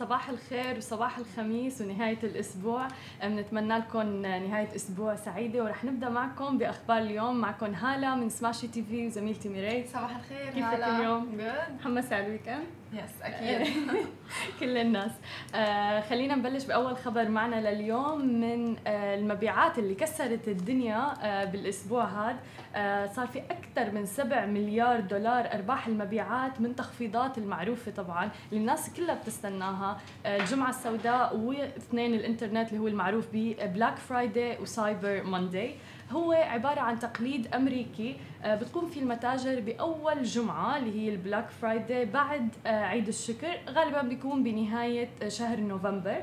صباح الخير وصباح الخميس ونهاية الأسبوع. بنتمنى لكم نهاية أسبوع سعيدة ورح نبدأ معكم بأخبار اليوم. معكم هالة من Smashi TV وزميلتي ميري. صباح الخير كيفك هلا؟ اليوم؟ good الحمد لله it's weekend yes أكيد. كل الناس. آه خلينا نبلش بأول خبر معنا لليوم من آه المبيعات اللي كسرت الدنيا آه بالأسبوع هذا آه صار في أكثر من 7 مليار دولار أرباح المبيعات من تخفيضات المعروفة طبعا اللي الناس كلها بتستناها. آه الجمعة السوداء واثنين الإنترنت اللي هو المعروف ب Black Friday و Cyber Monday هو عبارة عن تقليد أمريكي آه، بتقوم فيه المتاجر بأول جمعة اللي هي ال Black Friday بعد آه، عيد الشكر. غالبا بيكون بنهاية آه، شهر نوفمبر.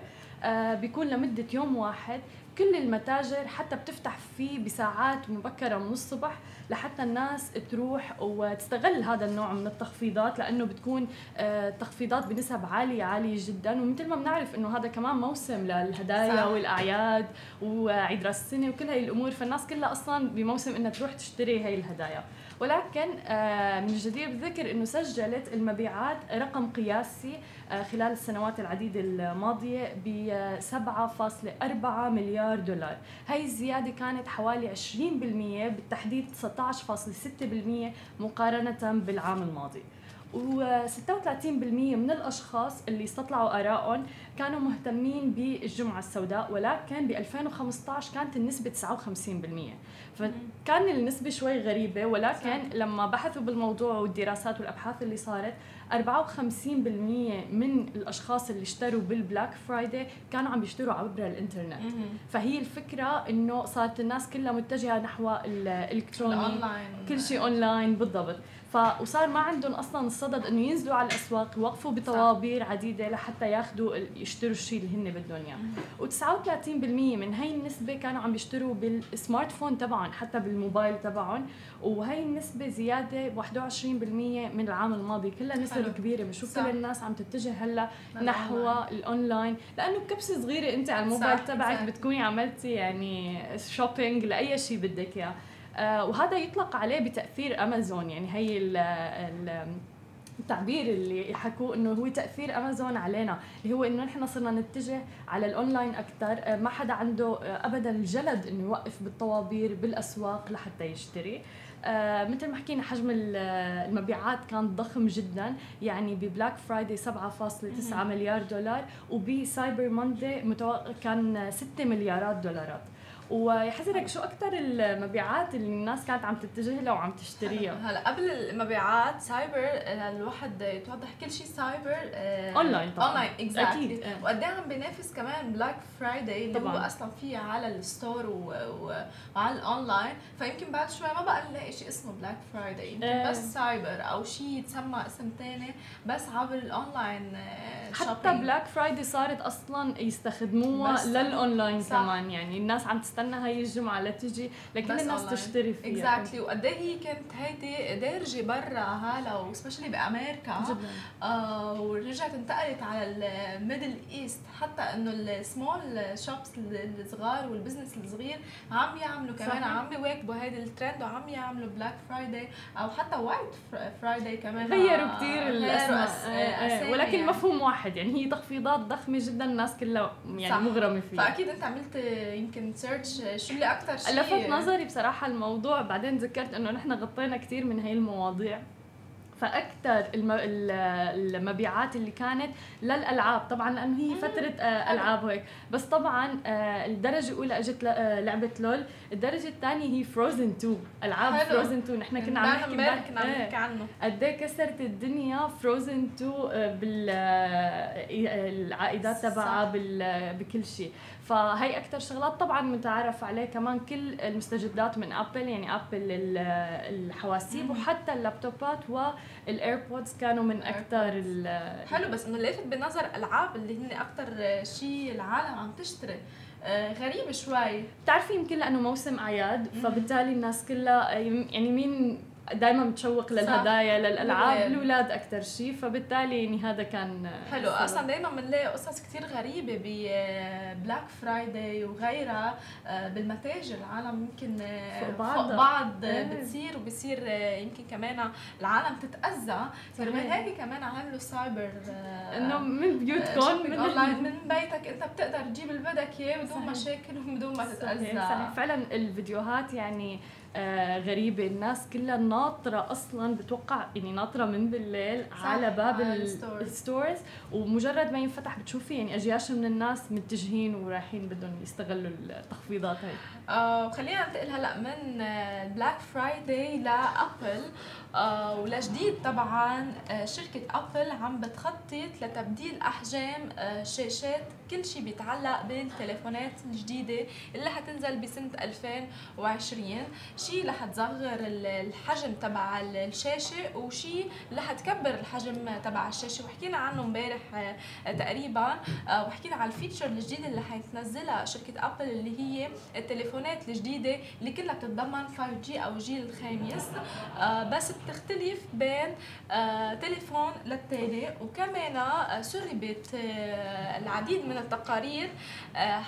بيكون لمدة يوم واحد. كل المتاجر حتى بتفتح فيه بساعات مبكرة من الصبح لحتى الناس تروح وتستغل هذا النوع من التخفيضات لأنه بتكون تخفيضات بنسب عالية عالية جدا. ومثل ما بنعرف إنه هذا كمان موسم للهدايا صح. والأعياد وعيد رأس السنة وكل هاي الأمور. فالناس كلها أصلا بموسم إنها تروح تشتري هاي الهدايا. ولكن من الجدير بالذكر إنه سجلت المبيعات رقم قياسي خلال السنوات العديده الماضية ب 7.4 مليار دولار، هي الزيادة كانت حوالي 20% بالتحديد 19.6% مقارنة بالعام الماضي. و36% من الأشخاص اللي استطلعوا آرائهم كانوا مهتمين بالجمعة السوداء ولكن ب 2015 كانت النسبة 59% فكان النسبة شوي غريبة ولكن صح. لما بحثوا بالموضوع والدراسات والأبحاث اللي صارت 54% من الأشخاص اللي اشتروا بال Black Friday كانوا عم بيشتروا عبر الإنترنت. فهي الفكرة إنه صارت الناس كلها متجهة نحو الإلكتروني. كل شيء أونلاين بالضبط. ف وصار ما عندهم أصلا الجلد إنه ينزلوا على الأسواق يوقفوا بطوابير عديدة لحتى ياخذوا يشتروا الشيء اللي هن بدهم اياه و39% من هي النسبة كانوا عم بيشتروا بال smartphone تبعهم حتى بالموبايل تبعهم. وهي النسبة زيادة ب 21% من العام الماضي. كلها نسب كبيرة. بنشوف كل الناس عم تتجه هلأ نحو الأونلاين. لأنه بكبسة صغيرة أنت على الموبايل تبعك بتكوني عملتي يعني shopping لأي شيء بدك إياه. وهذا يطلق عليه بتأثير أمازون. يعني هي ال ال التعبير اللي حكوه إنه هو تأثير أمازون علينا اللي هو إنه نحن صرنا نتجه على الأونلاين أكثر آه، ما حدا عنده آه، ابدا الجلد إنه يوقف بالطوابير بالأسواق لحتى يشتري. آه مثل ما حكينا حجم المبيعات كان ضخم جدا. يعني ب Black Friday 7.9 مليار دولار وب Cyber Monday كان 6 مليارات دولارات. وبحزرك شو أكثر المبيعات اللي الناس كانت عم تتجه لها وعم تشتريها؟ هلا قبل المبيعات سايبر الواحد يتوضح كل شيء cyber online طبعا. online exactly وقد إيه عم بينافس كمان Black Friday اللي طبعا. هو أصلا فيه على ال store وعلى الأونلاين. فيمكن بعد شوي ما بقى نلاقي شيء اسمه Black Friday يمكن آه. بس سايبر أو شيء يتسمى اسم ثاني بس عبر الأونلاين حتى Black Friday صارت أصلا يستخدموها للأونلاين كمان يعني الناس عم تستنى هاي الجمعة لتجي لكل الناس online. تشتري فيها exactly exactly. وقد إيه هي كانت هيدي دارجه برا هلا و specially بأمريكا جدا آه ورجعت انتقلت على ال Middle East حتى إنه ال small shops الصغار وال business الصغير عم يعملوا كمان صحيح. عم بيواكبوا هيدي الترند وعم يعملوا Black Friday أو حتى White Friday كمان غيروا كثير الاسماء آه آه ولكن يعني. مفهوم واحد يعني هي تخفيضات ضخمة جدا الناس كلها يعني صح. مغرمة فيها فأكيد أنت عملت يمكن search شو اللي أكثر شيء؟ لفت نظري بصراحة الموضوع بعدين ذكرت إنه نحن غطينا كثير من هي المواضيع. فاكثر المبيعات اللي كانت للألعاب طبعا لأنه هي فترة آه، ألعاب وهيك بس طبعا آه، الدرجة الأولى أجت آه، لعبة LOL. الدرجة الثانية هي Frozen 2 ألعاب Frozen 2 نحن كنا عم نحكي كنا عم نحكي عنه. قد إيه كسرت الدنيا Frozen 2 بالعائدات تبعها بكل شيء. فهي أكثر شغلات طبعا متعارف عليه كمان كل المستجدات من Apple يعني Apple الحواسيب وحتى اللابتوبات وال AirPods كانوا من أكثر حلو بس انه لافت بالنظر ألعاب اللي هن أكثر شيء العالم عم تشتري. آه، غريبه شوي. بتعرفي يمكن لأنه موسم أعياد فبالتالي الناس كلها يعني مين دائما متشوق للهدايا للألعاب الاولاد أكثر شيء. فبالتالي يعني هذا كان حلو. أصلا دائما بنلاقي قصص كثير غريبة ببلاك فرايداي وغيرها آه، بالمتاجر. العالم يمكن آه، فوق بعض, فوق بعض إيه. بتصير وبصير آه، يمكن كمان العالم تتأذى. كرمال هيك كمان عملوا سايبر إنه من بيوتكم من اونلاين من بيتك. أنت بتقدر تجيب اللي بدك إياه بدون مشاكل وبدون ما تتأذى. صحيح. صحيح. فعلا الفيديوهات يعني آه غريبة. الناس كلها ناطرة أصلا بتوقع يعني ناطرة من بالليل على باب ال stores. ومجرد ما ينفتح بتشوفي يعني اجياش من الناس متجهين ورايحين بدهم يستغلوا التخفيضات هاي. آه خلينا ننتقل هلأ من Black Friday ل Apple آه ولجديد طبعا آه شركة Apple عم بتخطط لتبديل أحجام آه شاشات كل شيء بيتعلق بالتليفونات الجديدة اللي حتنزل بسنة 2020 شيء رح تصغر الحجم تبع الشاشة وشيء رح تكبر الحجم تبع الشاشة. وحكينا عنه امبارح آه تقريبا. آه وحكينا على ال feature الجديدة اللي حتنزلها شركة Apple اللي هي التليفونات الجديدة اللي كلها بتتضمن 5G أو الجيل الخامس. آه بس بتختلف بين تليفون للتاني وكمان سربت العديد من التقارير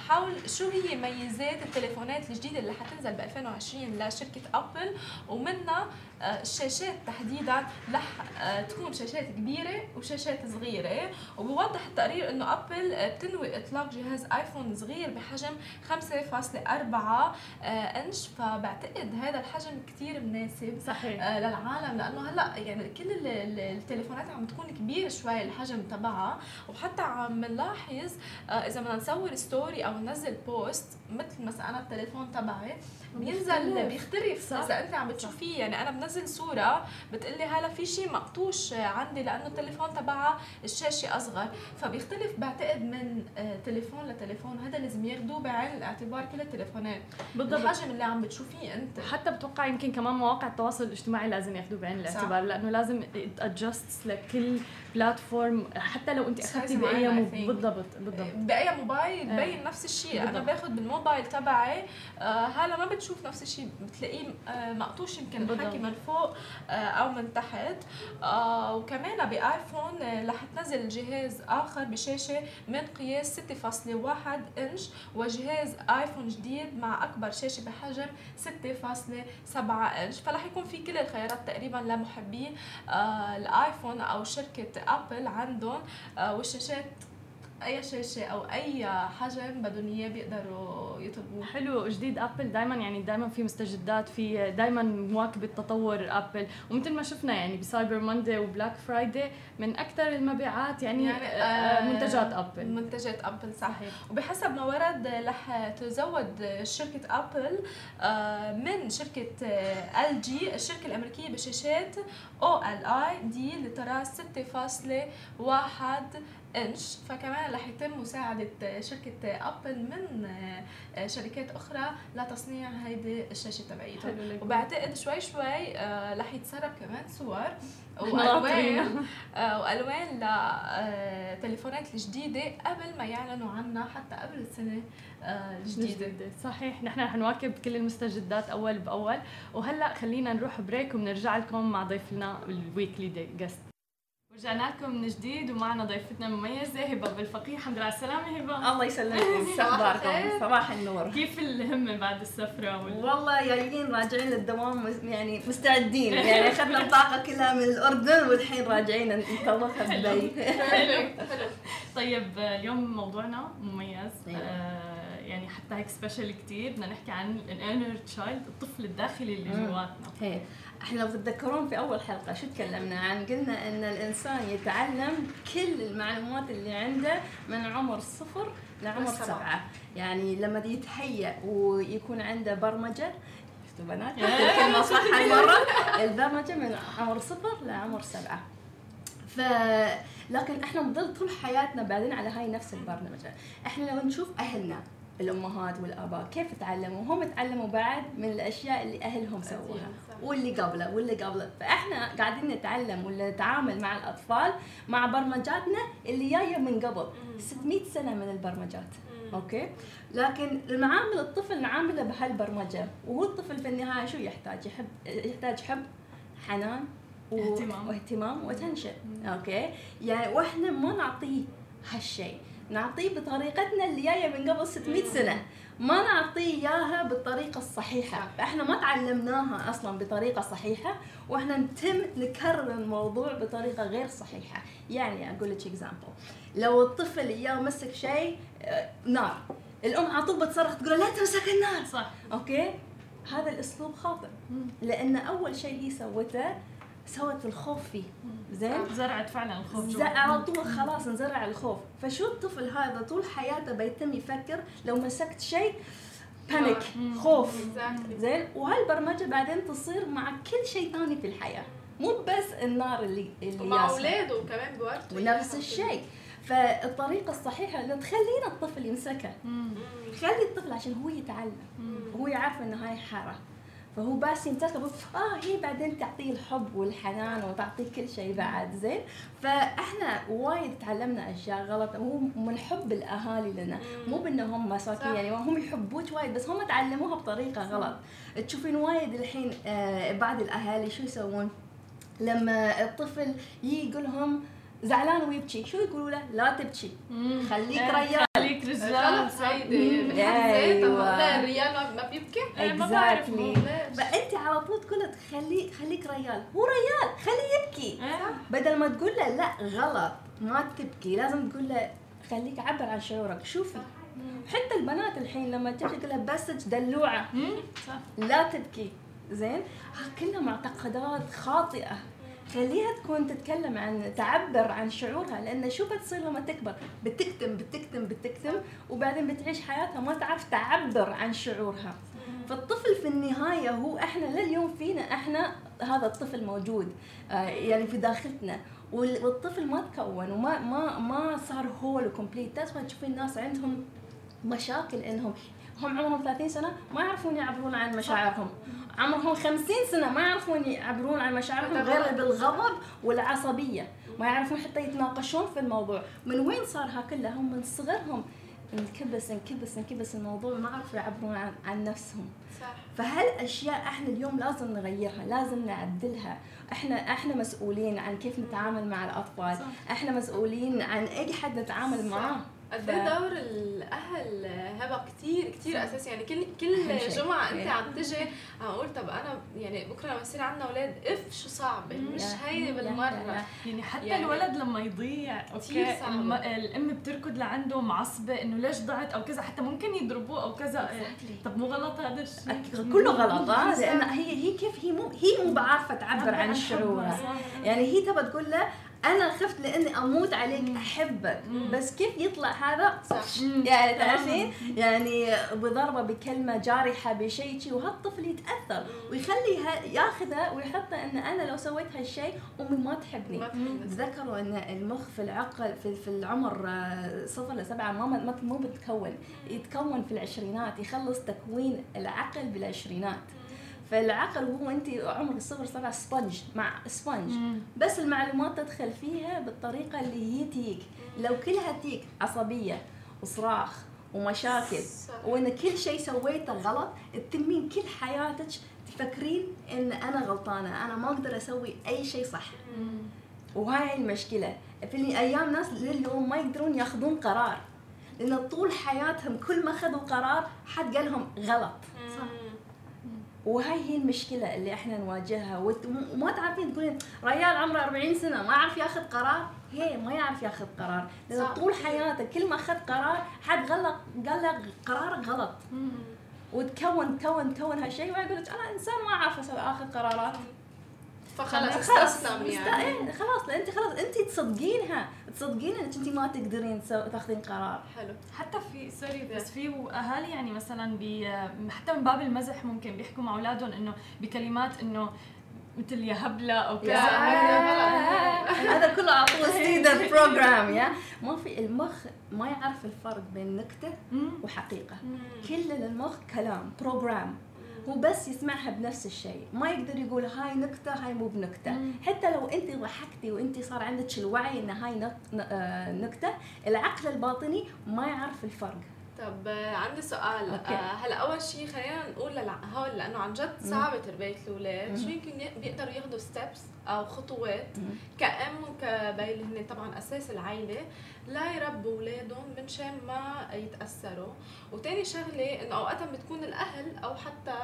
حول شو هي ميزات التليفونات الجديدة اللي حتنزل ب 2020 لشركة أبل ومنها آه، الشاشات تحديدا رح آه، تكون شاشات كبيرة وشاشات صغيرة. وبوضح التقرير إنه أبل آه، بتنوي إطلاق جهاز آيفون صغير بحجم 5.4 إنش. فبعتقد هذا الحجم كثير مناسب صحيح. للعالم لأنه هلأ يعني كل التليفونات عم تكون كبيرة شوي الحجم تبعها. وحتى عم نلاحظ إذا بدنا نصور story أو ننزل post مثل مثلا أنا التليفون تبعي بينزل بيختلف. إذا أنت عم بتشوفيه يعني أنا بنزل صورة بتقلي هلا في شيء مقطوش عندي لأنه التليفون تبعها الشاشة أصغر فبيختلف بعتقد من آه، تليفون لتليفون. هذا لازم ياخذوه بعين الاعتبار كل التليفونات. بالضبط. الحجم اللي عم بتشوفيه أنت. حتى بتوقع يمكن كمان مواقع التواصل الاجتماعي لازم ياخذوه بعين الاعتبار لأنه لازم ادجست لكل بلاتفورم حتى لو أنت أخذتي بأي بالضبط بالضبط. بأي موبايل ببين نفس الشيء. أنا باخذ بالموبايل تبعي آه هلا ما بتشوف نفس الشيء بتلاقيه آه مقطوش يمكن الحكي من فوق آه أو من تحت. آه وكمان ب iPhone رح تنزل جهاز آخر بشاشة من قياس 6.1 إنش وجهاز iPhone جديد مع أكبر شاشة بحجم 6.7 إنش. فرح يكون في كل الخيارات تقريبا لمحبي ال iPhone أو شركة Apple عندهم والشاشات أي شاشة أو أي حجم بدهم إياه بيقدروا يطلبوه. حلو جديد Apple دائما يعني دائما في مستجدات في دائما مواكبة تطور Apple ومثل ما شفنا يعني ب Cyber Monday و Black Friday من أكثر المبيعات يعني, يعني آه, آه، منتجات Apple منتجات Apple صحيح. وبحسب ما ورد رح تزود شركة Apple آه من شركة L آه، G الشركة الأمريكية بشاشات OLED لتراس 6.1 إنش. فكمان رح يتم مساعدة شركة Apple من آه، شركات أخرى لتصنيع هيدي الشاشة تبعيتهم. وبعتقد شوي شوي آه، رح يتسرب كمان صور وألوان. آه، وألوان لتليفونات الجديدة قبل ما يعلنوا عنها حتى قبل السنة الجديدة. صحيح. نحن رح نواكب كل المستجدات أول بأول. وهلأ خلينا نروح break وبنرجع لكم مع ضيفنا ال weekly guest رجعنا لكم من جديد ومعنا ضيفتنا المميزة هبة بالفقيه الحمد لله على السلامة هبة. الله يسلمكم. أخباركم؟ صباح النور. كيف الهمة بعد السفرة وال... والله جايين راجعين للدوام يعني مستعدين. يعني أخذنا الطاقة كلها من الأردن والحين راجعين نطلقها بدبي طيب اليوم موضوعنا مميز. أيوة. آه يعني حتى هيك special كثير بدنا نحكي عن ال inner child الطفل الداخلي اللي جواتنا. إحنا لو تتذكرون في أول حلقة شو تكلمنا عن؟ قلنا إن الإنسان يتعلم كل المعلومات اللي عنده من عمر صفر لعمر سبعة. يعني لما يتهيأ ويكون عنده برمجة بنات؟ الكلمة صح هالمره البرمجة من عمر صفر لعمر سبعة. ف لكن إحنا نضل طول حياتنا بعدين على هاي نفس البرمجة. إحنا لو نشوف أهلنا الأمهات والآباء. كيف تعلموا؟ هم تعلموا بعد من الأشياء اللي أهلهم سووها واللي قبله واللي قبله. فإحنا قاعدين نتعلم ولا نتعامل مع الأطفال مع برمجاتنا اللي جاية من قبل. 600 سنة من البرمجات. أوكي؟ لكن نعامل الطفل نعامله بهالبرمجة. وهو الطفل في النهاية شو يحتاج؟ يحب يحتاج حب حنان و... اهتمام. واهتمام و attention okay؟ يعني وإحنا ما نعطيه هالشيء. نعطيه بطريقتنا اللي جاية من قبل 600 سنة. ما نعطيه إياها بالطريقة الصحيحة. إحنا ما تعلمناها أصلا بطريقة صحيحة وإحنا نتم نكرر الموضوع بطريقة غير صحيحة. يعني أقول لك example لو الطفل إياه مسك شيء آه، نار. الأم على طول بتصرخ تقول لا تمسك النار. صح. okay؟ هذا الأسلوب خاطئ. لأن أول شيء هي سوته سوت الخوف فيه. زين؟ زرعت فعلا الخوف. على طول خلاص انزرع الخوف. فشو الطفل هذا طول حياته بيتم يفكر لو مسكت شيء بانيك خوف. زين؟ وهالبرمجة بعدين تصير مع كل شيء ثاني في الحياة. مو بس النار اللي اللي ومع أولاده كمان بورته ونفس الشيء. فالطريقة الصحيحة إنه تخلينا الطفل يمسكها خلي الطفل عشان هو يتعلم. هو يعرف إنه هاي حارة. فهو بس ينتقل آه هي بعدين تعطيه الحب والحنان وتعطيه كل شيء بعد زين؟ فإحنا وايد تعلمنا أشياء غلط مو من حب الأهالي لنا. مو بأنهم مساكين يعني هم يحبوك وايد بس هم تعلموها بطريقة غلط. تشوفين وايد الحين آه بعض الأهالي شو يسوون؟ لما الطفل يجي يقول لهم زعلان ويبكي شو يقولوا له؟ لا تبكي. خليك إيه، خليك رجال هيدي أيوه الريال ما بيبكي exactly فانت على طول تقول له خلي خليك ريال. هو ريال. خليه يبكي. إيه. بدل ما تقول له لا غلط. ما تبكي. لازم تقول له خليك عبر عن شعورك. شوفي. حتى البنات الحين لما تجي تقول لها بس دلوعة. لا تبكي. زين؟ كلها معتقدات خاطئة. خليها تكون تتكلم عن تعبر عن شعورها لأن شو بتصير لما تكبر؟ بتكتم بتكتم بتكتم وبعدين بتعيش حياتها ما تعرف تعبر عن شعورها. فالطفل في النهاية هو إحنا لليوم فينا إحنا هذا الطفل موجود آه يعني في داخلنا. والطفل ما تكون وما ما ما صار هو الكومبليت تشوفين الناس عندهم مشاكل إنهم هم عمرهم 30 سنة ما يعرفون يعبرون عن مشاعرهم. عمرهم 50 سنة ما يعرفون يعبرون عن مشاعرهم غير بالغضب والعصبية. ما يعرفون حتى يتناقشون في الموضوع. من وين صار ها كله هم من صغرهم. انكبس انكبس انكبس الموضوع. ما عرفوا يعبرون عن, عن نفسهم. صح. فهالأشياء إحنا اليوم لازم نغيرها لازم نعدلها. إحنا إحنا مسؤولين عن كيف نتعامل مع الأطفال. صح. إحنا مسؤولين عن أي حد نتعامل معاه. قد إيه دور الأهل هبة كثير كثير أساسي. يعني كل كل جمعة أنت عم تجي عم أقول طب أنا يعني بكرة لما يصير عندنا أولاد. إف شو صعبة. مش هيدي بالمرة. يعني حتى يعني الولد لما يضيع okay الم... الأم بتركض لعنده معصبة إنه ليش ضعت أو كذا حتى ممكن يضربوه أو كذا. طب مو غلط هذا الشيء؟ كله غلط آه لأن هي هي كيف هي مو هي مو بعارفة تعبر عن الشعور يعني هي تبى تقول له أنا خفت لإني أموت عليك أحبك. بس كيف يطلع هذا؟ صح. يعني تعرفين؟ يعني بضربة بكلمة جارحة بشيء شيء وهالطفل يتأثر ويخلي ياخذه ويحطه إن أنا لو سويت هالشيء أمي ما تحبني. ذكروا إن المخ في العقل في, في العمر آه، صفر لسبعه ما مو بتكون يتكون في العشرينات يخلص تكوين العقل بالعشرينات. فالعقل وهو انت عمرك الصفر سبع sponge مع sponge بس المعلومات تدخل فيها بالطريقة اللي هي تيك. لو كلها تيك عصبية وصراخ ومشاكل وإن كل شيء سويته غلط تتمين كل حياتك تفكرين إن أنا غلطانة أنا ما أقدر أسوي أي شيء صح. وهاي المشكلة. في الأيام ناس لليوم ما يقدرون ياخذون قرار. لأن طول حياتهم كل ما أخذوا قرار حد قال لهم غلط. وهاي هي المشكلة اللي إحنا نواجهها. وما تعرفين تقولين ريال عمره 40 سنة ما يعرف ياخذ قرار؟ هي ما يعرف ياخذ قرار. لأن طول حياته كل ما أخذ قرار حد غلط قال له قرارك غلط. وتكون تكون تكون هالشيء ويقول لك أنا إنسان ما أعرف آخذ قرارات. فخلاص استسلم يعني. خلاص لأن أنت خلاص أنت تصدقينها. تصدقين إنك أنت ما تقدرين تاخذين قرار. حلو. حتى في سوري بس في أهالي يعني مثلا بي حتى من باب المزح ممكن بيحكوا مع أولادهم إنه بكلمات إنه مثل يا هبلة أو كذا. هذا كله على طول ستودنت بروجرام يا. ما في المخ ما يعرف الفرق بين نكتة وحقيقة. كل المخ كلام بروجرام. هو بس يسمعها بنفس الشيء. ما يقدر يقول هاي نكتة هاي مو بنكتة. حتى لو انت ضحكتي وانت صار عندك الوعي إن هاي آه، نكتة العقل الباطني ما يعرف الفرق. طب آه، عندي سؤال. أوكي. آه، هلا أول شيء خلينا نقول هول لأنه عن جد صعبة تربيه الأولاد. مم. شو يمكن بيقدروا ياخذوا steps أو خطوات. كأم وكأب اللي هن طبعا أساس العائله لا يربوا أولادهم من شان ما يتأثروا وتاني شغلة إنه اوقات بتكون الأهل أو حتى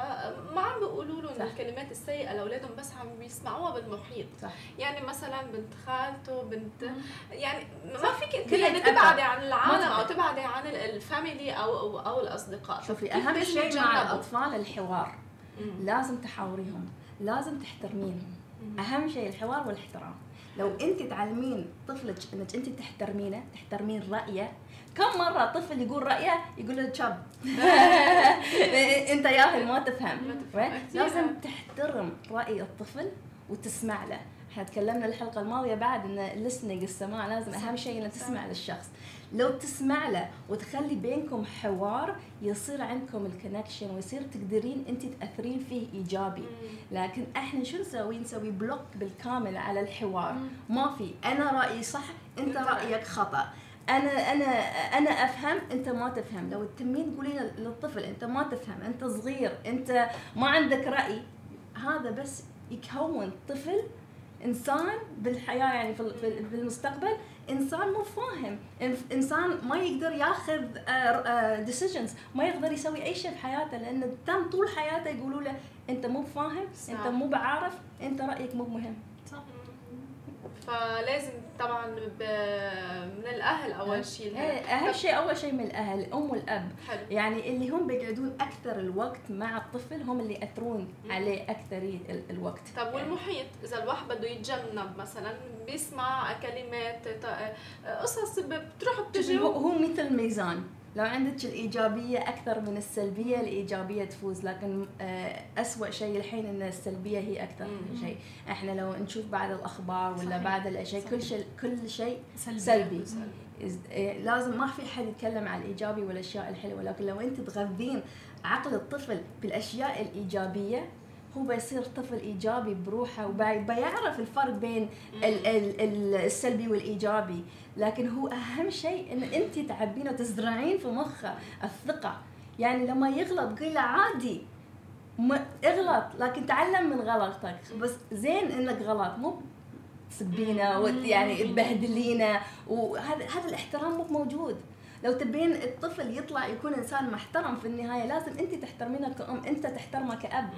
ما عم بيقولوا لهم. الكلمات السيئة لأولادهم بس عم بيسمعوها بالمحيط صح يعني مثلا بنت خالته بنت يعني ما صح. فيك انت يعني. تبعدي عن العالم أو تبعدي عن ال- الفاميلي أو أو, أو الأصدقاء شوفي أهم شيء مع؟ الأطفال الحوار مم. لازم تحاوريهم لازم تحترمينهم. أهم شيء الحوار والاحترام. لو أنت تعلمين طفلك إنك أنت تحترمينه تحترمين رأيه. كم مرة طفل يقول رأيه؟ يقول له شاب أنت ياهل ما تفهم. ما تفهم. لازم تحترم رأي الطفل وتسمع له. إحنا تكلمنا الحلقة الماضية بعد إن listening السماع لازم أهم شيء إنك تسمع للشخص. لو تسمع له وتخلي بينكم حوار يصير عندكم ال connection ويصير تقدرين أنت تأثرين فيه إيجابي. لكن إحنا شو نسوي؟ نسوي block بالكامل على الحوار،. ما في أنا رأيي صح، أنت رأيك خطأ. أنا أنا أنا أفهم أنت ما تفهم، لو تمين تقولين للطفل أنت ما تفهم، أنت صغير، أنت ما عندك رأي، هذا بس يكون طفل إنسان بالحياة يعني في المستقبل إنسان مو فاهم إنسان ما يقدر ياخذ decisions ما يقدر يسوي أي شيء بحياته لأن تم طول حياته يقولوا له أنت مو فاهم. أنت مو بعارف أنت رأيك مو مهم فلازم طبعا. من الأهل أول شيء إيه، أهم شيء أول شيء من الأهل الام والأب. حلو. يعني اللي هم بيقعدون أكثر الوقت مع الطفل هم اللي يأثرون عليه أكثر ال- الوقت. طب والمحيط؟ إذا الواحد بده يتجنب مثلا بيسمع كلمات ط- قصص بتروح بتجي هو مثل ميزان. لو عندك الإيجابية أكثر من السلبية الإيجابية تفوز لكن آه، أسوأ شيء الحين أن السلبية هي أكثر مم. شيء. إحنا لو نشوف بعد الأخبار ولا صحيح. بعد الأشياء كل شيء كل شيء سلبي, سلبي. إيه، لازم ما في حد يتكلم عن الإيجابي والأشياء الحلوة لكن لو أنت تغذين عقل الطفل بالأشياء الإيجابية هو بيصير طفل إيجابي بروحه وبيعرف الفرق بين ال- ال- ال- السلبي والإيجابي. لكن هو أهم شيء إن أنت تعبين وتزرعين في مخه الثقة. يعني لما يغلط قل له عادي ما اغلط لكن تعلم من غلطك بس زين إنك غلط مو تسبينا يعني تبهدلينا وهذا هذا الاحترام مو موجود. لو تبين الطفل يطلع يكون إنسان محترم في النهاية لازم أنت تحترمينه كأم أنت تحترمه كأب.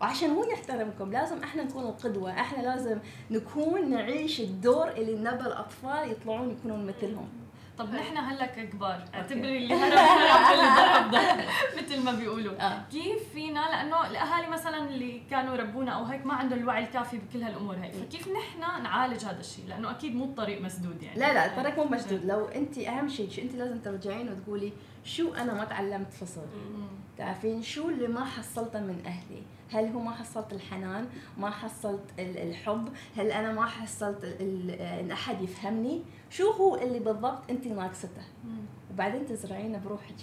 وعشان هو يحترمكم لازم إحنا نكون القدوة. إحنا لازم نكون نعيش الدور اللي نبى الأطفال يطلعون يكونون مثلهم. طب نحن هلا ككبار اعتبري اللي هرب اللي ضرب ضرب مثل ما بيقولوا. آه. كيف فينا؟ لأنه الأهالي مثلا اللي كانوا ربونا أو هيك ما عندهم الوعي الكافي بكل هالأمور هي. فكيف نحن نعالج هذا الشيء؟ لأنه أكيد مو الطريق مسدود يعني. لا لا الطريق مو مسدود. لو أنت أهم شيء أنت لازم ترجعين وتقولي شو أنا ما تعلمت مم. تعرفين شو اللي ما حصلته من أهلي؟ هل هو ما حصلت الحنان ما حصلت ال- الحب هل أنا ما حصلت إن أحد يفهمني شو هو اللي بالضبط أنت ناقصته. وبعدين تزرعينه بروحك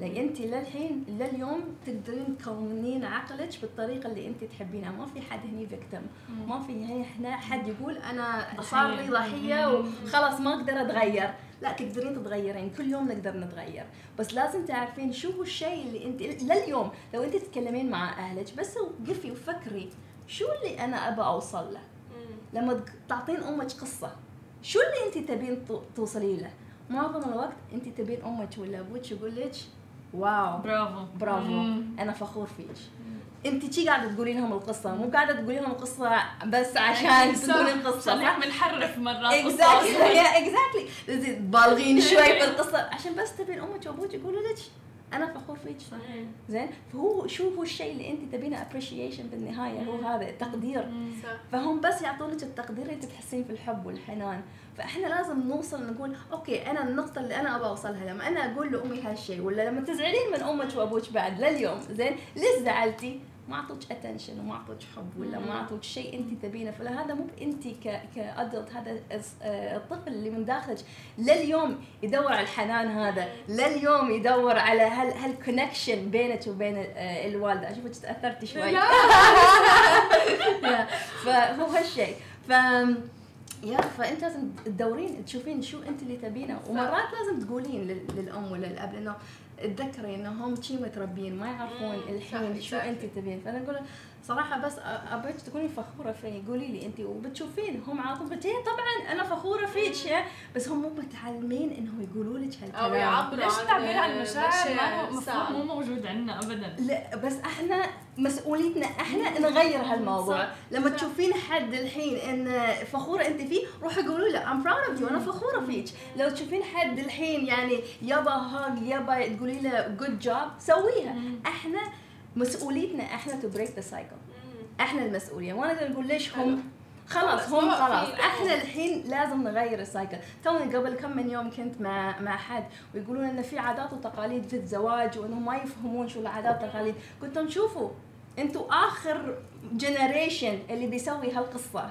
لأن أنت للحين لليوم تقدرين تكونين عقلك بالطريقة اللي أنت تحبينها ما في حد هني فيكتم. ما في هنا حد يقول أنا. صار لي ضحية. وخلاص ما أقدر أتغير لا تقدرين تتغيرين. كل يوم نقدر نتغير. بس لازم تعرفين شو هو الشيء اللي انت لليوم لو انت تتكلمين مع أهلك بس وقفي وفكري شو اللي أنا ابى أوصل له. لما تعطين أمك قصة شو اللي انت تبين تو- توصلي له؟ معظم الوقت انت تبين أمك ولا أبوك يقول لك wow برافو. برافو. مم. أنا فخور فيك. انت شي قاعدة تقولي لهم القصة؟ مو قاعدة تقولي لهم القصة بس عشان صح. تقولين القصة صح. بنحرف مرات exactly exactly بالغين شوي في القصة. عشان بس تبين أمك وأبوك يقولوا لك أنا فخور فيك صحيح. زين؟ فهو شو هو الشيء اللي أنت تبينه appreciation بالنهاية هو هذا التقدير. صح. فهم بس يعطونك التقدير أنت تحسين في الحب والحنان. فإحنا لازم نوصل نقول okay أنا النقطة اللي أنا أبغى أوصلها لما أنا أقول لأمي هالشيء ولا لما تزعلين من أمك وأبوك بعد لليوم زين ليش زعلتي؟ ما أعطوك attention وما أعطوك حب ولا ما أعطوك شيء أنت تبينه. فهذا مو أنت ك ك adult هذا آه، الطفل اللي من داخلك لليوم يدور على الحنان هذا لليوم يدور على هال هال connection بينك وبين آه، الوالدة. أشوفك تأثرتي شوي. فهو هالشيء ف يا فأنت لازم تدورين تشوفين شو أنت اللي تبينه. ومرات لازم تقولين لل- للأم ولا للأب لأنه تذكري إنهم شي متربيين ما يعرفون الحين شو أنت تبين. فأنا أقول صراحة بس ابيك تكوني فخورة في قولي لي انت وبتشوفين هم على طول طبعا أنا فخورة فيك بس هم مو متعلمين إنهم يقولوا لك هالكلام. أو يعبروا ليش التعبير عن المشاعر؟ ما مفهوم مو موجود عندنا ابدا. لا بس إحنا مسؤوليتنا إحنا نغير هالموضوع. لما تشوفين حد الحين إن فخورة انت فيه روحي قولوا له I'm proud of you أنا فخورة فيك. لو تشوفين حد الحين يعني يبا هاج يبا تقولي له good job سويها. إحنا مسؤوليتنا إحنا to break the cycle إحنا المسؤولية. ما نقدر نقول ليش هم خلاص هم خلاص. إحنا الحين لازم نغير ال cycle توني قبل كم من يوم كنت مع مع حد ويقولون إن في عادات وتقاليد في الزواج وإنهم ما يفهمون شو العادات والتقاليد. قلت لهم شوفوا أنتم آخر generation اللي بيسوي هالقصة.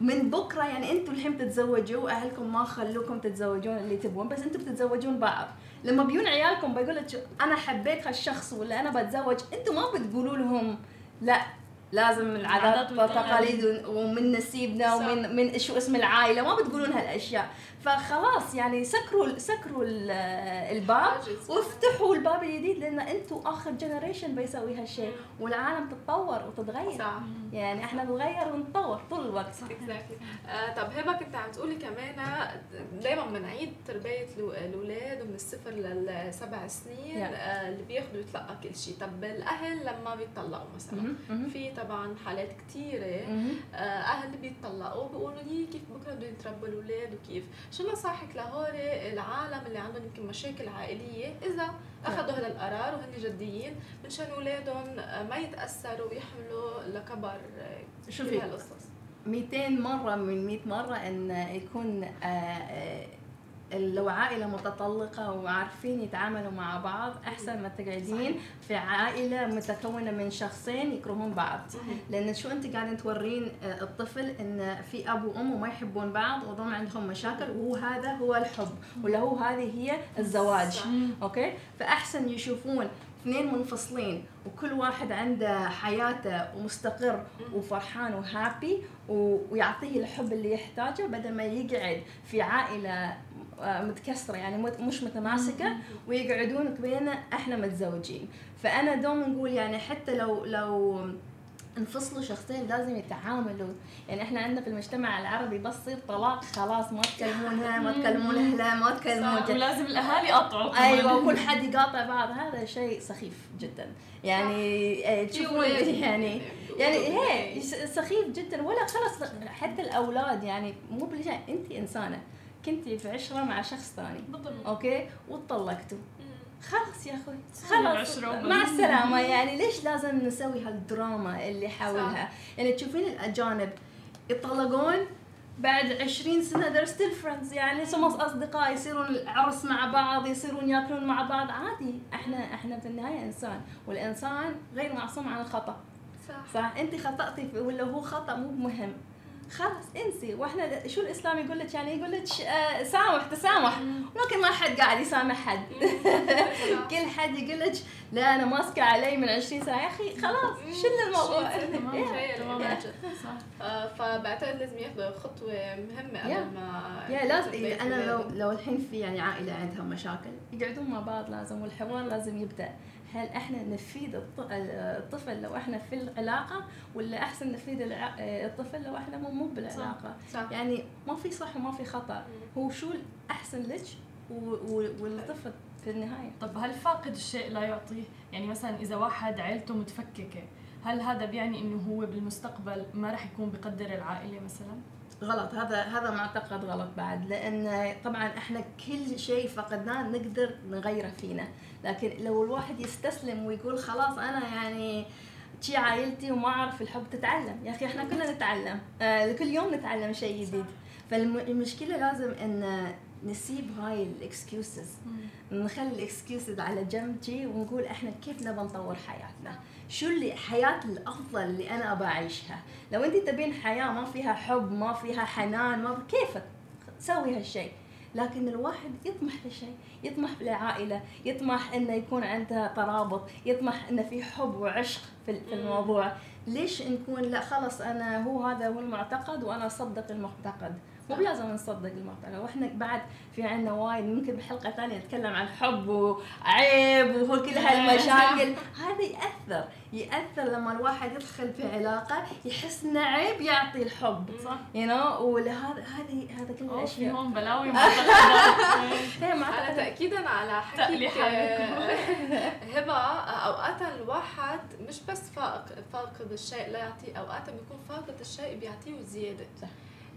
من بكرة يعني أنتم الحين بتتزوجوا أهلكم ما خلوكم تتزوجون اللي تبون بس أنتم بتتزوجون بعض. لما بيون عيالكم بيقول لك أنا حبيت هالشخص ولا أنا بتزوج أنتم ما بتقولوا لهم. لا لازم العادات والتقاليد. ومن نسيبنا ومن من شو اسم العائلة ما بتقولون هالاشياء فخلاص يعني سكروا سكروا الباب وافتحوا الباب الجديد لأن أنتم آخر جنريشن بيسوي هالشيء. والعالم تتطور وتتغير. صح. يعني إحنا نتغير ونتطور طول الوقت. صح. اكزاكتلي آه طب هبة كنت عم تقولي كمان دائما بنعيد تربية الأولاد ومن الصفر للسبع سنين آه اللي بياخذوا يتلقى كل شيء. طب الأهل لما بيطلقوا مثلا في طبعا حالات كثيره آه أهل بيطلقوا بيقولوا لي كيف بكرة بدهم يتربوا الأولاد وكيف. شو نصائحك لهول العالم اللي عندهم يمكن مشاكل عائلية؟ إذا أخذوا هذا القرار وهن جديين مشان أولادهم ما يتأثروا ويحملوا لكبر شوفي هالقصص. 200 مرة من 100 مرة إن يكون آه، آه، لو عائلة متطلقة وعارفين يتعاملوا مع بعض أحسن ما تقعدين في عائلة متكونة من شخصين يكرهون بعض. لأن شو أنت قاعدين تورين آه، الطفل إن في أب وأم وما يحبون بعض وضم عندهم مشاكل وهو هذا هو الحب ولا هو هذه هي الزواج. أوكي؟ فأحسن يشوفون اثنين منفصلين وكل واحد عنده حياته ومستقر وفرحان وهابي ويعطيه الحب اللي يحتاجه بدل ما يقعد في عائلة متكسرة يعني مش متماسكة ويقعدون بيننا إحنا متزوجين. فأنا دوم نقول يعني حتى لو لو انفصلوا شخصين لازم يتعاملوا يعني إحنا عندنا في المجتمع العربي بس يصير طلاق خلاص ما تكلمونها ما تكلمون اهلها ما تكلمون ولازم الأهالي يقطعوا أيوه وكل حد يقاطع بعض. هذا شيء سخيف جدا. يعني آه، تشوفون يعني يعني هي سخيف جدا. ولا خلص حتى الأولاد يعني مو بالشيء انت إنسانة. كنتي في عشرة مع شخص ثاني. بالضبط. أوكي؟ وطلقتوا خلاص يا أخوي. خلاص. مع السلامة. يعني ليش لازم نسوي هالدراما اللي حولها؟ يعني تشوفين الأجانب يطلقون بعد 20 سنة they're still friends. يعني سمص أصدقاء يصيرون العرس مع بعض يصيرون ياكلون مع بعض. عادي. إحنا إحنا في النهاية إنسان. والإنسان غير معصوم عن الخطأ. صح. صح؟ انت خطأتي ولا هو خطأ مو مهم. خلاص انسي. وإحنا شو الإسلام يقول لك؟ يعني يقول لك آه سامح تسامح. لكن ما حد قاعد يسامح حد. كل حد يقول لك لا أنا ماسكة علي من 20 سنة. يا أخي خلاص شل الموضوع. آه، فبعتقد لازم ياخذوا خطوة مهمة قبل ما يا لازم. أنا لو لو الحين في يعني عائلة عندها مشاكل يقعدون مع بعض لازم والحوار لازم يبدأ. هل إحنا نفيد الطفل لو إحنا في العلاقة ولا أحسن نفيد الطفل لو إحنا مو بالعلاقه صح. صح. يعني ما في صح وما في خطأ. هو شو الأحسن لك والطفل في النهاية؟ طب هل فاقد الشيء لا يعطيه؟ يعني مثلا إذا واحد عيلته متفككة هل هذا بيعني إنه هو بالمستقبل ما راح يكون بقدر العائلة مثلا؟ غلط. هذا هذا معتقد غلط بعد لأن طبعا إحنا كل شيء فقدناه نقدر نغيره فينا. لكن لو الواحد يستسلم ويقول خلاص أنا يعني شي عائلتي وما أعرف الحب تتعلم. يا أخي إحنا كلنا نتعلم. آه كل يوم نتعلم شيء جديد. فالمشكلة لازم إن نسيب هاي ال excuses نخلي ال excuses على جنب جي ونقول إحنا كيف نبى نطور حياتنا؟ شو اللي حياة الأفضل اللي أنا ابى أعيشها؟ لو أنت تبين حياة ما فيها حب ما فيها حنان ما كيفك سوي هالشيء؟ لكن الواحد يطمح لشيء يطمح لعائلة يطمح إنه يكون عنده ترابط يطمح إنه في حب وعشق في الموضوع. ليش نكون لا خلص أنا هو هذا هو المعتقد وأنا أصدق المعتقد؟ مو بلازم نصدق المعتقد وإحنا بعد في عندنا وايد ممكن بحلقة ثانية نتكلم عن حب وعيب وكل هالمشاكل. هذا يأثر. يأثر لما الواحد يدخل في علاقة يحس إنه عيب يعطي الحب. صح. you know ولهذا هذه هذا كل الأشياء. هون بلاوي. هي على تاكيدا على حكيك حالكم. هبة أوقات الواحد مش بس فاق- فاقد الشيء لا يعطيه أوقات بيكون فاقد الشيء بيعطيه زيادة. صح.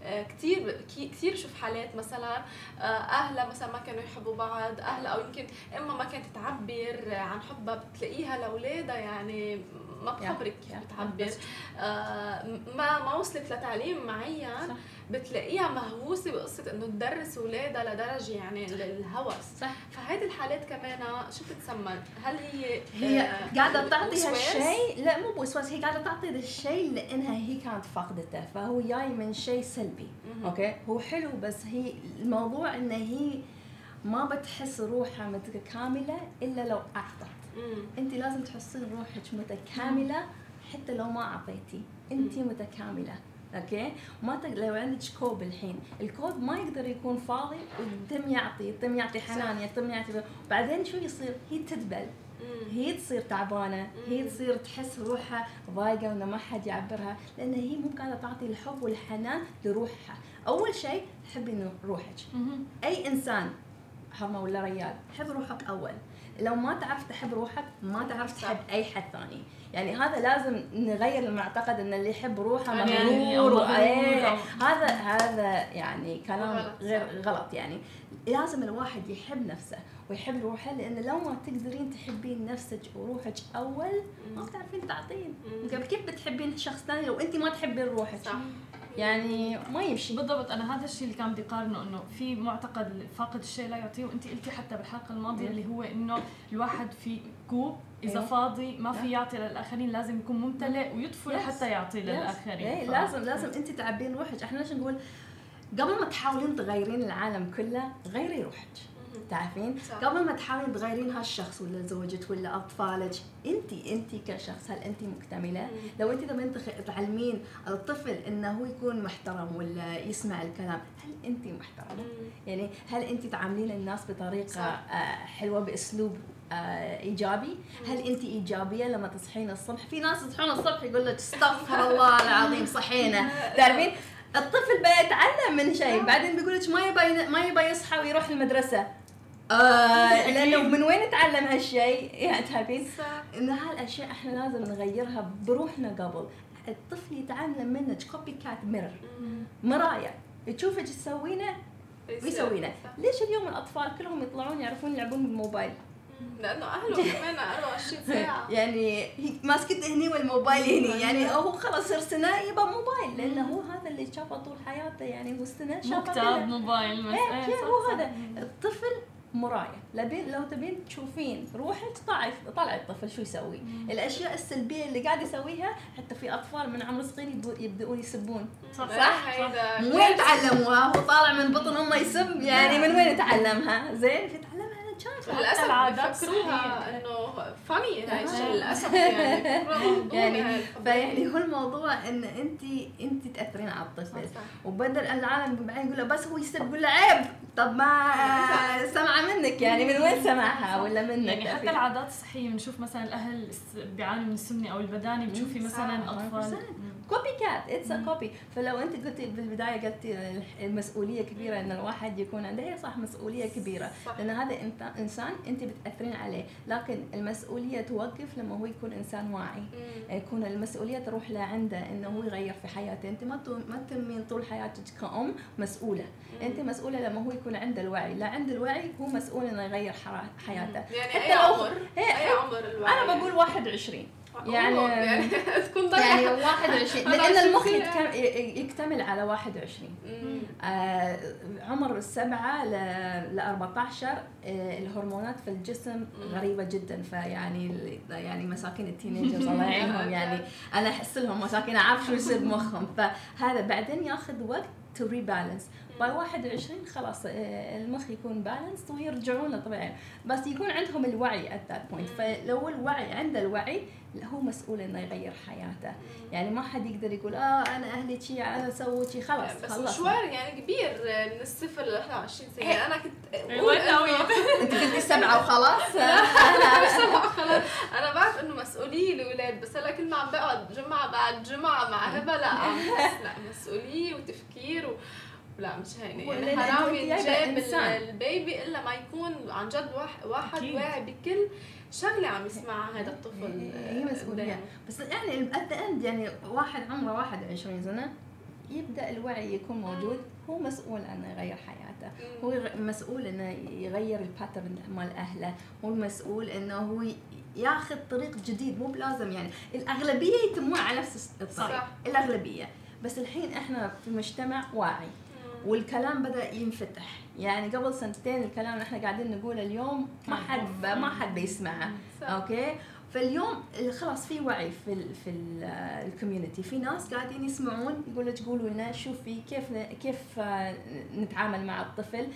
آه، كثير كثير بشوف حالات مثلا آه، أهلها مثلا ما كانوا يحبوا بعض أهلها أو يمكن امها ما كانت تعبر عن حبها بتلاقيها لأولادها يعني ما بخبرك كيف. بتعبر آه، ما ما وصلت لتعليم معين صح. بتلاقيها مهووسة بقصة إنه تدرس اولادها لدرجة يعني الهوس صح. فهيدي الحالات كمان شو بتتسمى؟ هل هي هي آه، قاعدة تعطي؟ هالشيء لا مو بوسواس هي قاعدة تعطي الشيء لإنها هي كانت فاقدته فهو جاي من شيء سلبي. okay؟ هو حلو بس هي الموضوع إن هي ما بتحس روحها متكاملة إلا لو أعطت. أنت لازم تحسين روحك متكاملة حتى لو ما أعطيتي. أنت متكاملة. okay؟ ما تقدر لو عندك كوب الحين الكوب ما يقدر يكون فاضي ويتم يعطي يتم يعطي حنان يتم يعطي بعدين شو يصير؟ هي تدبل. هي تصير تعبانة هي تصير تحس روحها ضايقة وإنه ما حد يعبرها لأن هي مو قاعدة تعطي الحب والحنان لروحها. أول شيء حبي روحك. أي إنسان حرمه ولا ريال حب روحك أول. لو ما تعرف تحب روحك ما تعرف. تحب أي حد ثاني. يعني هذا لازم نغير المعتقد إن اللي يحب روحه أو مغرور إيه، هذا هذا يعني كلام غلط، غير. غلط يعني. لازم الواحد يحب نفسه ويحب روحه لأن لو ما تقدرين تحبين نفسك وروحك أول ما. بتعرفين تعطين. مم. كيف بتحبين شخص ثاني لو أنت ما تحبين روحك؟ صح. يعني ما يمشي. بالضبط أنا هذا الشيء اللي كان بدي قارنه إنه في معتقد فاقد الشيء لا يعطيه وأنت قلتي حتى بالحلقة الماضية اللي هو إنه الواحد في كوب إذا أيوه. فاضي ما في يعطي للآخرين لازم يكون ممتلئ ويطفي Yes. حتى يعطي للآخرين إيه لازم لازم انت تعبين روحك إحنا ليش نقول قبل ما تحاولين تغيرين العالم كله غيري روحك. تعرفين صح. قبل ما تحاولين تغيرين هالشخص ولا زوجك ولا أطفالك انت انت كشخص هل انت مكتملة مم. لو انت لما انت تعلمين الطفل إنه هو يكون محترم ولا يسمع الكلام هل انت محترمة. يعني هل انت تعاملين الناس بطريقة صح. آه، حلوة بأسلوب إيجابي؟ هل انت إيجابية لما تصحين الصبح؟ في ناس يصحون الصبح يقول لك استغفر الله العظيم صحينا. تعرفين؟ الطفل بيتعلم من شيء بعدين بيقول لك ما يبي ما يبي يصحى ويروح المدرسة. آه لأنه من وين تعلم هالشيء؟ يعني تعرفين؟ ان هالأشياء إحنا لازم نغيرها بروحنا قبل. الطفل يتعلم منك copycat mirror مم. مراية. تشوفك تسوينه ويسوينا صح. ليش اليوم الأطفال كلهم يطلعون يعرفون يلعبون بالموبايل. لأنه أهله كمان 24 ساعة. يعني هي ماسكته هني والموبايل هني. يعني هو خلاص صار سنه يبى موبايل لأنه هو هذا اللي شافه طول حياته. يعني هو سنه شافه كله. موبايل بس. إيه، إيه، كيف؟ صح، هو صح. هذا. الطفل مراية. لبين لو تبين تشوفين روحك طالع طالع الطفل شو يسوي؟ الأشياء السلبية اللي قاعد يسويها حتى في أطفال من عمر صغير يبدؤون يسبون. صح صح. هيدا من وين تعلموها هو طالع من بطن أمه يسب. يعني من وين تعلمها زين في تعلمها. كان للأسف الصحية. إنه فاني هاي آه. الشيء للأسف يعني. يعني هاي فيعني. هو الموضوع إن انت انت تأثرين على الطفل. وبدل العالم بعدين يقول بس هو يسب يقول له عيب. طب ما سمع منك. يعني من وين سمعها ولا منك؟ يعني حتى العادات الصحية بنشوف مثلا الأهل بيعانوا من السمنة أو البداني بتشوفي مثلا أطفال. 100%. copycat it's a copy فلو انت قلتي بالبدايه قلتي المسؤولية كبيرة ان الواحد يكون عنده. هي صح مسؤولية كبيرة. صح. لأن هذا إنسان انت بتأثرين عليه. لكن المسؤولية توقف لما هو يكون إنسان واعي. مم. يكون المسؤولية تروح لعنده إنه هو يغير في حياته. أنت ما ما تمين طول حياتك كأم مسؤولة. أنت مسؤولة لما هو يكون عنده الوعي. لا عنده الوعي هو مسؤول إنه يغير حياته. يعني حتى أي عمر؟ أي عمر الوعي؟ أنا بقول 21 يعني- يعني تكون ضيعت يعني 21 أنا لأن المخ يكتمل على 21 مم. آه عمر السبعة ل ل 14 آه الهرمونات في الجسم غريبة جدا فيعني يعني مساكين التينيجرز الله يعينهم يعني أنا أحس لهم مساكين أعرف شو يصير بمخهم. فهذا بعدين ياخذ وقت to rebalance by 21 خلاص آه، المخ يكون balance ويرجعون لطبيعي بس يكون عندهم الوعي at that point فلو الوعي عنده الوعي هو مسؤول إنه يغير حياته. يعني ما حد يقدر يقول آه أنا أهلي شي أنا سويت شي. خلاص بس خلص مشوار يعني كبير من الصفر ل 21 سنة. أنا كنت وين أقول إنه- أنت قلتي سبعة وخلاص. أنا بعرف إنه مسؤوليه الأولاد بس هلا كل ما عم بقعد جمعة بعد جمعة مع هبة لا عم لا مسؤوليه وتفكير و... لا مش هينه يعني حرام ينجاب. البيبي إلا ما يكون عن جد واحد. واعي بكل شغلة عم يسمعها هذا الطفل هي مسؤولية. قدامه. بس يعني at the end يعني واحد عمره 21 سنة يبدأ الوعي يكون موجود. هو مسؤول إنه يغير حياته. هو مسؤول إنه يغير ال pattern مال أهله. هو المسؤول إنه هو ياخذ طريق جديد. مو بلازم يعني. الأغلبية يتمون على نفس الطريق. صح. الأغلبية. بس الحين إحنا في مجتمع واعي. والكلام بدأ ينفتح. يعني قبل سنتين الكلام اللي إحنا قاعدين نقوله اليوم ما حد ب- ما حد بيسمعه. okay؟ فاليوم خلاص في وعي في ال في ال community في ناس قاعدين يسمعون يقول لك قولوا لنا شوفي كيف كيف آه، نتعامل مع الطفل.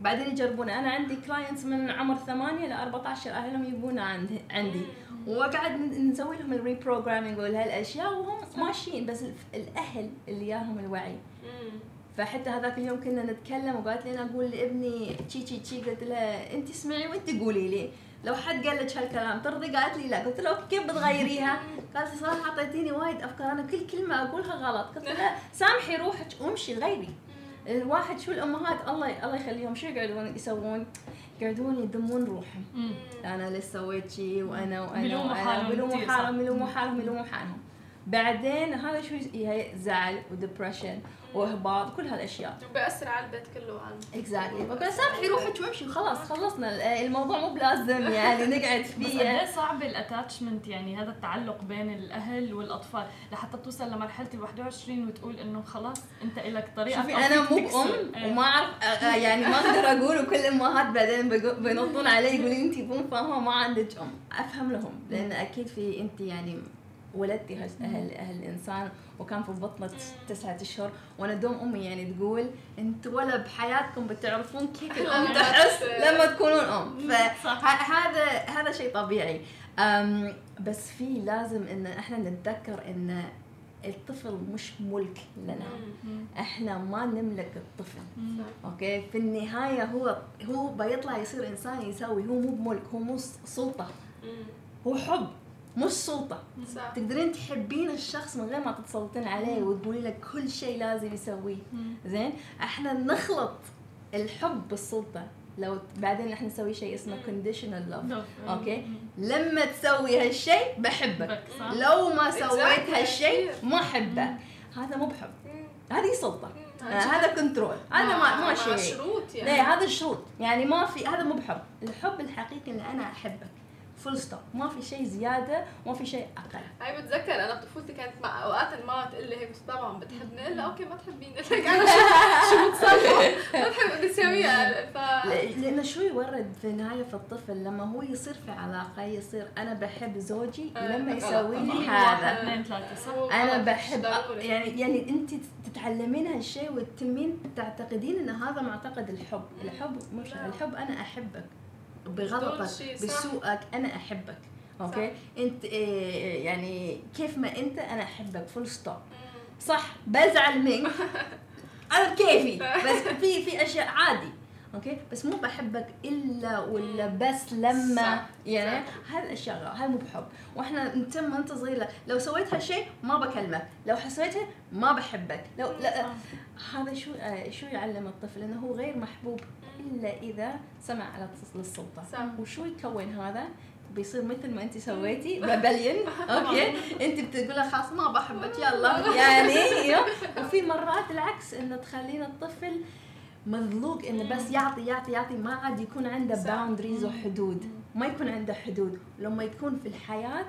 بعدين يجربون. أنا عندي clients من عمر 8 ل 14 أهلهم يبون عند عندي. وقاعد نسوي لهم ال reprogramming وهالأشياء وهم ماشيين. بس ال- الأهل اللي ياهم الوعي. فحتى هذاك اليوم كنا نتكلم وقالت لي أنا أقول لابني تشي تشي تشي. قلت لها أنت اسمعي وأنت قولي لي. لو حد قال لك هالكلام ترضي قالت لي لا. قلت "okay، كيف بتغيريها؟ قالت لي صراحة أعطيتيني وايد أفكار. أنا كل كلمة أقولها غلط. قلت لها سامحي روحك وامشي غيري. الواحد شو الأمهات الله الله يخليهم. شو يقعدون يسوون؟ يقعدون يذمون روحهم. أنا ليش سويت شيء وأنا وأنا وأنا. حالهم بيلوموا كتير، حالهم صح. بيلوموا حالهم بيلوموا حالهم. بعدين هذا شو هي زعل و depression وإحباط كل هالأشياء. وبأثر على البيت كله exactly فقلت سامحي روحك وامشي خلاص خلصنا. الموضوع مو بلازم يعني نقعد بس فيه. قد إيه صعب ال attachment يعني هذا التعلق بين الأهل والأطفال؟ لحتى توصل لمرحلة ال 21 وتقول إنه خلاص أنت لك طريقة شوفي أنا مو. بام إيه. وما أعرف أ- يعني ما أقدر أقول وكل الامهات بعدين بينطون علي يقولوا انت مو فاهمة ما عندك أم. أفهم لهم لأن أكيد في انت يعني ولدتي هال- أهل أهل الانسان وكان في بطنة تسعة أشهر. وأنا دوم أمي يعني تقول انت ولا بحياتكم بتعرفون كيف الأم تحس لما تكونون أم. فهذا هذا شيء طبيعي. بس في لازم إن إحنا نتذكر إن الطفل مش ملك لنا. إحنا ما نملك الطفل. أوكي؟ في النهاية هو هو بيطلع يصير إنسان يسوي هو مو بملك هو مو سلطة. هو حب. مش سلطة. صح. تقدرين تحبين الشخص من غير ما تتسلطين عليه وتقولي له كل شيء لازم يسويه. زين؟ إحنا نخلط الحب بالسلطة. لو بعدين إحنا نسوي شيء اسمه دوف. أوكي. مم. لما تسوي هالشيء بحبك؟ لو ما. سويت هالشيء. ما احبك هذا مو بحب. هذه سلطة. آه، هذا كنترول هذا ما ما شيء. شروط يعني. لا هذا الشروط. يعني ما في هذا مو بحب. الحب الحقيقي اللي أنا احبك فول ستوب ما في شيء زيادة ما في شيء أقل. هاي بتذكر أنا بطفولتي كانت مع أوقات ما تقول لي هيك طبعا بتحبني. الا أوكي ما تحبيني. لك أنا شو بتصرف ما تحب بتساويها ف لأنه شو يورد في النهايه في الطفل لما هو يصير في علاقة يصير أنا بحب زوجي آه، لما يسوي لي هذا؟ هو أنا بحب. يعني يعني أنت تتعلمين هالشيء وتتمين تعتقدين إن هذا معتقد الحب. الحب مش. الحب أنا أحبك. صح. بسوءك أنا أحبك okay؟ أنت إيه، يعني كيف ما أنت أنا أحبك full stop. صح؟ بزعل منك. أنا كيفي بس في في أشياء عادي okay؟ بس مو بحبك إلا ولا بس لما صح، يعني هذه الاشياء هذا مو بحب. وإحنا نتم ما أنت صغيرة لو سويت هالشيء ما بكلمك لو حسيتها ما بحبك لو لا هذا شو آه، شو يعلم الطفل؟ إنه هو غير محبوب. إلا إذا سمع على للسلطة. صح. وشو يكون هذا بيصير مثل ما انت سويتي rebellion okay؟ انت بتقول خلاص ما بحبك يلا. يعني you. وفي مرات العكس إنه تخلين الطفل مذلوق إنه بس يعطي يعطي يعطي ما عاد يكون عنده. boundaries وحدود. ما يكون عنده حدود. لما يكون في الحياة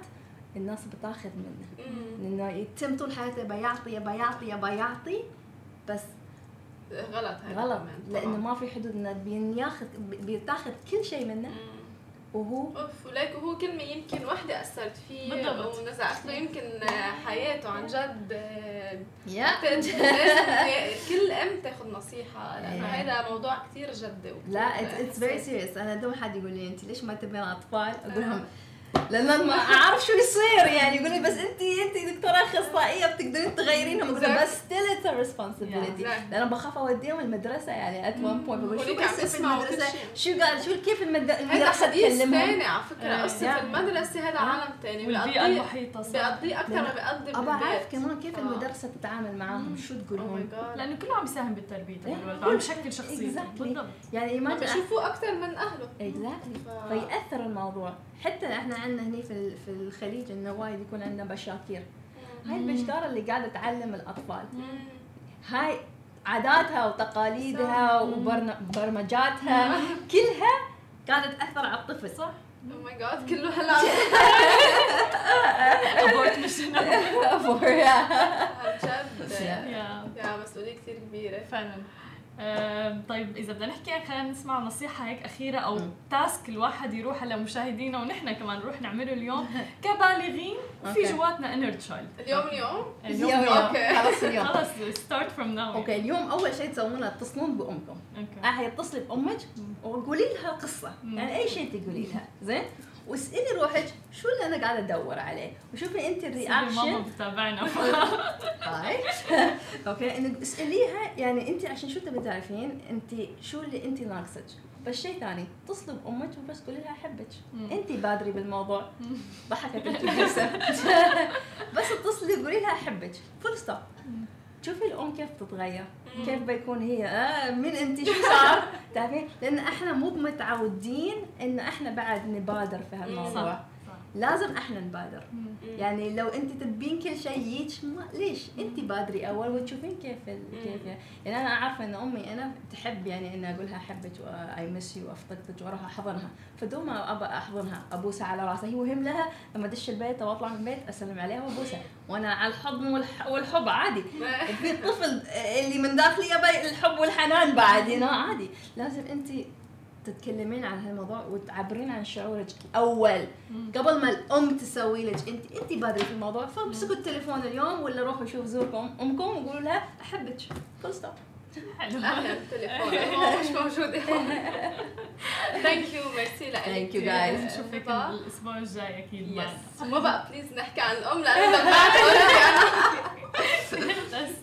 الناس بتاخذ منه. لأنه يتم طول حياته يبى يعطي يبى يعطي يبى يعطي بس غلط غلط لأنه. ما في حدود إنه بياخذ بيتاخذ كل شيء منه. وهو أوف وليك وهو كلمة يمكن وحدة أثرت فيه بالضبط. ونزعت له يمكن حياته عن جد كل أم تاخذ نصيحة لأنه. هذا موضوع كثير جدي لا it's very. serious أنا دوم حد يقول لي أنت ليش ما تبين اطفال أقول لهم لأن ما أعرف شو يصير يعني يقول لي بس انت أنت دكتورة أخصائية بتقدرين تغيرينهم أقول لهم بس still it's responsibility. لأن بخاف أوديهم المدرسة يعني at one point بقول شو عم في تسمعوا كل المدرسة. شو قال شو كيف المد- هذا المدرسة حديث تكلمهم ثاني على فكرة. قصة Yeah. المدرسة هذا. عالم ثاني والبيئة المحيطة صح بيقضي أكثر ما بيقضي ابى أعرف كمان كيف آه. المدرسة تتعامل معاهم شو Oh تقولهم my God. لأنه كله عم يساهم بالتربية تبع. الولد وعم يشكل شخصيته Exactly. بالضبط يعني ما ما بيشوفوه أكثر من أهله اكزاكتلي ف- فيأثر الموضوع حتى إحنا عندنا هني في ال- في الخليج إنه وايد يكون عندنا بشاكير. هاي البشكارة اللي قاعدة تعلم الأطفال. هاي عاداتها وتقاليدها وبرمجاتها كلها قاعدة تأثر على الطفل. صح. Oh my God كله هلا ابورت عن جد يا يا مسؤولية كثير كبيرة. فعلا. طيب إذا بدنا نحكي خلينا نسمع نصيحة هيك أخيرة أو. task الواحد يروح لمشاهدينا ونحن كمان نروح نعمله اليوم كبالغين وفي. جواتنا inner child اليوم اليوم؟ اليوم okay. اليوم. خلص start from now okay اليوم أول شيء تسوونه تتصلون بأمكم. okay. احد يتصلي بأمك وقولي لها قصه. يعني أي شيء تقولي لها. زين؟ واسألي روحك شو اللي أنا قاعدة أدور عليه؟ وشوفي أنت سيدي ماما ال reaction. بتتابعنا. okay إنك اسأليها يعني أنت عشان شو تبي تعرفين أنت شو اللي أنت ناقصك؟ بس شيء ثاني اتصلي بامك وبس قولي لها أحبك. أنت بادري بالموضوع. ضحكت الكنيسه بس اتصلي قولي لها أحبك. full stop مم. شوفي الأم كيف تتغير. كيف بيكون هي آه مين أنت شو صار تعرفين لأن إحنا مو متعودين إن إحنا بعد نبادر في هالموضوع لازم إحنا نبادر. يعني لو انت تبين كل شيء يجيك ما ليش؟ انت بادري أول وتشوفين كيف. كيف يعني أنا عارفه إن أمي أنا تحب يعني إني أقول لها احبك و I miss you وافتقدك وأروح أحضنها. فدوم أبى أحضنها. أبوسها على راسها. هي مهم لها لما أدش البيت أو أطلع من البيت أسلم عليها وأبوسها. وأنا على الحضن والح... والحب عادي. في الطفل اللي من داخلي يبي الحب والحنان بعد. هنا عادي. لازم أنت تتكلمين عن هالموضوع وتعبرين عن شعورك. أول. قبل ما الأم تسوي لك انت أنت بادري في الموضوع فامسكوا التليفون اليوم ولا روحوا شوفوا زوركم أمكم وقولوا لها أحبك. full stop حلو. مش موجود thank you merci لك Thank you guys. نشوفك الأسبوع الجاي أكيد yes وما بقى please نحكي عن الأم لأنه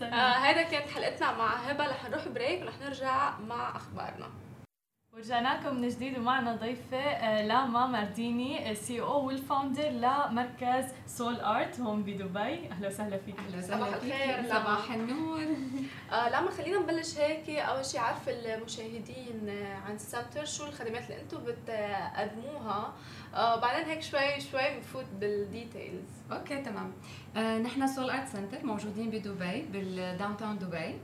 آه، هيدا كانت حلقتنا مع هبة. رح نروح break ورح نرجع مع أخبارنا. ورجعنا لكم من جديد ومعنا ضيفة آه، لاما مارديني CEO وال founder لمركز Soul Art هون بدبي. أهلا وسهلا فيك. أهلا صباح وسهلا الخير، فيك. صباح النور. آه لما خلينا نبلش هيك. أول شيء عارف المشاهدين آه، عن ال center شو الخدمات اللي أنتم بتقدموها. آه بعدين هيك شوي شوي بنفوت بال details okay تمام. آه نحن Soul Art Center موجودين بدبي بال Downtown دبي.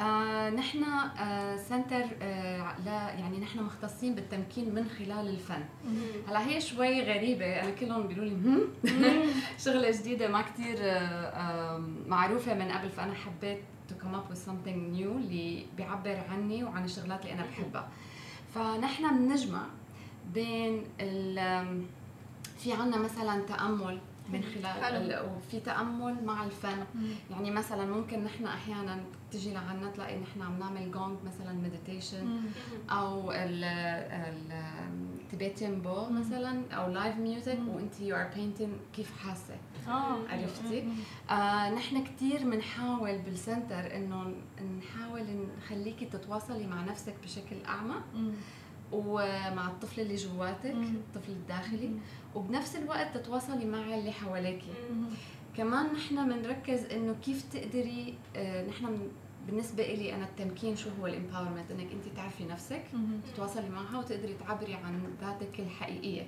آه نحن آه center آه لا يعني نحن مختصين بالتمكين من خلال الفن. هلا هي شوي غريبة. أنا كلهم بيقولوا لي شغلة جديدة ما كثير معروفة من قبل فأنا حبيت come up with something new اللي بيعبر عني وعن الشغلات اللي أنا بحبها. فنحن بنجمع بين في عنا مثلا تأمل من خلال وفي تأمل مع الفن. يعني مثلا ممكن نحن أحيانا تجي لعنا تلاقي نحن عم نعمل جونج مثلا meditation أو ال bowl مثلا أو live music مم. وانت you are painting كيف حاسة. آه. عرفتي؟ آه نحن كثير بنحاول بالسنتر إنه نحاول نخليكي تتواصلي مع نفسك بشكل أعمق ومع الطفل اللي جواتك. الطفل الداخلي. وبنفس الوقت تتواصلي مع اللي حواليكي. كمان نحن بنركز إنه كيف تقدري آه نحن من- بالنسبة لي أنا التمكين شو هو ال empowerment إنك انت تعرفي نفسك تتواصلي معها وتقدري تعبري عن ذاتك الحقيقية.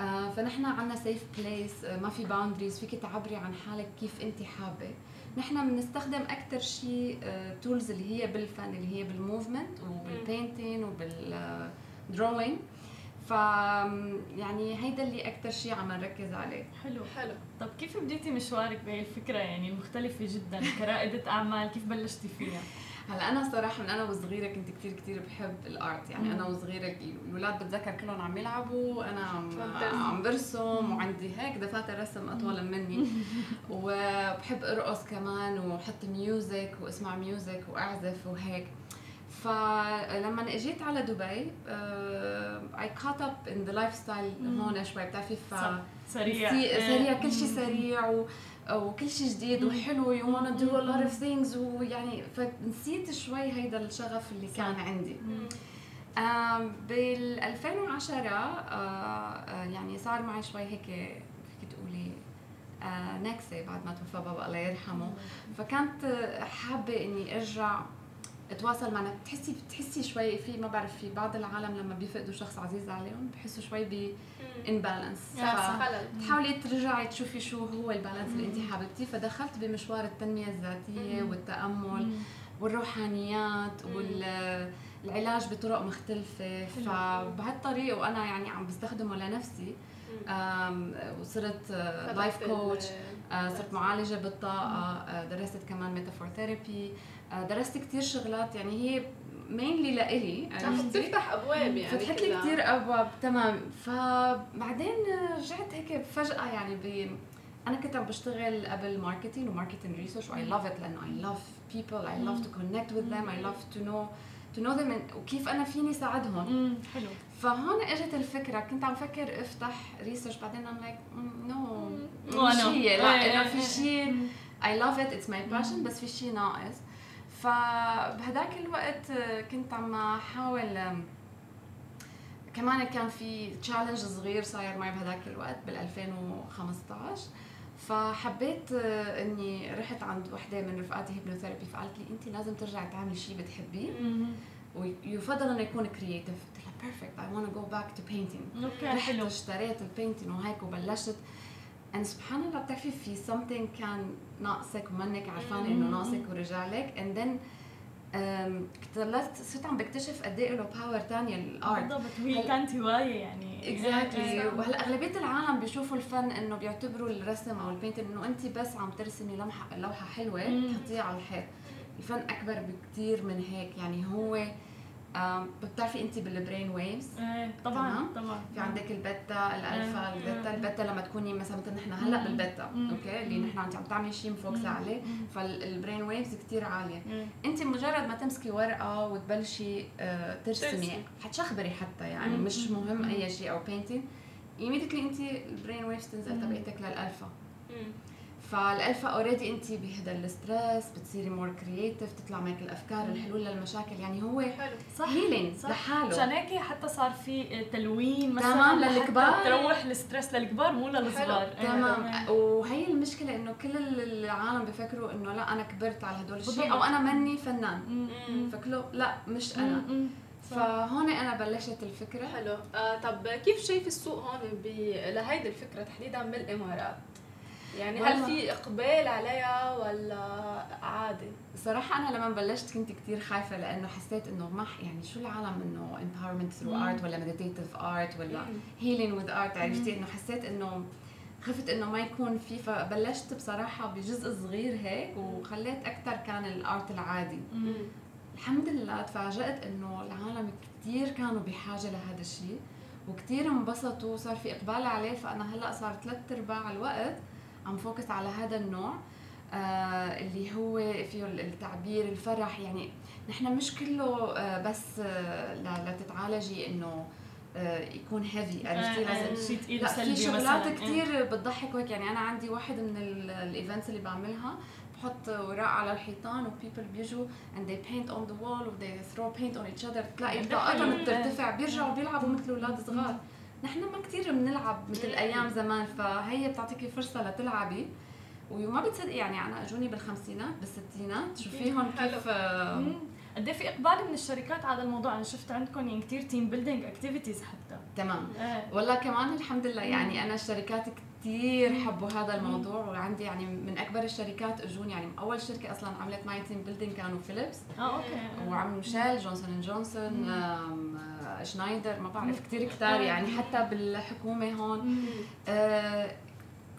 آه فنحن عنا safe place ما في boundaries فيك تعبري عن حالك كيف انت حابة. نحن بنستخدم أكثر شيء tools اللي هي بالفن اللي هي بال movement وبال painting وبال drawing ف يعني هيدا اللي أكثر شيء عم نركز عليه. حلو. حلو. طب كيف بديتي مشوارك بهي الفكرة؟ يعني المختلفة جدا كرائدة أعمال كيف بلشتي فيها؟ هلا أنا صراحة من أنا وصغيرة كنت كثير كثير بحب ال art يعني أنا وصغيرة الاولاد بتذكر كلهم عم يلعبوا أنا عم عم برسم وعندي هيك دفاتر رسم أطول مني. وبحب أرقص كمان وحط music وأسمع music وأعزف وهيك. فلما إجيت على دبي I caught up in the lifestyle هون شوي بتعرفي؟ ف سريع. سريع كل شيء سريع و وكل شيء جديد وحلو you wanna do a lot of things ويعني فنسيت شوي هيدا الشغف اللي كان عندي. بال 2010 آه، آه، يعني صار معي شوي هيك فيك تقولي آه، نكسة بعد ما توفى بابا الله يرحمه. فكانت حابة إني أرجع أتواصل معنا. بتحسي بتحسي شوي في ما بعرف في بعض العالم لما بيفقدوا شخص عزيز عليهم بحسوا شوي ب امبالانس تحاولي ترجعي تشوفي شو هو البالانس اللي انت حاببتيه. فدخلت بمشوار التنمية الذاتية والتأمل والروحانيات والعلاج بطرق مختلفة. فبهالطريق وأنا يعني عم بستخدمه لنفسي. وصرت life coach صرت معالجة بالطاقة آه، درست كمان metaphor therapy آه، درست كثير شغلات. يعني هي mainly لإلي عم تفتح أبواب يعني فتحت لي كثير أبواب تمام. فبعدين رجعت هيك فجأة يعني ب أنا كنت عم بشتغل قبل marketing و marketing research و I love it لأنه I love people I love to connect with them I love to know to know them وكيف أنا فيني ساعدهم. حلو. فهون إجت الفكرة كنت عم فكر افتح research بعدين I'm like no مش هي لا إنه في شيء I love it it's my passion بس في شيء ناقص. فبهداك الوقت كنت عم احاول كمان كان في challenge صغير صاير معي بهداك الوقت بال 2015 فحبيت إني رحت عند وحدة من رفقاتي hypnotherapy فقالت لي انت لازم ترجعي تعملي شيء بتحبيه. ويفضل إنه يكون creative قلت لها perfect I wanna go back to painting okay حلو. اشتريت ال painting وهيك وبلشت. And سبحان الله بتعرفي في something كان ناقصك ومنك عرفانة إنه ناقصك ورجع لك. And then اكتشفت صرت عم بكتشف قد إيه له power ثانية ال art بالضبط وهي كانت هواية يعني. exactly وهلأ أغلبية العالم بيشوفوا الفن إنه بيعتبروا الرسم أو ال painting إنه انت بس عم ترسمي لوحه لوحة حلوة تحطيها على الحيط. الفن أكبر بكثير من هيك. يعني هو بتعرفي انت بال brain waves إيه طبعا طبعا. في عندك البتا الألفا البتا البتا لما تكوني مثلا مثل نحن هلأ بال beta okay؟ اللي نحن عم تعملي شيء مفوكسة عليه فال brain waves كثير عالية. انت مجرد ما تمسكي ورقة وتبلشي آه، ترسمي حتشخبري حتى يعني مش مهم أي شيء أو painting immediately انت ال brain waves تنزل تبعتك للألفا. فال alpha already انت بهذا ال stress بتصيري more creative تطلع معك الأفكار الحلول للمشاكل. يعني هو حلو. صح. healing لحاله. عشان هيك حتى صار في تلوين مثلا تمام للكبار. تروح ال stress للكبار مو للصغار. تمام. وهي المشكلة إنه كل العالم بفكروا إنه لا أنا كبرت على هدول الشيء أو أنا مني فنان. فكله لا مش أنا. فهون أنا بلشت الفكرة. حلو. آه طب كيف شايف السوق هون لهيدي الفكرة تحديدا بالإمارات؟ يعني هل في إقبال عليها ولا عادي؟ صراحة أنا لما بلشت كنت كثير خايفة لأنه حسيت إنه ما يعني شو العالم إنه empowerment through art ولا meditative art ولا healing with art عرفتي؟ إنه حسيت إنه خفت إنه ما يكون في فبلشت بصراحة بجزء صغير هيك وخليت أكثر كان الارت العادي. الحمد لله تفاجأت إنه العالم كثير كانوا بحاجة لهذا الشيء وكثير انبسطوا وصار في إقبال عليه فأنا هلأ صار ثلاث أرباع الوقت عم focus على هذا النوع آه اللي هو فيه التعبير الفرح. يعني نحن مش كله آه بس آه لتتعالجي إنه آه يكون heavy عرفتي؟ آه، لازم شيء ثقيل لا في شغلات كثير بتضحك وهيك. يعني أنا عندي واحد من ال events اللي بعملها بحط وراء على الحيطان و people بيجوا and they paint on the wall و they throw paint on each other. تلاقي طاقتهم بترتفع بيرجعوا بيلعبوا مثل أولاد صغار. نحن ما كثير بنلعب مثل أيام زمان فهي بتعطيكي فرصة لتلعبي. وما بتصدقي يعني أنا أجوني بالخمسينات بالستينات شوفيهم كيف قد إيه في إقبال من الشركات على الموضوع؟ أنا شفت عندكم يعني كثير team building activities حتى. تمام. والله كمان الحمد لله يعني أنا الشركات كثير حبوا هذا الموضوع وعندي يعني من أكبر الشركات أجوني يعني أول شركة أصلا عملت معي team building كانوا فيليبس آه okay. وعم ميشيل جونسون اند جونسون شنايدر ما بعرف كثير كثار يعني حتى بالحكومة هون. آه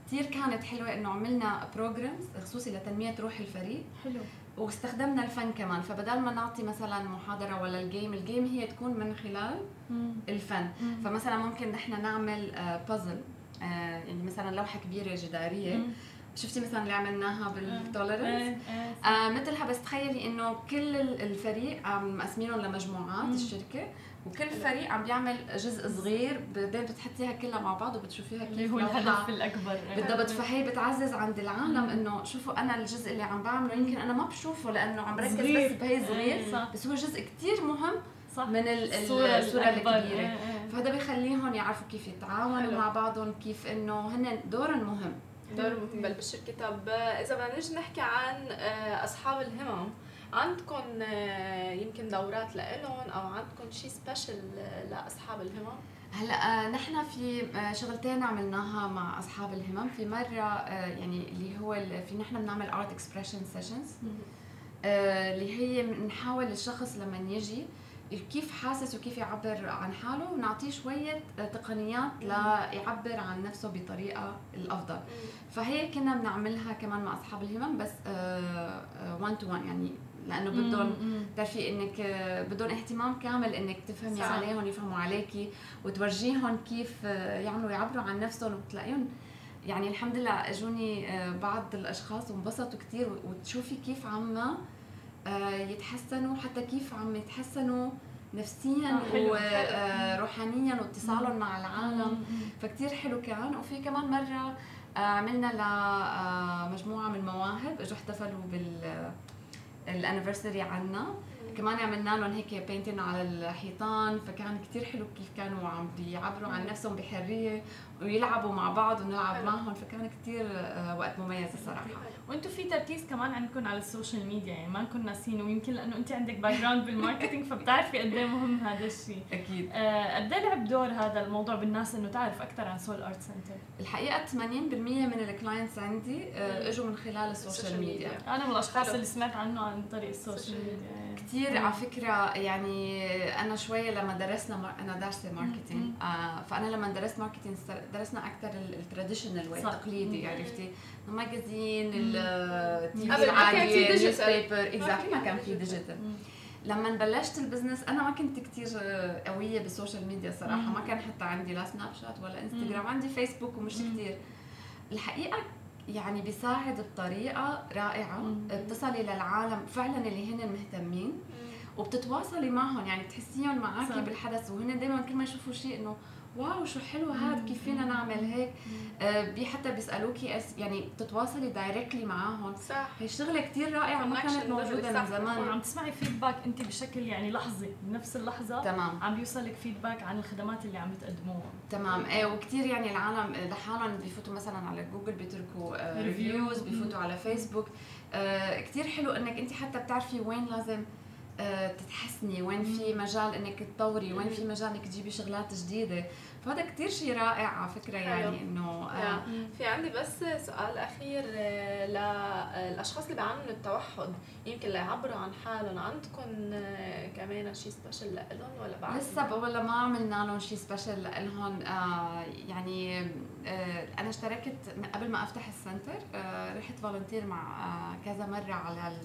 كثير كانت حلوة إنه عملنا programs خصوصي لتنمية روح الفريق. حلو. واستخدمنا الفن كمان. فبدل ما نعطي مثلا محاضرة ولا ال game ال game هي تكون من خلال الفن. فمثلا ممكن نحن نعمل بازل يعني مثلا لوحة كبيرة جدارية. شفتي مثلا اللي عملناها بال tolerance إيه، إيه، آه مثلها بس تخيلي إنه كل الفريق عم مقسمينهم لمجموعات الشركة وكل فريق عم بيعمل جزء صغير بعدين بتحطيها كلها مع بعض وبتشوفيها كيف هو الهدف الأكبر. بالضبط فهي بتعزز عند العالم إنه شوفوا أنا الجزء اللي عم بعمله يمكن أنا ما بشوفه لأنه عم بركز بس بهي صغير بس هو جزء كثير مهم صح. من الصورة, الصورة الكبيرة فهذا بيخليهم يعرفوا كيف يتعاونوا مع بعضهم كيف إنه هن دورهم مهم. دور مهم. بالشركة طب إذا بدنا نجي نحكي عن آه، أصحاب الهمم عندكم آه، يمكن دورات لإلهم أو عندكم شيء special لأصحاب الهمم؟ هلأ آه، نحن في شغلتين عملناها مع أصحاب الهمم. في مرة يعني اللي هو في نحن بنعمل art expression sessions اللي هي بنحاول الشخص لما يجي كيف حاسس وكيف يعبر عن حاله ونعطيه شوية تقنيات ليعبر عن نفسه بطريقة الأفضل. فهي كنا بنعملها كمان مع أصحاب الهمم بس 1 تو 1 يعني لأنه بدهم بتعرفي إنك آه، بدهم اهتمام كامل إنك تفهمي صح. عليهم يفهموا عليكي وتورجيهم كيف آه، يعملوا يعبروا عن نفسهم وتلاقيهم. يعني الحمد لله إجوني آه، بعض الأشخاص وانبسطوا كثير وتشوفي كيف عم آه، يتحسنوا حتى كيف عم يتحسنوا نفسيا وروحانيا آه، واتصالهم مع العالم. فكتير حلو كان وفي كمان مرة آه، عملنا لمجموعه من المواهب إجوا احتفلوا بال ال anniversary عنا. كمان عملنا لهم هيك painting على الحيطان. فكان كتير حلو كيف كانوا عم بيعبروا عن نفسهم بحرية ويلعبوا مع بعض ونلعب معهم. فكان كتير وقت مميز الصراحة. وأنتم في تركيز كمان عندكم على ال social media يعني ما نكون ناسينه ويمكن لأنه انت عندك background بال marketing فبتعرفي قد إيه مهم هذا الشيء أكيد. آه قد إيه لعب دور هذا الموضوع بالناس إنه تعرف أكثر عن Soul Art Center الحقيقة 80% من ال clients عندي آه إجوا من خلال ال social media. أنا من الاشخاص اللي سمعت عنه عن طريق ال social media كثير على فكرة يعني أنا شوية لما درسنا مار... أنا دارسه marketing. آه فأنا لما درست marketing درسنا أكثر ال traditional way التقليدي عرفتي؟ ال magazine ال TV العاديه ال newspaper ما كان في digital لما بلشت ال business أنا ما كنت كثير قوية بال social media صراحة. ما كان حتى عندي لا سناب شات ولا انستغرام عندي فيسبوك ومش كثير الحقيقة يعني بيساعد بطريقة رائعة. بتصلي للعالم فعلا اللي هن مهتمين. وبتتواصلي معهم يعني بتحسيهم معك بالحدث. وهن دائما كل ما يشوفوا شيء إنه wow شو حلو هاد كيف فينا نعمل هيك. آه بي حتى بيسالوكي يعني بتتواصلي directly معاهم. صح. هي شغلة كثير رائعة ما كانت موجودة من زمان. وعم تسمعي feedback انت بشكل يعني لحظي بنفس اللحظة. تمام. عم بيوصلك feedback عن الخدمات اللي عم بتقدموها. تمام. إيه وكثير يعني العالم لحالهم بيفوتوا مثلا على جوجل بيتركوا آه reviews بيفوتوا على فيسبوك آه كثير حلو إنك انت حتى بتعرفي وين لازم آه، تتحسني. وين في مجال إنك تطوري وين في مجال إنك تجيبي شغلات جديدة. فهذا كثير شيء رائع على فكرة يعني إنه آه. في عندي بس سؤال أخير آه، للاشخاص اللي بيعانوا من التوحد يمكن ليعبروا عن حالهم عندكم آه، كمان شيء special لهم ولا بعد؟ لسه ولا ما عملنا لهم شيء special لهم. آه يعني آه أنا اشتركت قبل ما أفتح ال center آه رحت volunteer مع آه كذا مرة على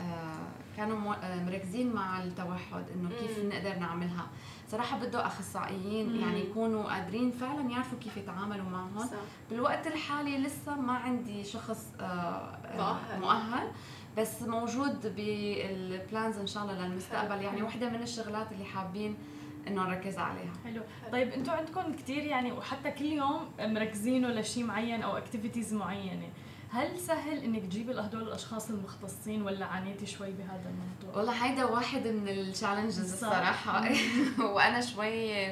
آه كانوا مركزين مع التوحد إنه كيف نقدر نعملها. صراحة بده أخصائيين مم. يعني يكونوا قادرين فعلا يعرفوا كيف يتعاملوا معهم. صح. بالوقت الحالي لسه ما عندي شخص آه، مؤهل, مؤهل بس موجود بال plans إن شاء الله للمستقبل. يعني وحدة من الشغلات اللي حابين إنه نركز عليها. حلو. طيب أنتم عندكم كثير يعني وحتى كل يوم مركزينه لشيء معين أو activities معينة. هل سهل إنك تجيبي هدول الاشخاص المختصين ولا عانيتي شوي بهذا الموضوع؟ والله هيدا واحد من ال challenges الصراحة. وأنا شوي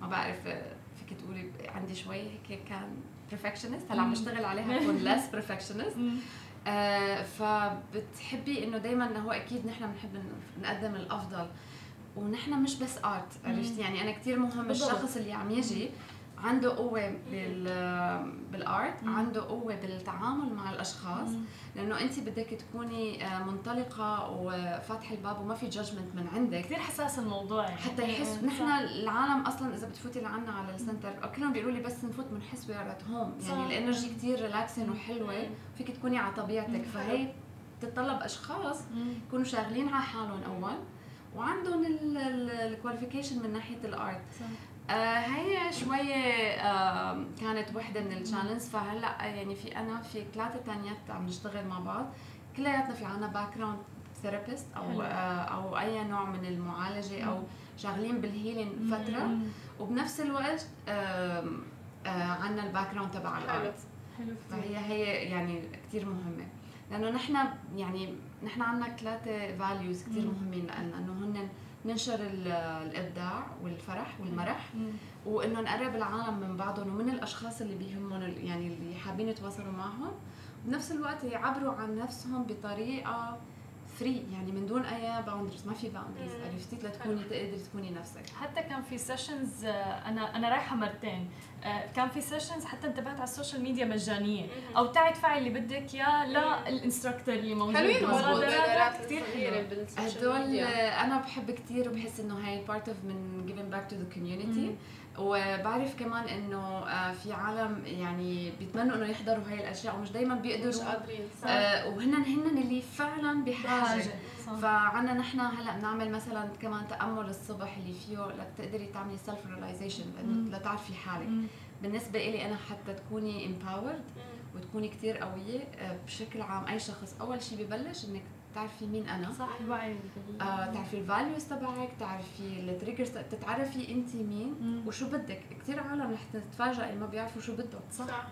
ما بعرف فيك تقولي عندي شوي هيك كان perfectionist هلأ عم بشتغل عليها أكون less perfectionist آه فبتحبي إنه دائما هو أكيد نحن بنحب نقدم الأفضل. ونحن مش بس art عرفتي يعني أنا كثير مهم الشخص اللي عم يجي عنده قوة بال بال art. عنده قوة بالتعامل مع الأشخاص. لأنه انت بدك تكوني آه، منطلقة وفاتحه الباب وما في judgment من عندك. كثير حساس الموضوع يعني. حتى يحس نحن العالم أصلا إذا بتفوتي لعنا على ال center كلهم بيقولوا لي بس نفوت بنحس we're at home يعني ال energy كثير relaxing وحلوة. فيك تكوني على طبيعتك. فهي بتتطلب أشخاص يكونوا شاغلين على حالهم أول. وعندهم ال qualification من ناحية ال art آه هي شوية آه كانت وحدة من ال challenge فهلأ يعني في أنا في ثلاثة تانيات عم نشتغل مع بعض. كلياتنا في عنا background therapist أو آه أو أي نوع من المعالجة أو شغالين بال healing فترة. وبنفس الوقت آه آه عنا ال background تبع ال art فهي هي يعني كثير مهمة. لأنه نحن يعني نحن عنا ثلاثة values كثير مهمين لنا. إنه هن ننشر الإبداع والفرح والمرح وإنه نقرب العالم من بعضهم ومن الأشخاص اللي بيهمهم يعني اللي حابين يتواصلوا معهم. بنفس الوقت يعبروا عن نفسهم بطريقة free يعني من دون أي boundaries ما في boundaries عرفتي؟ لتكوني تقدري تكوني نفسك. حتى كان في sessions آه، أنا أنا رايحة مرتين. آه، كان في sessions حتى انتبهت على ال social media مجانية. أو تعي ادفعي اللي بدك اياه لل instructor اللي موجود. حلوين مبادرات كثير حلوة. هدول أنا بحب كثير وبحس إنه هاي part of من giving back to the community وبعرف كمان إنه آه، في عالم يعني بيتمنوا إنه يحضروا هاي الأشياء ومش دائما بيقدروا مش قادرين آه وهن هن اللي فعلا بحاجه فعنا نحن هلأ بنعمل مثلا كمان تأمل الصبح اللي فيه لتقدري تعملي self realization لتعرفي حالك. بالنسبة لي أنا حتى تكوني empowered وتكوني كثير قوية آه، بشكل عام أي شخص أول شيء ببلش إنك تعرفي مين أنا؟ صح الوعي آه تعرفي ال values تبعك تعرفي ال triggers تتعرفي انت مين مم. وشو بدك. كثير عالم رح تتفاجئ ما بيعرفوا شو بدهم. صح, صح.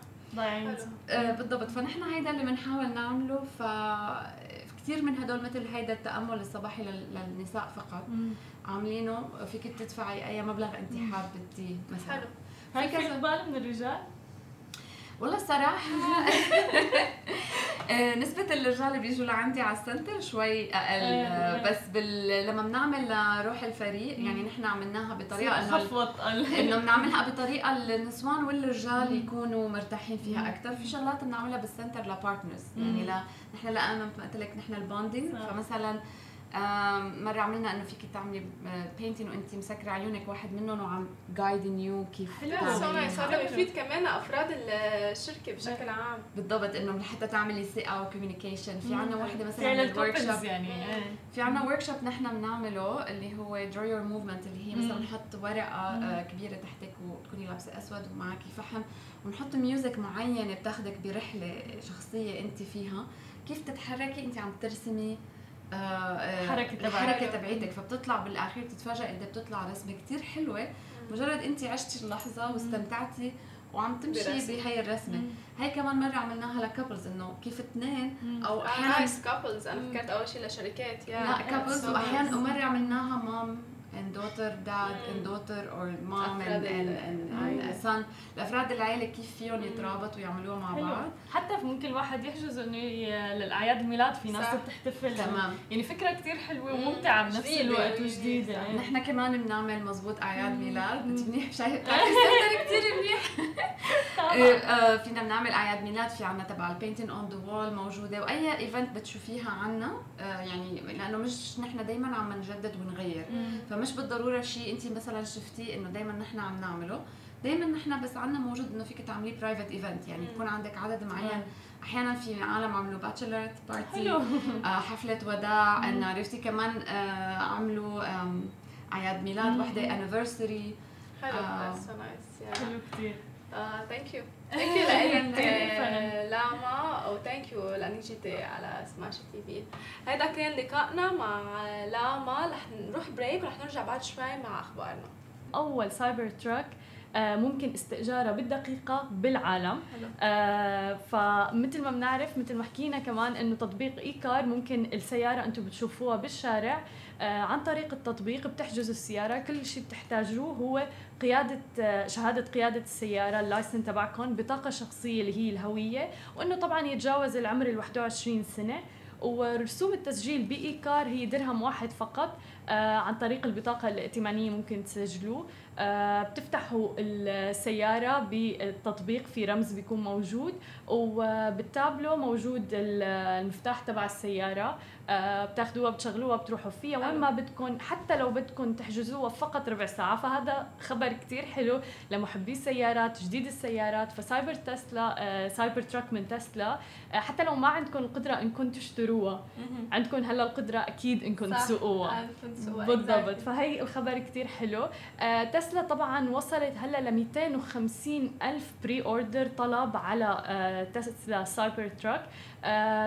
آه بالضبط. فنحن هيدا اللي بنحاول نعمله. ف كثير من هدول مثل هيدا التأمل الصباحي للنساء فقط. مم. عاملينه. فيك تدفعي أي مبلغ انت حابة مثلا. حلو. هل في إقبال من الرجال؟ والله الصراحة آه، نسبة الرجال اللي بيجوا لعندي على ال center شوي أقل آه، آه، بس بال... لما بنعمل روح الفريق يعني نحن عملناها بطريقة إنه إنه بنعملها بطريقة النسوان والرجال يكونوا مرتاحين فيها أكثر في شغلات بنعملها بال center ل partners يعني لا نحن لأنه قلت لك نحن ال bonding فمثلا مرة عملنا إنه فيك تعملي painting وانت مسكرة عيونك واحد منهم وعم guiding you كيف حلو هذا بفيد كمان أفراد الشركة بشكل عام. بالضبط إنه لحتى تعملي ثقة و communication في عندنا وحدة مثلا ال workshop يعني. إيه. في عندنا workshop نحن بنعمله اللي هو draw your movement اللي هي مثلا بنحط ورقة آه، كبيرة تحتك وتكوني لابسة أسود ومعك فحم. ونحط music معينة بتاخذك برحلة شخصية انت فيها. كيف تتحركي؟ انت عم ترسمي الحركه تبعك الحركة تبعيتك فبتطلع بالأخير تتفاجئ قد بتطلع رسمة كثير حلوة. مجرد أنت عشتي اللحظة واستمتعتي وعم تمشي بهي الرسمة. هي كمان مرة عملناها ل couples إنه كيف اثنين أو أحيانا nice couples أنا فكرت أول شيء لشركات يا. لا couples وأحيانا ومره عملناها mom. And daughter dad mm. and daughter or mom and, and, and, and son. الافراد العائله كيف فيهم يترابطوا ويعملوها مع حلو. بعض. حتى ممكن الواحد يحجز إنه للأعياد الميلاد في ناس بتحتفل. تمام. يعني فكرة كثير حلوة وممتعة بنفس الوقت وجديدة. يعني. نحن كمان بنعمل مزبوط أعياد ميلاد. انت منيح. شايف كثير منيح فينا بنعمل أعياد ميلاد في عنا تبع ال painting on the wall موجودة وأي event بتشوفيها عنا آه، يعني لأنه مش نحن دائما عم نجدد ونغير. فمش بالضرورة شيء. انت مثلا شفتيه إنه دائما نحن عم نعمله. دائما نحن بس عندنا موجود إنه فيك تعمليه private event يعني يكون عندك عدد معين. أحيانا في عالم عملوا bachelorette party آه حفلة وداع. انه عرفتي كمان آه عملوا أعياد ميلاد وحدة anniversary حلو. so nice حلو كثير thank you thank you لك لاما أو thank you لانك جيتي على سماش تي في هيدا كان لقائنا مع لاما رح نروح break ورح نرجع بعد شوي مع أخبارنا. أول Cybertruck آه، ممكن استئجارها بالدقيقة بالعالم. آه فمثل ما بنعرف مثل ما حكينا كمان إنه تطبيق eKar ممكن السيارة أنتم بتشوفوها بالشارع آه عن طريق التطبيق بتحجزوا السيارة. كل شيء بتحتاجوه هو قيادة آه شهادة قيادة السيارة ال license تبعكم بطاقة شخصية اللي هي الهوية وإنه طبعا يتجاوز العمر ال 21 سنة. ورسوم التسجيل باي كار هي درهم واحد فقط آه عن طريق البطاقة الائتمانية ممكن تسجلوه. بتفتحوا السيارة بالتطبيق في رمز بيكون موجود وبالتابلو موجود المفتاح تبع السيارة. آه، بتاخذوها بتشغلوها بتروحوا فيها. وين ما بدكم حتى لو بدكم تحجزوها فقط ربع ساعة. فهذا خبر كتير حلو لمحبي السيارات جديد السيارات. فسايبر تسلا آه، Cybertruck من تسلا. آه، حتى لو ما عندكم القدرة انكم تشتروها. عندكم هلا القدرة أكيد انكم تسوقوها. بالضبط. فهي الخبر كتير حلو. تسلا طبعا وصلت هلأ ل 250 ألف pre-order طلب على تسلا Cybertruck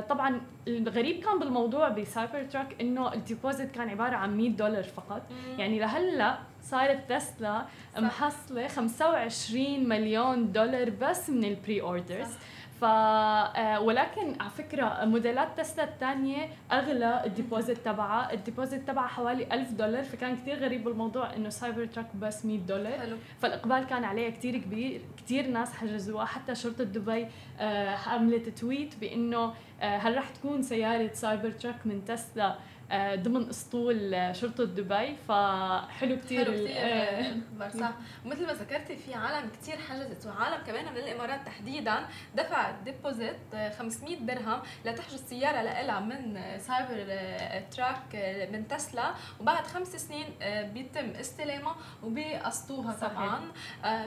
طبعا الغريب كان بالموضوع ب Cybertruck إنه ال deposit كان عبارة عن 100 دولار فقط. يعني لهلأ صارت تسلا محصلة 25 مليون دولار بس من ال pre-orders ف آه، ولكن على فكرة موديلات تسلا الثانية أغلى ال deposit تبعها. ال deposit تبعها حوالي 1000 دولار فكان كثير غريب الموضوع إنه Cybertruck بس 100 دولار. حلو. فالإقبال كان عليها كثير كبير كثير ناس حجزوها. حتى شرطة دبي آه، عملت tweet بإنه آه، هل رح تكون سيارة Cybertruck من تسلا آه، ضمن أسطول شرطة دبي. فحلو كثير حلو كثير آه. صح ومثل ما ذكرتي في عالم كثير حجزت وعالم كمان من الإمارات تحديدا دفعت deposit 500 درهم لتحجز سيارة لها من Cybertruck من تسلا. وبعد خمس سنين بيتم استلامها وبيقسطوها طبعا.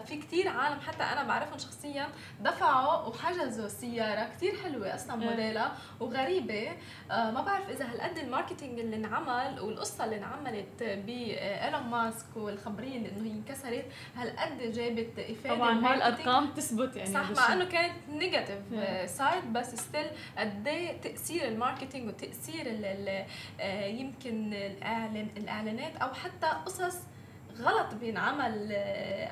في كثير عالم حتى أنا بعرفهم شخصيا دفعوا وحجزوا سيارة كثير حلوة أصلا موديلها وغريبة. ما بعرف إذا هالقد ال marketing ال marketing اللي انعمل والقصة اللي انعملت بايلون ماسك والخبريه إنه هي انكسرت هالقد جابت إفادة طبعا هاي الأرقام تثبت يعني صح مع إنه كانت negative side بس still قد إيه تأثير ال marketing وتأثير آه، يمكن الاعلان الإعلانات أو حتى قصص غلط بينعمل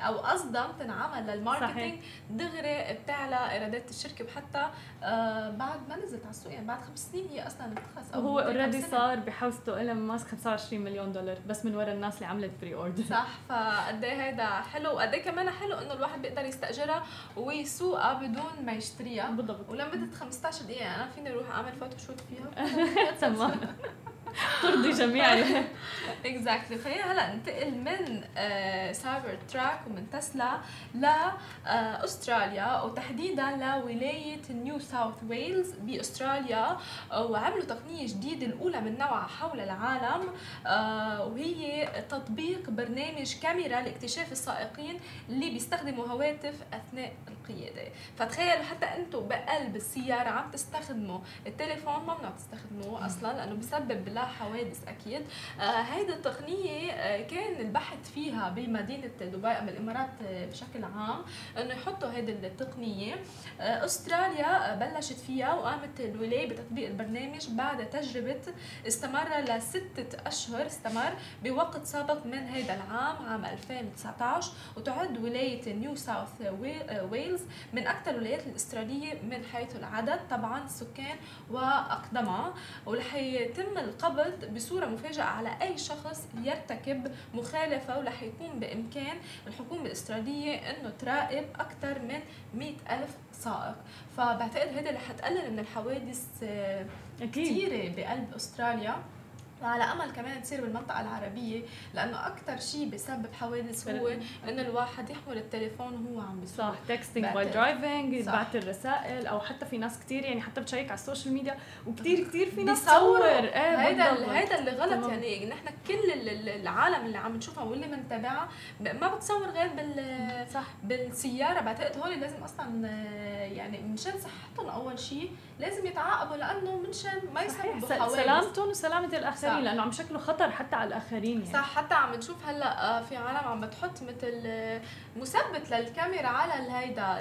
أو قصدا بتنعمل لل marketing. دغري بتعلى ايرادات الشركة وحتى آه، بعد ما نزلت على السوق يعني بعد خمس سنين هي أصلا بتخلص. أو هو already صار بحوزته إيلون ماسك 25 مليون دولار بس من ورا الناس اللي عملت pre-order صح فقد إيه هيدا حلو؟ وقد إيه كمان حلو إنه الواحد بيقدر يستأجرها ويسوقها بدون ما يشتريها. بالضبط. ولمدة 15 دقيقة أنا فيني أروح أعمل photoshoot فيها؟ تمام. ترضي جميع exactly خلينا هلا ننتقل من سايبر آه، truck ومن تسلا لاستراليا آه، وتحديدا لولاية نيو ساوث ويلز بأستراليا. آه، وعملوا تقنية جديدة الأولى من نوعها حول العالم وهي تطبيق برنامج كاميرا لاكتشاف السائقين اللي بيستخدموا هواتف أثناء القيادة. فتخيلوا حتى أنتم بقلب السيارة عم تستخدموا التليفون ممنوع تستخدموه أصلا لأنه بسبب حوادث أكيد. آه هيدي التقنية آه كان البحث فيها بمدينة دبي أم الإمارات آه بشكل عام إنه يحطوا هيدي التقنية. آه أستراليا بلشت فيها وقامت الولاية بتطبيق البرنامج بعد تجربة استمر لستة أشهر استمر بوقت سابق من هذا العام عام 2019 وتعد ولاية نيو ساوث ويلز من أكثر الولايات الاسترالية من حيث العدد طبعا السكان واقدمها ورح يتم القبض القبض بصورة مفاجئة على أي شخص يرتكب مخالفة ورح يكون بإمكان الحكومة الأسترالية أنه تراقب أكثر من مئة ألف سائق. فبعتقد هذا رح تقلل من الحوادث آه، كثيرة بقلب أستراليا. وعلى أمل كمان تصير بالمنطقة العربية لأنه أكثر شيء بسبب حوادث هو إنه الواحد يحمل التليفون وهو عم بيسوق. صح texting by driving يبعث الرسائل أو حتى في ناس كثير يعني حتى بت check على ال social media وكثير كثير في ناس تصور. إيه هيدا هيدا اللي غلط تمام. يعني نحن كل العالم اللي عم نشوفها واللي بنتابعها ما بتصور غير بال صح. بالسيارة. بعتقد هول لازم أصلا يعني مشان صحتهم أول شيء لازم يتعاقبوا لأنه منشان ما يسببوا حوادث. سلامتهم وسلامة الآخرين لأنه عم شكله خطر حتى على الآخرين يعني. صح. حتى عم نشوف هلأ آه، في عالم عم بتحط مثل آه، مثبت للكاميرا على هيدا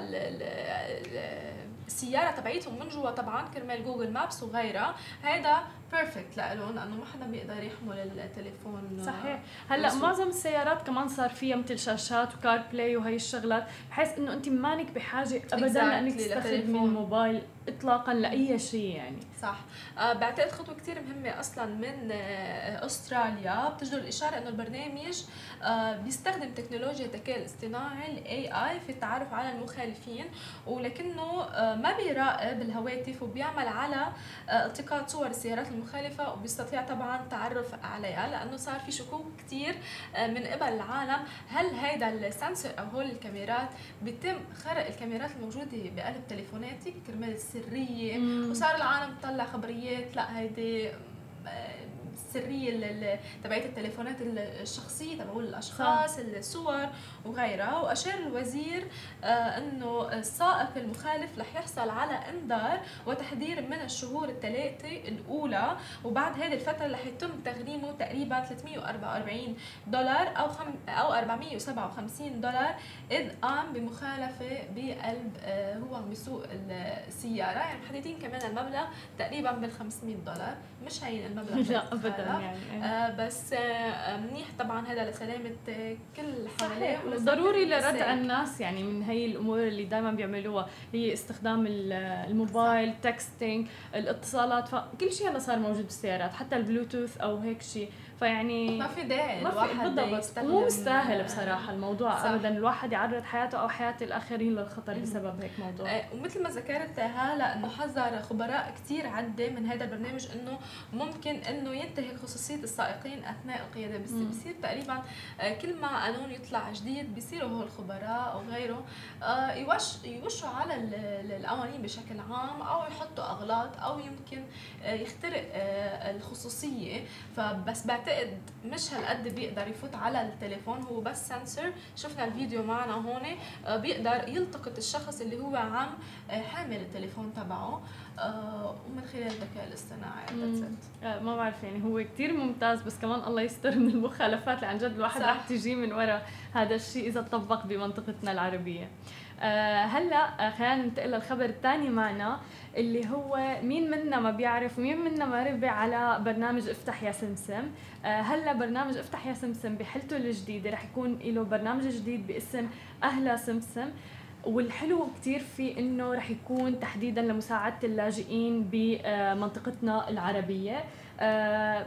السيارة تبعيتهم من جوا. طبعا كرمال Google Maps وغيرها. هيدا perfect لهم لأنه ما حدا بيقدر يحمل التليفون. صحيح. هلأ. معظم السيارات كمان صار فيها مثل شاشات و CarPlay وهي الشغلات. بحيث إنه أنت مانك بحاجة ابدا لأنك تستخدمي الموبايل اطلاقا لأي شيء يعني. صح. آه بعتقد خطوة كثير مهمة أصلا من آه أستراليا. بتجدر الإشارة إنه البرنامج آه بيستخدم تكنولوجيا الذكاء الاصطناعي ال AI في التعرف على المخالفين. ولكنه آه ما بيراقب الهواتف وبيعمل على آه التقاط صور السيارات المخالفه وبيستطيع طبعا التعرف عليها لأنه صار في شكوك كثير آه من قبل العالم. هل هيدا ال sensor أو هول الكاميرات بيتم خرق الكاميرات الموجودة بقلب تليفوناتك كرمال السرية؟ وصار العالم تطلع خبريات لا هيدي السرية تبعت التليفونات الشخصية تبع الأشخاص الصور وغيرها. وأشار الوزير آه، إنه السائق المخالف رح يحصل على إنذار وتحذير من الشهور الثلاثة الأولى. وبعد هذه الفترة رح يتم تغريمه تقريبا 344 دولار أو خم أو 457 دولار إذ قام بمخالفة بقلب آه، هو عم بيسوق السيارة. يعني محددين كمان المبلغ تقريبا بال 500 دولار. مش هين المبلغ. لا. ابدا يعني آه بس آه منيح طبعا هذا لسلامة كل اللي حواليه ضروري لردع الناس يعني من هي الأمور اللي دائما بيعملوها هي استخدام الموبايل texting الاتصالات فكل شيء هلا صار موجود بالسيارات حتى البلوتوث أو هيك شيء. فيعني ما في داعي ما في بالضبط. مو مستاهل بصراحة الموضوع. صح. ابدا الواحد يعرض حياته أو حياة الآخرين للخطر بسبب هيك موضوع. آه، ومثل ما ذكرت هلا إنه حذر خبراء كثير عدة من هذا البرنامج إنه ممكن إنه ينتهك خصوصية السائقين أثناء القيادة. بس بصير تقريبا آه، كل ما قانون يطلع جديد بيصيروا هو الخبراء أو غيره آه، يوش يوشوا على القوانين بشكل عام أو يحطوا أغلاط أو يمكن يخترق الخصوصية. فبس بعتقد مش هالقد بيقدر يفوت على التليفون هو بس سنسور شفنا الفيديو معنا هون آه، بيقدر يلتقط الشخص اللي هو عم آه، حامل التليفون تبعه آه، ومن خلال الذكاء الاصطناعي. ما بعرف يعني هو كتير ممتاز بس كمان الله يستر من المخالفات اللي عن جد الواحد رح تجي من وراء هذا الشيء إذا طبق بمنطقتنا العربية. هلأ خلينا ننتقل للخبر الثاني معنا. اللي هو مين منا ما بيعرف ومين منا ما ربي على برنامج افتح يا سمسم. آه، هلا برنامج افتح يا سمسم بحلته الجديدة رح يكون له برنامج جديد باسم أهلا سمسم. والحلو كتير فيه إنه رح يكون تحديدا لمساعدة اللاجئين بمنطقتنا العربية.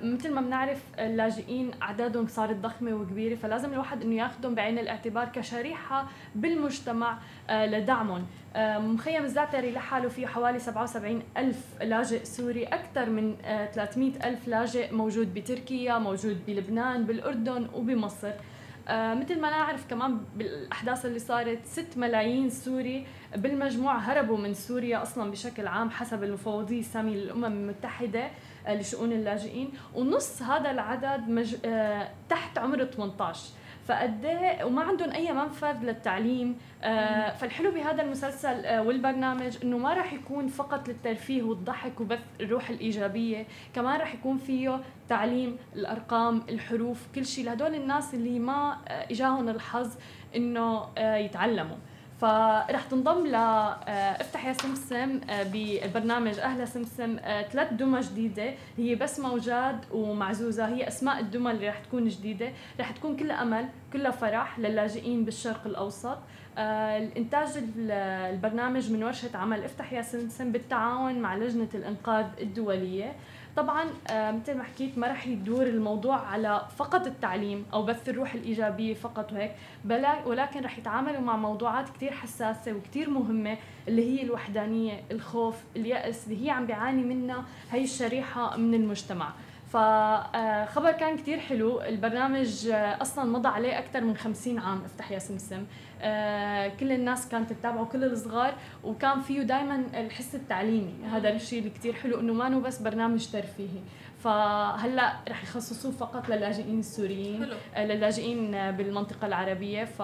مثل ما بنعرف اللاجئين أعدادهم صارت ضخمة وكبيرة فلازم الواحد إنه ياخذهم بعين الاعتبار كشريحة بالمجتمع آه لدعمهم. آه مخيم الزعتري لحاله فيه حوالي 77 ألف لاجئ سوري أكثر من 300 آه، ألف لاجئ موجود بتركيا موجود بلبنان بالأردن وبمصر. آه مثل ما نعرف كمان بالأحداث اللي صارت 6 ملايين سوري بالمجموع هربوا من سوريا أصلا بشكل عام حسب المفوضيه الساميه للأمم المتحدة. آه لشؤون اللاجئين. ونص هذا العدد مج... آه تحت عمر 18 فقد إيه، وما عندهم أي منفذ للتعليم. آه فالحلو بهذا المسلسل آه والبرنامج إنه ما راح يكون فقط للترفيه والضحك وبث الروح الإيجابية كمان راح يكون فيه تعليم الأرقام الحروف كل شيء. لهدول الناس اللي ما آه، إجاهم الحظ إنه آه، يتعلموا. فرح تنضم ل آه، افتح يا سمسم آه، بالبرنامج أهلا سمسم آه، ثلاث دمى جديدة هي بس موجاد ومعزوزة هي أسماء الدمى اللي رح تكون جديدة رح تكون كلها أمل كلها فرح للاجئين بالشرق الأوسط. الإنتاج البرنامج من ورشه عمل افتح يا سمسم بالتعاون مع لجنة الإنقاذ الدولية. طبعا آه، مثل ما حكيت ما رح يدور الموضوع على فقط التعليم أو بث الروح الإيجابية فقط وهيك. ولكن رح يتعاملوا مع موضوعات كثير حساسة وكثير مهمة اللي هي الوحدانية الخوف اليأس اللي هي عم بيعاني منها هي الشريحة من المجتمع. فخبر كان كتير حلو. البرنامج آه، أصلا مضى عليه أكثر من 50 عام افتح يا سمسم آه، كل الناس كانت تتابعه كل الصغار وكان فيه دائما الحس التعليمي. هذا الشيء اللي كثير حلو إنه ما بس برنامج ترفيهي. فهلا رح يخصصوه فقط للاجئين السوريين حلو. آه، للاجئين بالمنطقة العربية. ف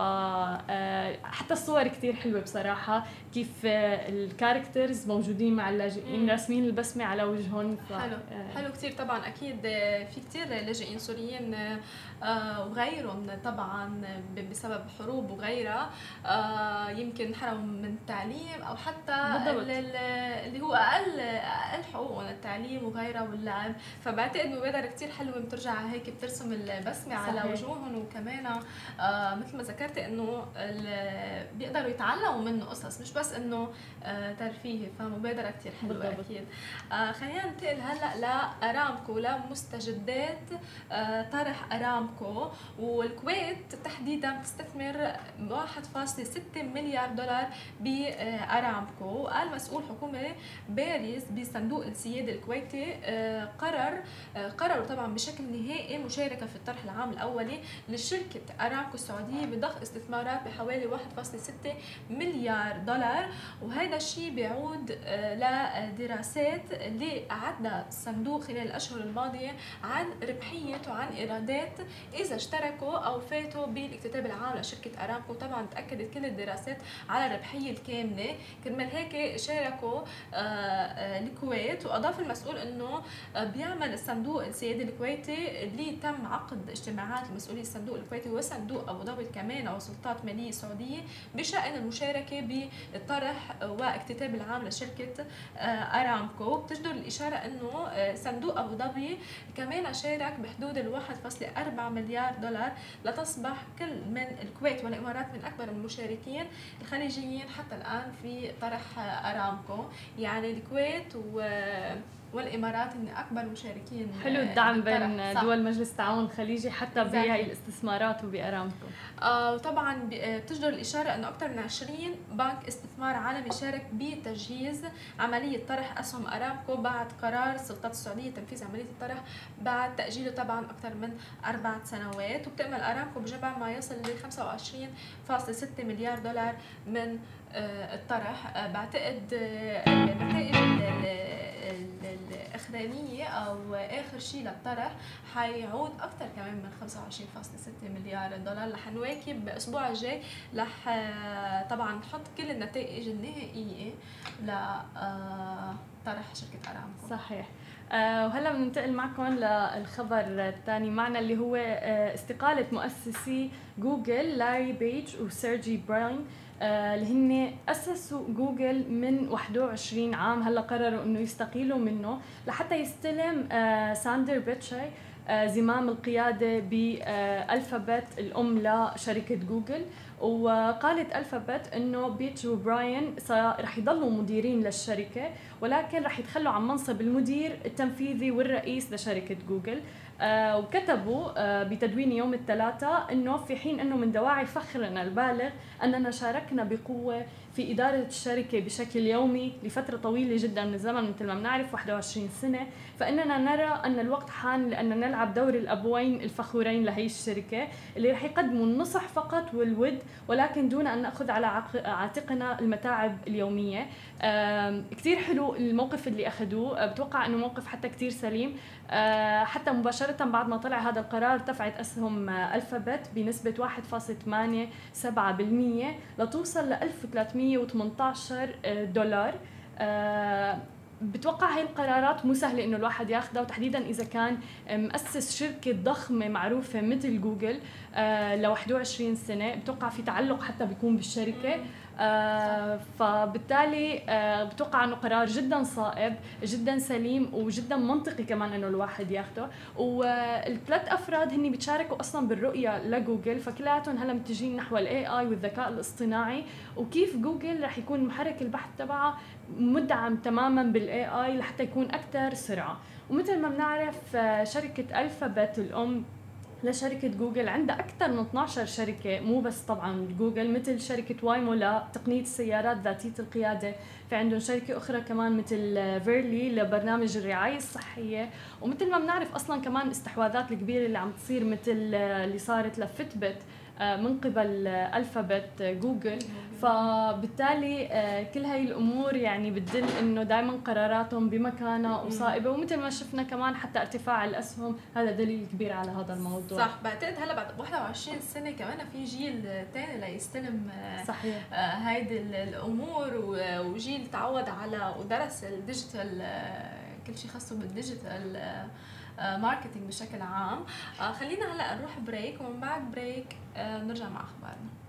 حتى الصور كثير حلوة بصراحة كيف الكاركترز موجودين مع اللاجئين راسمين البسمة على وجههم. ف... حلو. حلو كثير طبعا. أكيد في كثير لاجئين سوريين آه، وغيرهم طبعا بسبب حروب وغيرها آه، يمكن انحرموا من التعليم أو حتى اللي هو أقل أقل حقوقهم التعليم وغيرها واللعب. فبعتقد مبادره كثير حلوة بترجع هيك بترسم البسمة على وجوههم وكمان آه مثل ما ذكرت إنه بيقدروا يتعلموا منه قصص مش بس إنه آه ترفيهي فمبادره كثير حلوة بالضبط. أكيد. آه خلينا ننتقل هلأ لارامكو لمستجدات آه طرح أرامكو. والكويت تحديدا بتستثمر 1.6 مليار دولار بأرامكو. قال مسؤول حكومة بارز بصندوق السيادة الكويتي آه، قرر دولار قرروا طبعا بشكل نهائي مشاركة في الطرح العام الأولي لشركة أرامكو السعودية بضخ استثمارات بحوالي 1.6 مليار دولار. وهذا الشيء بيعود لدراسات اللي اعدها الصندوق خلال الأشهر الماضية عن ربحيه وعن إيرادات إذا اشتركوا أو فاتوا بالاكتتاب العام لشركة أرامكو. طبعا تأكدت كل الدراسات على الربحية الكاملة. كرمال هيك شاركوا آه، آه، الكويت. وأضاف المسؤول إنه آه، بيعمل الصندوق السيادي الكويتي اللي تم عقد اجتماعات لمسؤولي الصندوق الكويتي وصندوق أبو ظبي كمان أو سلطات ماليه سعوديه بشأن المشاركة بالطرح واكتتاب العام لشركة أرامكو. بتجدر الإشارة إنه صندوق أبو ظبي كمان شارك بحدود ال 1.4 مليار دولار لتصبح كل من الكويت والإمارات من أكبر المشاركين الخليجيين حتى الآن في طرح أرامكو. يعني الكويت و والإمارات هن أكبر مشاركين حلو الدعم بين دول مجلس التعاون الخليجي حتى بهي الاستثمارات وبأرامكو. آه طبعا بتجدر الإشارة إنه أكثر من 20 بنك استثمار عالمي شارك بتجهيز عملية طرح أسهم أرامكو بعد قرار السلطات السعودية تنفيذ عملية الطرح بعد تأجيله طبعا أكثر من أربع سنوات. وبتأمل أرامكو بجمع ما يصل ل 25.6 مليار دولار من آه، الطرح. آه، بعتقد النتائج آه، الأخرانية أو آخر شيء للطرح حيعود أكثر كمان من 25.6 مليار دولار. رح نواكب الأسبوع الجاي. رح طبعا نحط كل النتائج النهائية لطرح شركة أرامكو. صحيح. آه وهلا بننتقل معكم للخبر الثاني. معنا اللي هو آه استقالة مؤسسي جوجل لاري بيج وسيرجي براين. آه، اللي هن أسسوا جوجل من 21 عام. هلا قرروا إنه يستقيلوا منه لحتى يستلم آه، ساندر بيتشاي آه، زمام القيادة بالفابت الأم لشركة جوجل. وقالت ألفابت إنه بيتش وبراين رح يضلوا مديرين للشركة ولكن رح يتخلوا عن منصب المدير التنفيذي والرئيس لشركة جوجل. آه وكتبوا آه بتدوين يوم الثلاثاء إنه في حين إنه من دواعي فخرنا البالغ أننا شاركنا بقوة في إدارة الشركة بشكل يومي لفترة طويلة جدا من الزمن مثل ما بنعرف 21 سنة. فإننا نرى أن الوقت حان لأن نلعب دور الأبوين الفخورين لهي الشركة اللي رح يقدموا النصح فقط والود ولكن دون أن نأخذ على عاتقنا المتاعب اليومية. كثير حلو الموقف اللي أخذوه. بتوقع أنه موقف حتى كثير سليم. آه، حتى مباشرة بعد ما طلع هذا القرار ارتفعت أسهم ألفابت بنسبة 1.87% لتوصل ل 1318 دولار. آه، بتوقع هاي القرارات مو سهلة إنه الواحد ياخذها وتحديدا إذا كان مؤسس شركة ضخمة معروفة مثل جوجل آه، ل 21 سنة. بتوقع في تعلق حتى بيكون بالشركة. فبالتالي آه بتوقع إنه قرار جدا صائب جدا سليم وجدا منطقي كمان إنه الواحد ياخده. والثلاث أفراد هن بيتشاركوا أصلا بالرؤية لجوجل فكلياتهم هلأ متجهين نحو ال AI والذكاء الاصطناعي. وكيف جوجل رح يكون محرك البحث تبعها مدعم تماما بال AI لحتى يكون أكثر سرعة؟ ومثل ما بنعرف آه، شركة ألفابت الأم لشركة جوجل عندها أكثر من 12 شركة مو بس طبعا جوجل مثل شركة وايمو لتقنية السيارات ذاتية القيادة. في عندهم شركة أخرى كمان مثل فيريلي لبرنامج الرعاية الصحية. ومثل ما بنعرف أصلا كمان استحواذات الكبيرة اللي عم تصير مثل اللي صارت لفيتبيت آه، من قبل الفابت جوجل. فبالتالي آه، كل هاي الأمور يعني بتدل إنه دائما قراراتهم بمكانها وصائبة. ومثل ما شفنا كمان حتى ارتفاع الأسهم هذا دليل كبير على هذا الموضوع. صح بعتقد هلأ بعد 21 سنة كمان في جيل ثاني ليستلم آه، صحيح. هيدي الأمور وجيل تعود على ودرس ال digital كل شيء خاصه بال digital marketing بشكل عام. آه، خلينا هلأ نروح break ومن بعد break آه، نرجع مع أخبارنا.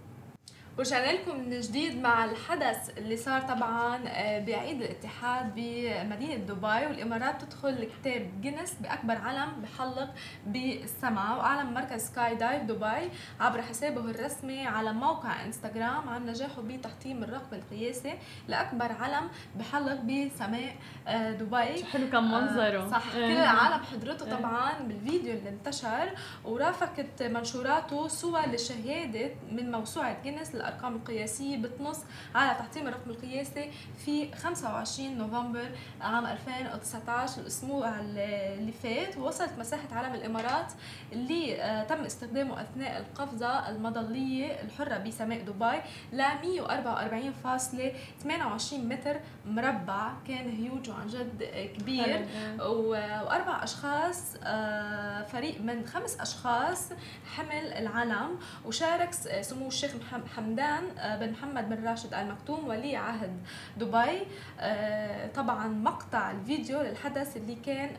ورجعنا لكم من جديد مع الحدث اللي صار طبعا آه، بعيد الاتحاد بمدينة دبي والإمارات تدخل كتاب جينيس بأكبر علم بحلق بالسماء وأعلن مركز سكاي دايف دبي عبر حسابه الرسمي على موقع إنستغرام عن نجاحه بتحطيم الرقم القياسي لأكبر علم بحلق بسماء آه، دبي. حلو كان منظره. صح. كل العالم حضرته طبعا بالفيديو اللي انتشر ورافقت منشوراته صور لشهادة من موسوعة جينيس الأرقام القياسية بتنص على تحطيم الرقم القياسي في 25 نوفمبر عام 2019 الأسبوع اللي فات ووصلت مساحة علم الإمارات اللي آه، تم استخدامه أثناء القفزة المظليه الحرة بسماء دبي ل 144.28 متر مربع كان هيوج وعن جد كبير. واربع أشخاص آه، فريق من خمس أشخاص حمل العلم وشارك سمو الشيخ حمدان آه، بن محمد بن راشد ال مكتوم ولي عهد دبي. آه، طبعا مقطع الفيديو للحدث اللي كان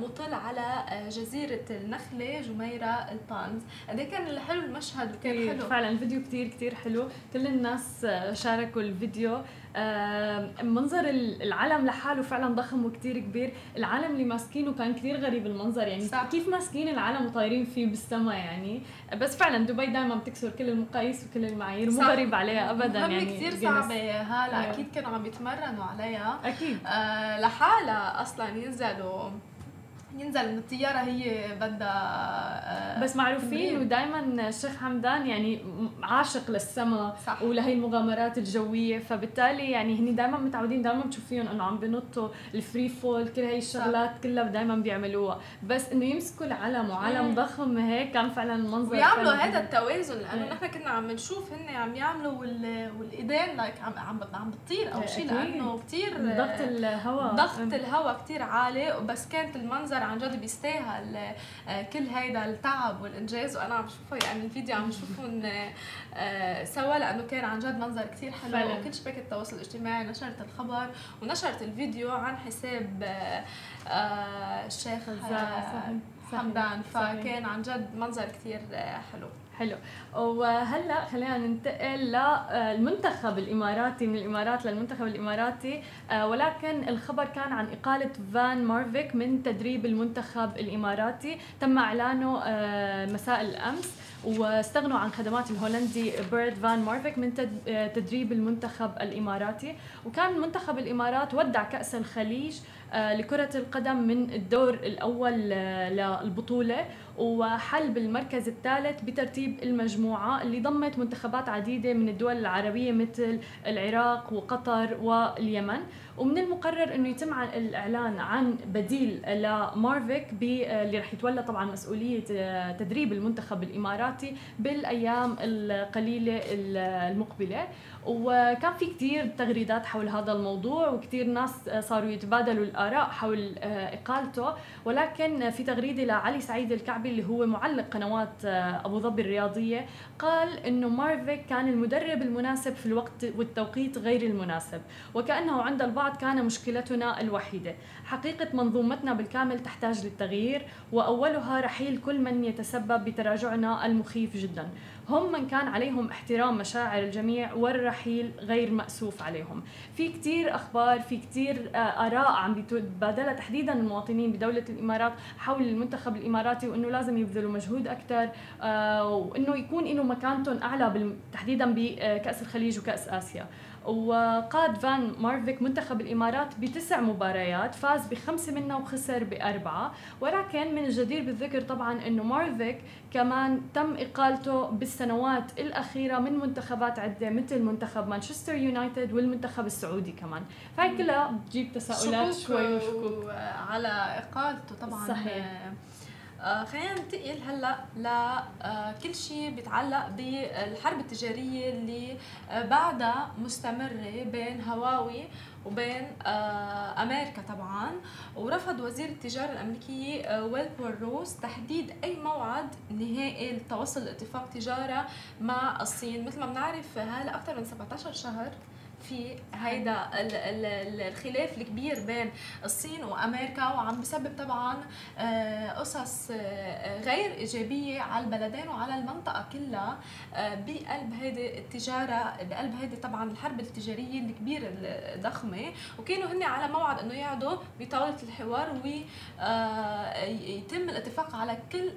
مطل على جزيرة النخلة جميرة البانز قد إيه كان حلو المشهد وكان حلو. فعلا الفيديو كتير كتير حلو. كل الناس شاركوا الفيديو. منظر العلم لحاله فعلا ضخم وكتير كبير. العلم اللي ماسكينه كان كتير غريب المنظر يعني صح. كيف ماسكين العلم وطايرين فيه بالسماء يعني؟ بس فعلا دبي دائما بتكسر كل المقاييس وكل المعايير مو غريب عليها ابدا يعني كثير صعبة هلا أكيد كانوا عم يتمرنوا عليها. أكيد. آه لحالها أصلا ينزلوا ينزل من الطيارة هي بدها آه، بس معروفين ودائما الشيخ حمدان يعني عاشق للسماء ولهي المغامرات الجوية فبالتالي يعني هني دائما متعودين دائما بتشوفيهم إنه عم بنطوا ال free fall كل هي الشغلات كلها دائما بيعملوها. بس إنه يمسكوا العلم وعلم ضخم هيك كان فعلا المنظر ويعملوا هذا التوازن لأنه نحن كنا عم نشوف هن عم يعملوا والإيدين لايك عم عم عم بتطير أو شيء لأنه كثير ضغط الهواء. ضغط الهواء كثير عالي بس كانت المنظر عن جد بيستاهل آه، كل هيدا التعب والإنجاز. وأنا عم شوفه يعني الفيديو عم شوفهم آه، سوا لأنه كان عن جد منظر كثير حلو. وكل شبكة التواصل الاجتماعي نشرت الخبر ونشرت الفيديو عن حساب آه، الشيخ حمدان فكان عن جد منظر كثير حلو. حلو. وهلا خلينا ننتقل للمنتخب الإماراتي من الإمارات للمنتخب الإماراتي. آه، ولكن الخبر كان عن إقالة فان مارفيك من تدريب المنتخب الإماراتي. تم إعلانه آه، مساء الأمس. واستغنوا عن خدمات الهولندي بيرد فان مارفيك من آه، تدريب المنتخب الإماراتي. وكان منتخب الإمارات ودع كأس الخليج لكرة القدم من الدور الأول للبطولة وحل بالمركز الثالث بترتيب المجموعة اللي ضمت منتخبات عديدة من الدول العربية مثل العراق وقطر واليمن. ومن المقرر إنه يتم الإعلان عن بديل لمارفيك اللي رح يتولى طبعا مسؤولية تدريب المنتخب الإماراتي بالأيام القليلة المقبلة. وكان في كثير تغريدات حول هذا الموضوع وكثير ناس صاروا يتبادلوا الآراء حول إقالته. ولكن في تغريدة لعلي سعيد الكعبي اللي هو معلق قنوات أبو ظبي الرياضية قال إنه مارفيك كان المدرب المناسب في الوقت والتوقيت غير المناسب وكأنه عند البعض كان مشكلتنا الوحيدة. حقيقة منظومتنا بالكامل تحتاج للتغيير وأولها رحيل كل من يتسبب بتراجعنا المخيف جدا. هم من كان عليهم احترام مشاعر الجميع والرحيل غير مأسوف عليهم. في كتير أخبار في كتير آه، آراء عم بيتبادلها تحديدا المواطنين بدولة الإمارات حول المنتخب الإماراتي وأنه لازم يبذلوا مجهود أكثر آه، وأنه يكون له مكانتهم أعلى تحديدا بكأس الخليج وكأس آسيا. وقاد فان مارفيك منتخب الإمارات بتسع مباريات فاز بخمسة منها وخسر بأربعة. ولكن من الجدير بالذكر طبعا إنه مارفيك كمان تم إقالته بالسنوات الأخيرة من منتخبات عدة مثل منتخب مانشستر يونايتد والمنتخب السعودي كمان. فهي كلها بتجيب تساؤلات شوي وشكوك. على إقالته طبعا. صحيح. آه خلينا ننتقل هلا لكل آه شيء بيتعلق بالحرب التجارية اللي آه بعدها مستمرة بين هواوي وبين أمريكا طبعا. ورفض وزير التجارة الأمريكية آه ويلبور روس تحديد أي موعد نهائي لتوصل لاتفاق تجارة مع الصين. مثل ما بنعرف هلا أكثر من 17 شهر في هيدا الخلاف الكبير بين الصين وأمريكا وعم بسبب طبعا آه، قصص آه، غير إيجابية على البلدين وعلى المنطقة كلها آه، بقلب هيدي التجارة بقلب هيدي طبعا الحرب التجارية الكبيرة الضخمة. وكانوا هن على موعد إنه يقعدوا بطاولة الحوار ويتم الاتفاق على كل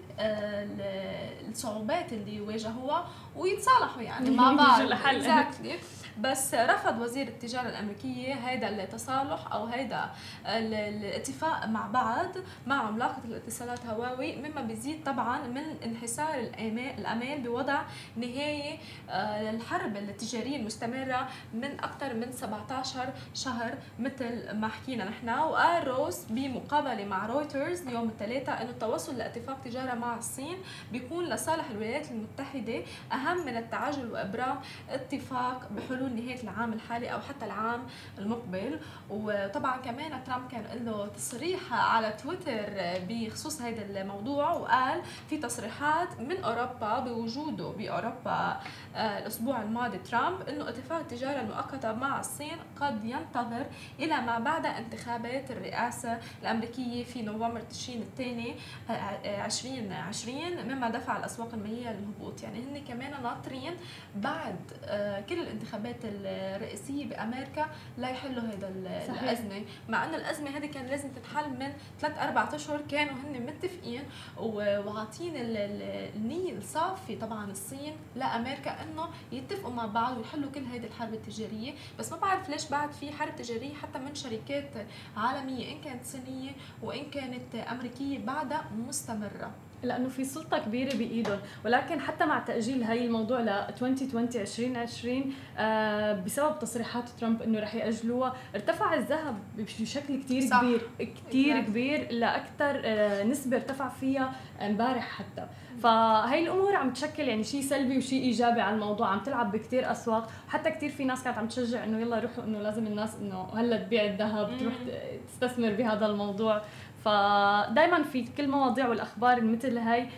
الصعوبات اللي واجهوها ويتصالحوا يعني مع بعض. exactly. بس رفض وزير التجارة الأمريكية هذا التصالح أو هذا الاتفاق مع بعض مع عملاقة الاتصالات هواوي مما بيزيد طبعا من انحسار الأمال بوضع نهاية آه، للحرب التجارية المستمرة من أكثر من 17 شهر مثل ما حكينا نحن. وقال روس بمقابلة مع رويترز يوم الثلاثاء إنه التوصل لاتفاق تجارة مع الصين بيكون لصالح الولايات المتحدة أهم من التعجل وإبرام اتفاق بحلول نهاية العام الحالي أو حتى العام المقبل. وطبعا كمان ترامب كان له تصريح على تويتر بخصوص هذا الموضوع وقال في تصريحات من أوروبا بوجوده بأوروبا آه، الأسبوع الماضي ترامب إنه اتفاق التجارة المؤقتة مع الصين قد ينتظر إلى ما بعد انتخابات الرئاسة الأمريكية في نوفمبر تشرين الثاني 2020 آه، مما دفع الأسواق المالية للهبوط. يعني هن كمان ناطرين بعد آه، كل الانتخابات الرئاسيه بأمريكا لا يحلوا هذا الأزمة. مع إنه الأزمة هذه كان لازم تتحل من ثلاث أربع أشهر كانوا هن متفقين وعاطين النية الصافي طبعا الصين لأمريكا إنه يتفقوا مع بعض ويحلوا كل هذه الحرب التجارية. بس ما بعرف ليش بعد في حرب تجارية حتى من شركات عالمية إن كانت صينية وإن كانت أمريكية بعدها مستمرة. لأنه في سلطة كبيرة بإيدهم. ولكن حتى مع تأجيل هاي الموضوع ل 2020 2020 آه بسبب تصريحات ترامب إنه رح يأجلوها ارتفع الذهب بشكل كثير كبير كثير كبير لاكثر آه نسبة ارتفع فيها امبارح حتى. فهي الأمور عم تشكل يعني شيء سلبي وشيء إيجابي على الموضوع عم تلعب بكثير أسواق. حتى كثير في ناس كانت عم تشجع إنه يلا روحوا إنه لازم الناس إنه هلأ تبيع الذهب تروح تستثمر بهذا الموضوع. فدائما في كل مواضيع والأخبار مثل هاي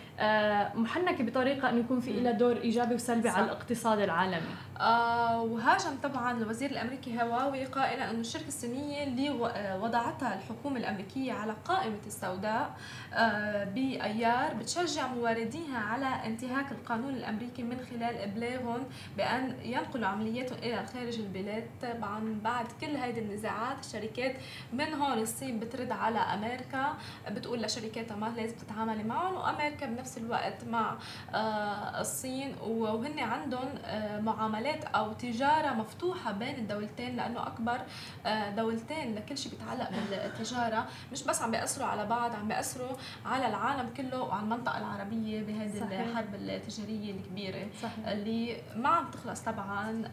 محنكة بطريقة انه يكون في لها دور إيجابي وسلبي صح. على الاقتصاد العالمي. آه وهاجم طبعا الوزير الأمريكي هواوي قائلا انه الشركة الصينية اللي آه، وضعتها الحكومة الأمريكية على قائمة السوداء آه بأيار بتشجع مورديها على انتهاك القانون الأمريكي من خلال ابلاغهم بأن ينقلوا عملياتهم إلى خارج البلاد. طبعا بعد كل هذه النزاعات الشركات من هون الصين بترد على أمريكا بتقول لشركاتها ما لازم تتعاملي معهم وأمريكا بنفس الوقت مع آه الصين وهن عندهم آه معاملات أو تجارة مفتوحة بين الدولتين لأنه أكبر آه، دولتين لكل شيء بيتعلق بالتجارة. مش بس عم بيأثروا على بعض عم بيأثروا على العالم كله وعلى المنطقة العربية بهذه الحرب التجارية الكبيرة. صحيح. اللي ما عم تخلص طبعا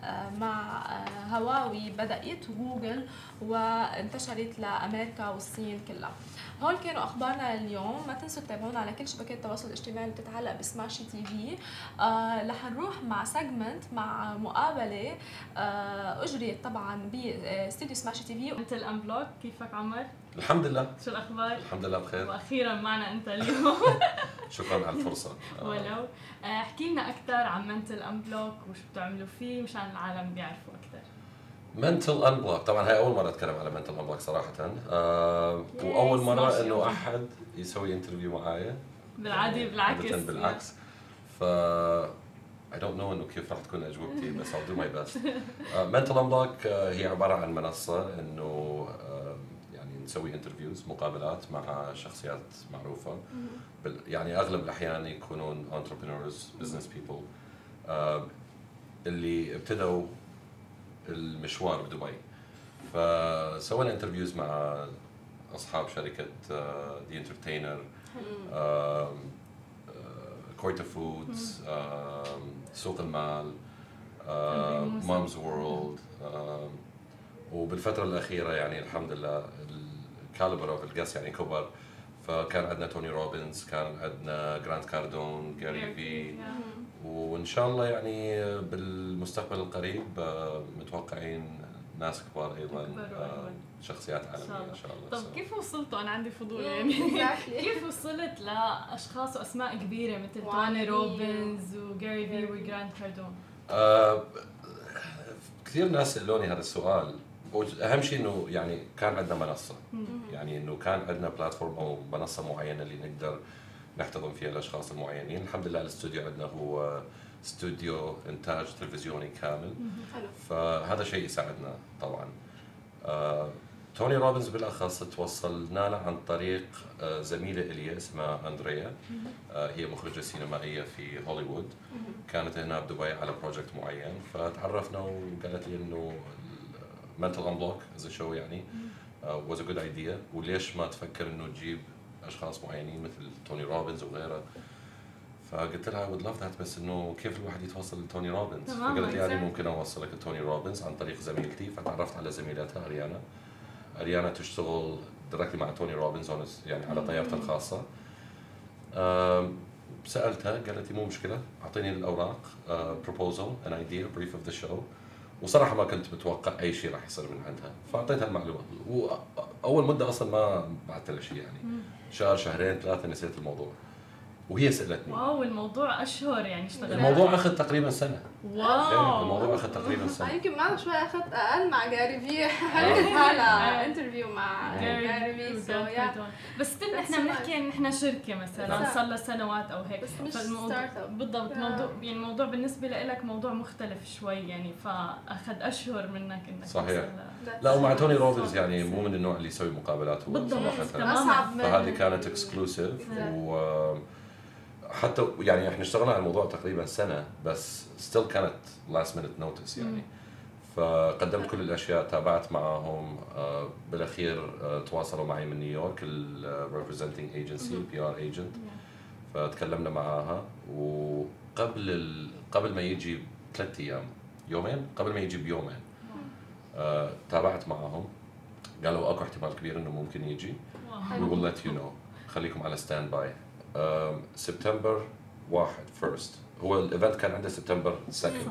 مع هواوي بدأت جوجل وانتشرت لأمريكا والصين كلها. هول كانوا أخبارنا اليوم. ما تنسوا تتابعونا على كل شبكات التواصل الاجتماعي اللي بتتعلق بسماشي تي في. آه رح نروح مع segment مع مقابلة آه أجريت طبعا باستديو سماشي تي في. منتل انبلوك كيفك عمر؟ الحمد لله. شو الأخبار؟ الحمد لله بخير. وأخيرا معنا أنت اليوم. شكرا على الفرصة. ولو. آه، احكي لنا أكثر عن منتل انبلوك وشو بتعملوا فيه مشان العالم بيعرفوا أكثر منتل انبلوك طبعا هاي أول مرة أتكلم على منتل انبلوك صراحة. آه وأول مرة إنه أحد يسوي interview معايا. بالعادي بالعكس. بالعكس. ف I don't know إنه كيف راح تكون أجوبتي بس I'll do my best. منتل انبلوك uh, هي عبارة عن منصة إنه uh, يعني نسوي interviews مقابلات مع شخصيات معروفة. يعني أغلب الأحيان يكونون entrepreneurs business people. uh, اللي ابتدوا المشوار بدبي. فسوينا interviews مع أصحاب شركة ذي انترتينر كويتا فودز سوق المال مامز وورلد وبالفترة الأخيرة يعني الحمد لله ال caliber of ال guests يعني كبر. فكان عندنا توني روبنز كان عندنا جراند كاردون جاري في وإن شاء الله يعني بالمستقبل القريب آه، متوقعين ناس كبار أيضا آه، شخصيات عالمية إن شاء الله. طب كيف وصلتوا؟ أنا عندي فضول يعني. كيف وصلت لأشخاص وأسماء كبيرة مثل توني روبنز وجاري في وجراند كاردون؟ آه كثير ناس سألوني هذا السؤال. أهم شيء إنه يعني كان عندنا منصة. يعني إنه كان عندنا platform أو منصة معينة اللي نقدر نحتضن فيها الاشخاص المعينين الحمد لله الاستوديو عندنا هو استوديو إنتاج تلفزيوني كامل. فهذا شيء يساعدنا طبعا. آه، توني روبنز بالأخص توصلنا له عن طريق آه، زميلة الي اسمها أندريا. آه، هي مخرجة سينمائية في هوليوود. كانت هنا بدبي على project معين. فتعرفنا وقالت لي إنه منتل انبلوك as a show يعني was a good idea وليش ما تفكر إنه تجيب أشخاص معينين مثل توني روبنز وغيره. فقلت لها would love that بس إنه كيف الواحد يتوصل لتوني روبنز؟ فقالت لي يعني exactly. ممكن أوصلك لتوني روبنز عن طريق زميلتي. فتعرفت على زميلتها أريانا. أريانا تشتغل directly مع توني روبنز يعني على طيارته الخاصة. سألتها قالت لي مو مشكلة أعطيني الأوراق proposal and idea brief of the show وصراحة ما كنت متوقع أي شيء راح يصير من عندها. فأعطيتها المعلومه واول مدة أصلا ما بعثت لها شيء يعني. شهر شهرين ثلاثة نسيت الموضوع. وهي سألتني. wow الموضوع أشهر يعني اشتغلت. الموضوع أخذ تقريبا سنة. wow. الموضوع أخذ تقريبا آه، سنه يمكن معنا شوي أخذت أقل مع Gary Vee حكيت هلا آه. interview مع Gary Vee بس still إحنا بنحكي إن إحنا شركة مثلا. صار لها سنوات أو هيك. بس مش فالموضوع- start up بالضبط آه. موضوع يعني الموضوع بالنسبة لك موضوع مختلف شوي يعني فأخذ أشهر منك إنك صحيح. لا ومع توني روبنز يعني مو من النوع اللي يسوي مقابلات هو بالضبط. تماما. فهذه كانت exclusive و حتى يعني إحنا اشتغلنا على الموضوع تقريبا سنة بس still كانت last minute notice يعني. فقدمت كل الأشياء تابعت معهم آه، بالأخير آه، تواصلوا معي من نيويورك ال representing agency ال PR agent فتكلمنا معاها وقبل ال... قبل ما يجي ثلاث أيام يومين؟ قبل ما يجي بيومين آه، تابعت معهم قالوا أكو احتمال كبير إنه ممكن يجي. we will let you know. خليكم على standby سبتمبر واحد first هو ال event كان عنده سبتمبر 2 صحيح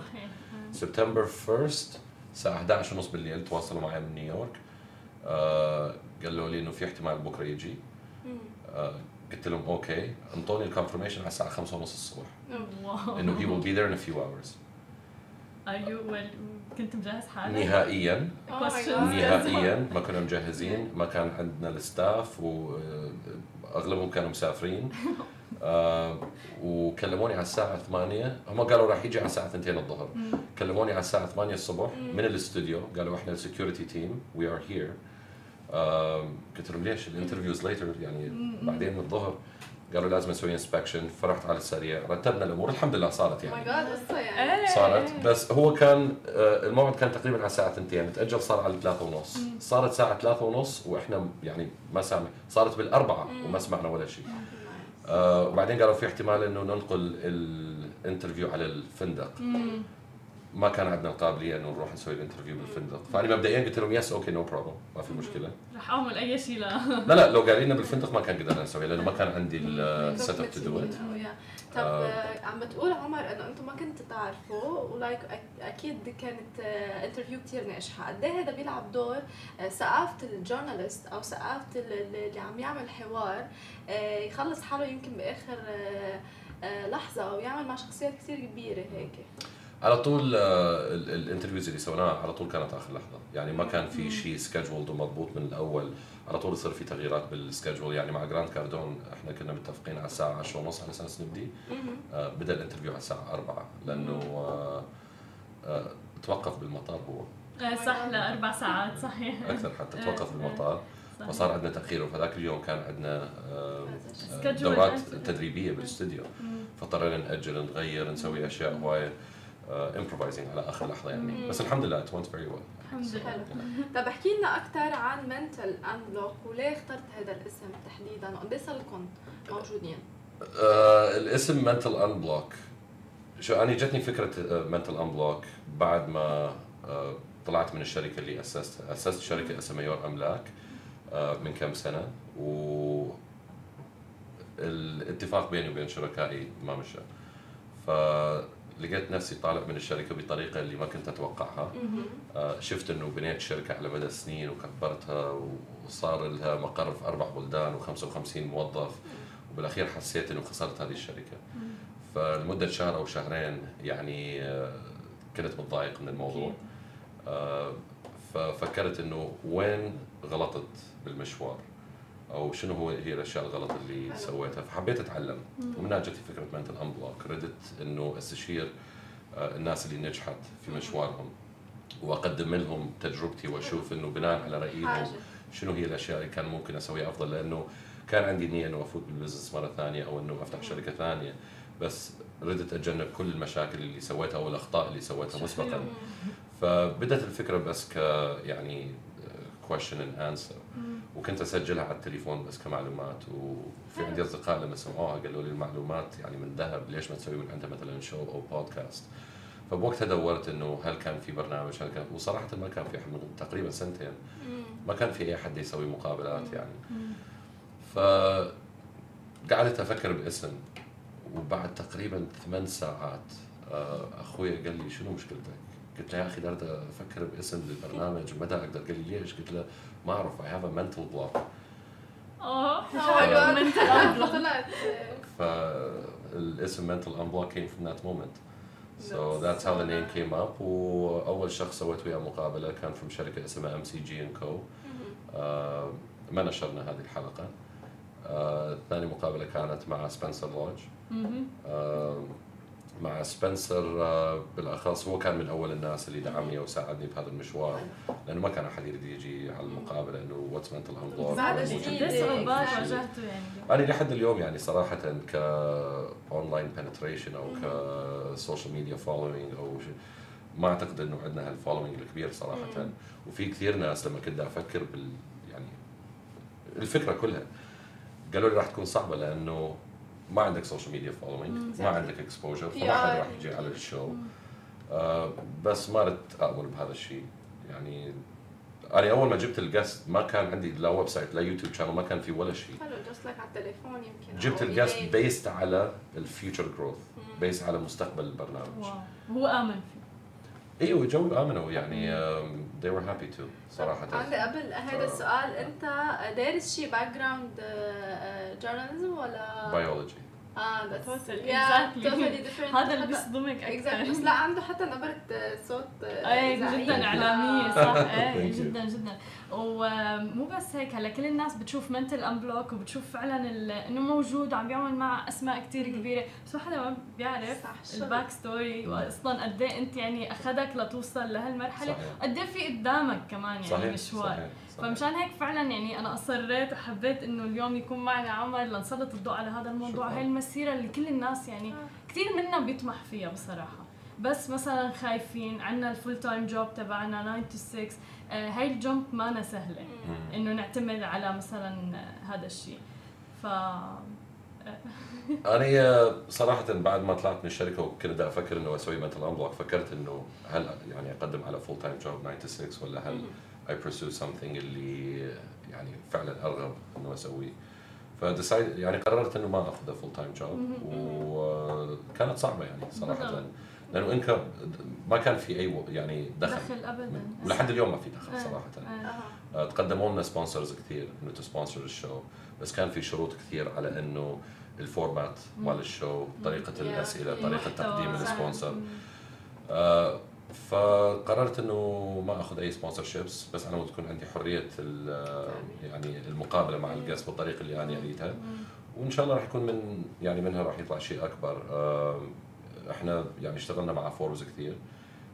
سبتمبر 1 الساعة 11 ونص بالليل تواصلوا معي من نيويورك. آه قالوا لي إنه في احتمال بكرة يجي. آه قلت لهم okay. أنطوني ال confirmation على الساعة 5 ونص الصبح. wow إنه he will be there in a few hours. Well كنت مجهز حالك؟ نهائيا. نهائيا. ما كنا مجهزين. ما كان عندنا ال staff واغلبهم كانوا مسافرين. آه، وكلموني على الساعة 8 هم قالوا راح يجي على الساعة 2 الظهر. كلموني على الساعة 8 الصبح من الاستوديو. قالوا إحنا ال security team we are here قلت لهم ليش؟ ال interview's later يعني بعدين الظهر. قالوا لازم نسوي inspection فرحت على السريع رتبنا الأمور الحمد لله صارت oh my يعني جاد قصة يعني. إيه. صارت بس هو كان آه، الموعد كان تقريبا على الساعة 2 تأجل صار على 3 ونص. صارت ساعة 3 ونص وإحنا يعني ما سامع صارت بالأربعة وما سمعنا ولا شيء. آه وبعدين قالوا في احتمال إنه ننقل ال interview على الفندق. ما كان عندنا القابلية إنه نروح نسوي ال interview بالفندق. فأنا مبدئيا قلت لهم yes okay no problem ما في مشكلة. رح أعمل أي شيء لا. لا لا لو قايلين لنا بالفندق ما كان قدرنا نسوي لأنه ما كان عندي ال setup to do it. طب آه. آه، عم بتقول عمر إنه أنتم ما كنتوا تعرفوا و like أكيد كانت interview كثير ناجحة، قد إيه هذا بيلعب دور آه، ثقافه ال journalist أو ثقافه ال- ال- اللي عم يعمل حوار آه، يخلص حاله يمكن بآخر آه، آه، لحظة ويعمل مع شخصيات كثير كبيرة هيك. على طول آه، ال- ال interviews اللي سويناها على طول كانت آخر لحظة. يعني ما كان في شيء scheduled ومضبوط من الأول. على طول يصير في تغييرات بال schedule يعني مع Grant Cardone إحنا كنا متفقين على الساعة 10 ونص على أساس نبدي آه، بدأ ال interview على الساعة 4 لأنه آه، آه، توقف بالمطار هو. صح لأربع ساعات صحيح. أكثر حتى توقف. بالمطار. صحيح. فصار عندنا تأخير. وفذاك اليوم كان عندنا دورات تدريبية بالاستوديو مم. فاضطرينا نأجل نغير نسوي أشياء هوايه improvising على آخر لحظة يعني. بس الحمد لله it went very well. الحمد لله طب احكي لنا أكثر عن Mental Unblock وليه اخترت هذا الاسم تحديدا؟ وقد صار لكم موجودين؟ آه الاسم Mental Unblock show أنا جتني فكرة Mental Unblock بعد ما آه طلعت من الشركة اللي اسستها أسست شركة اسمها يور أملاك آه من كم سنة. و الاتفاق بيني وبين شركائي ما مشى. فلقيت نفسي طالع من الشركة بطريقة اللي ما كنت أتوقعها. آه، شفت إنه بنيت شركة على مدى السنين وكبرتها وصار لها مقر في أربع بلدان و55 موظف. وبالأخير حسيت إنه خسرت هذه الشركة. فلمدة شهر أو شهرين يعني آه، كنت متضايق من الموضوع. آه، ففكرت إنه وين غلطت بالمشوار؟ أو شنو هو هي الأشياء الغلط اللي حلو. سويتها؟ فحبيت أتعلم. ومنها جتني فكرة Mental Unblock ردت إنه أستشير آه، الناس اللي نجحت في مشوارهم وأقدم لهم تجربتي وأشوف إنه بناء على رأيهم شنو هي الأشياء اللي كان ممكن أسويها أفضل. لأنه كان عندي نية إنه أفوت بال business مرة ثانية أو إنه أفتح شركة ثانية. بس ردت أتجنب كل المشاكل اللي سويتها أو الأخطاء اللي سويتها مسبقا. فبدت الفكرة بس ك يعني question and answer. وكنت أسجلها على التليفون بس كمعلومات وفي عندي أصدقاء لما سمعوها قالوا لي المعلومات يعني من ذهب ليش ما تسوي من عندها مثلا شو أو بودكاست فبوقتها دورت إنه هل كان في برنامج هل كان وصراحه ما كان في من تقريبا سنتين. ما كان في أي حد يسوي مقابلات يعني. ف قعدت أفكر باسم وبعد تقريبا ثمان ساعات آه، أخوي قال لي شنو مشكلتك؟ قلت له يا أخي قاعد أفكر باسم للبرنامج ومتى أقدر؟ قال لي ليش؟ قلت له ما أعرف I have a mental block آه طلعت فالاسم mental unblock came from that moment. So that's how the name came up. وأول شخص سويت وياه مقابلة كان from شركة اسمها MCG and Co ما نشرنا هذه الحلقة. آه، ثاني مقابلة كانت مع سبنسر لودج مع سبنسر آه، بالأخص هو كان من أول الناس اللي دعمني وساعدني بهذا المشوار لأنه ما كان أحد يريد يجي على المقابلة انه what's Mental Unblock بعد قديش صعوبات واجهته يعني. أنا لحد اليوم يعني صراحة ك online penetration أو ك social media following أو شيء ما أعتقد إنه عندنا هال following الكبير صراحة. وفي كثير ناس لما كنت أفكر بال يعني الفكرة كلها قالوا لي راح تكون صعبة لأنه ما عندك social media following ما عندك exposure فما حد راح يجي على ال show. آه بس ما ردت اامر بهذا الشيء يعني أنا أول ما جبت ال guest ما كان عندي لا website لا YouTube channel ما كان في ولا شيء حلو just لك على التليفون يمكن جبت ال guest. Based على ال future growth based على مستقبل البرنامج. Wow. هو آمن فيه. أيوه جو آمنوا يعني they were happy to صراحة عندي قبل هذا. السؤال أنت دارس شيء background journalism ولا بيولوجي آه that's Totally, yeah, exactly. totally different هذا اللي بيصدمك exactly. أكثر بس لا عنده حتى نبرة آه، صوت آه، إذاعية. جدا إعلامية صح you. جدا جدا ومو بس هيك هلا كل الناس بتشوف Mental Unblock وبتشوف فعلا إنه موجود وعم بيعمل مع أسماء كتير كبيرة بس ما حدا ما بيعرف. ال backstory واصلا قد إيه أنت يعني أخذك لتوصل لهالمرحلة. قد إيه في قدامك كمان يعني صحيح مشوار صحيح. فمشان هيك فعلا يعني أنا أصريت وحبيت إنه اليوم يكون معنا عمر لنسلط الضوء على هذا الموضوع. شكراً. هاي المسيرة اللي كل الناس يعني كثير منا بيطمح فيها بصراحة. بس مثلا خايفين عنا ال full time job تبعنا 9 to 6 آه، هاي ال job ما سهلة. إنه نعتمد على مثلا آه، هذا الشيء. ف أنا صراحة بعد ما طلعت من الشركة وكنت بدي أفكر إنه أسوي Mental Unblock فكرت إنه هل يعني أقدم على full time job 9 to 6 ولا هل I pursue something اللي يعني فعلا أرغب إنه أسويه ف decide يعني قررت إنه ما آخذ full time job وكانت صعبة يعني صراحة بالضبط. لأنه income ما كان في أي يعني دخل دخل ابدا ولحد اليوم ما في دخل آه، صراحة آه. آه، تقدموا لنا sponsors كثير إنه ت sponsor ال show بس كان في شروط كثير على إنه ال format مال ال show طريقة. الأسئلة طريقة. تقديم. ال sponsor. آه، فقررت إنه ما أخذ أي sponsorships بس أنا تكون عندي حرية ال- يعني. المقابلة مع ال guest بالطريقة اللي أنا أريدها. وإن شاء الله راح يكون من يعني منها راح يطلع شيء أكبر. آه، إحنا يعني اشتغلنا مع فوربس كثير.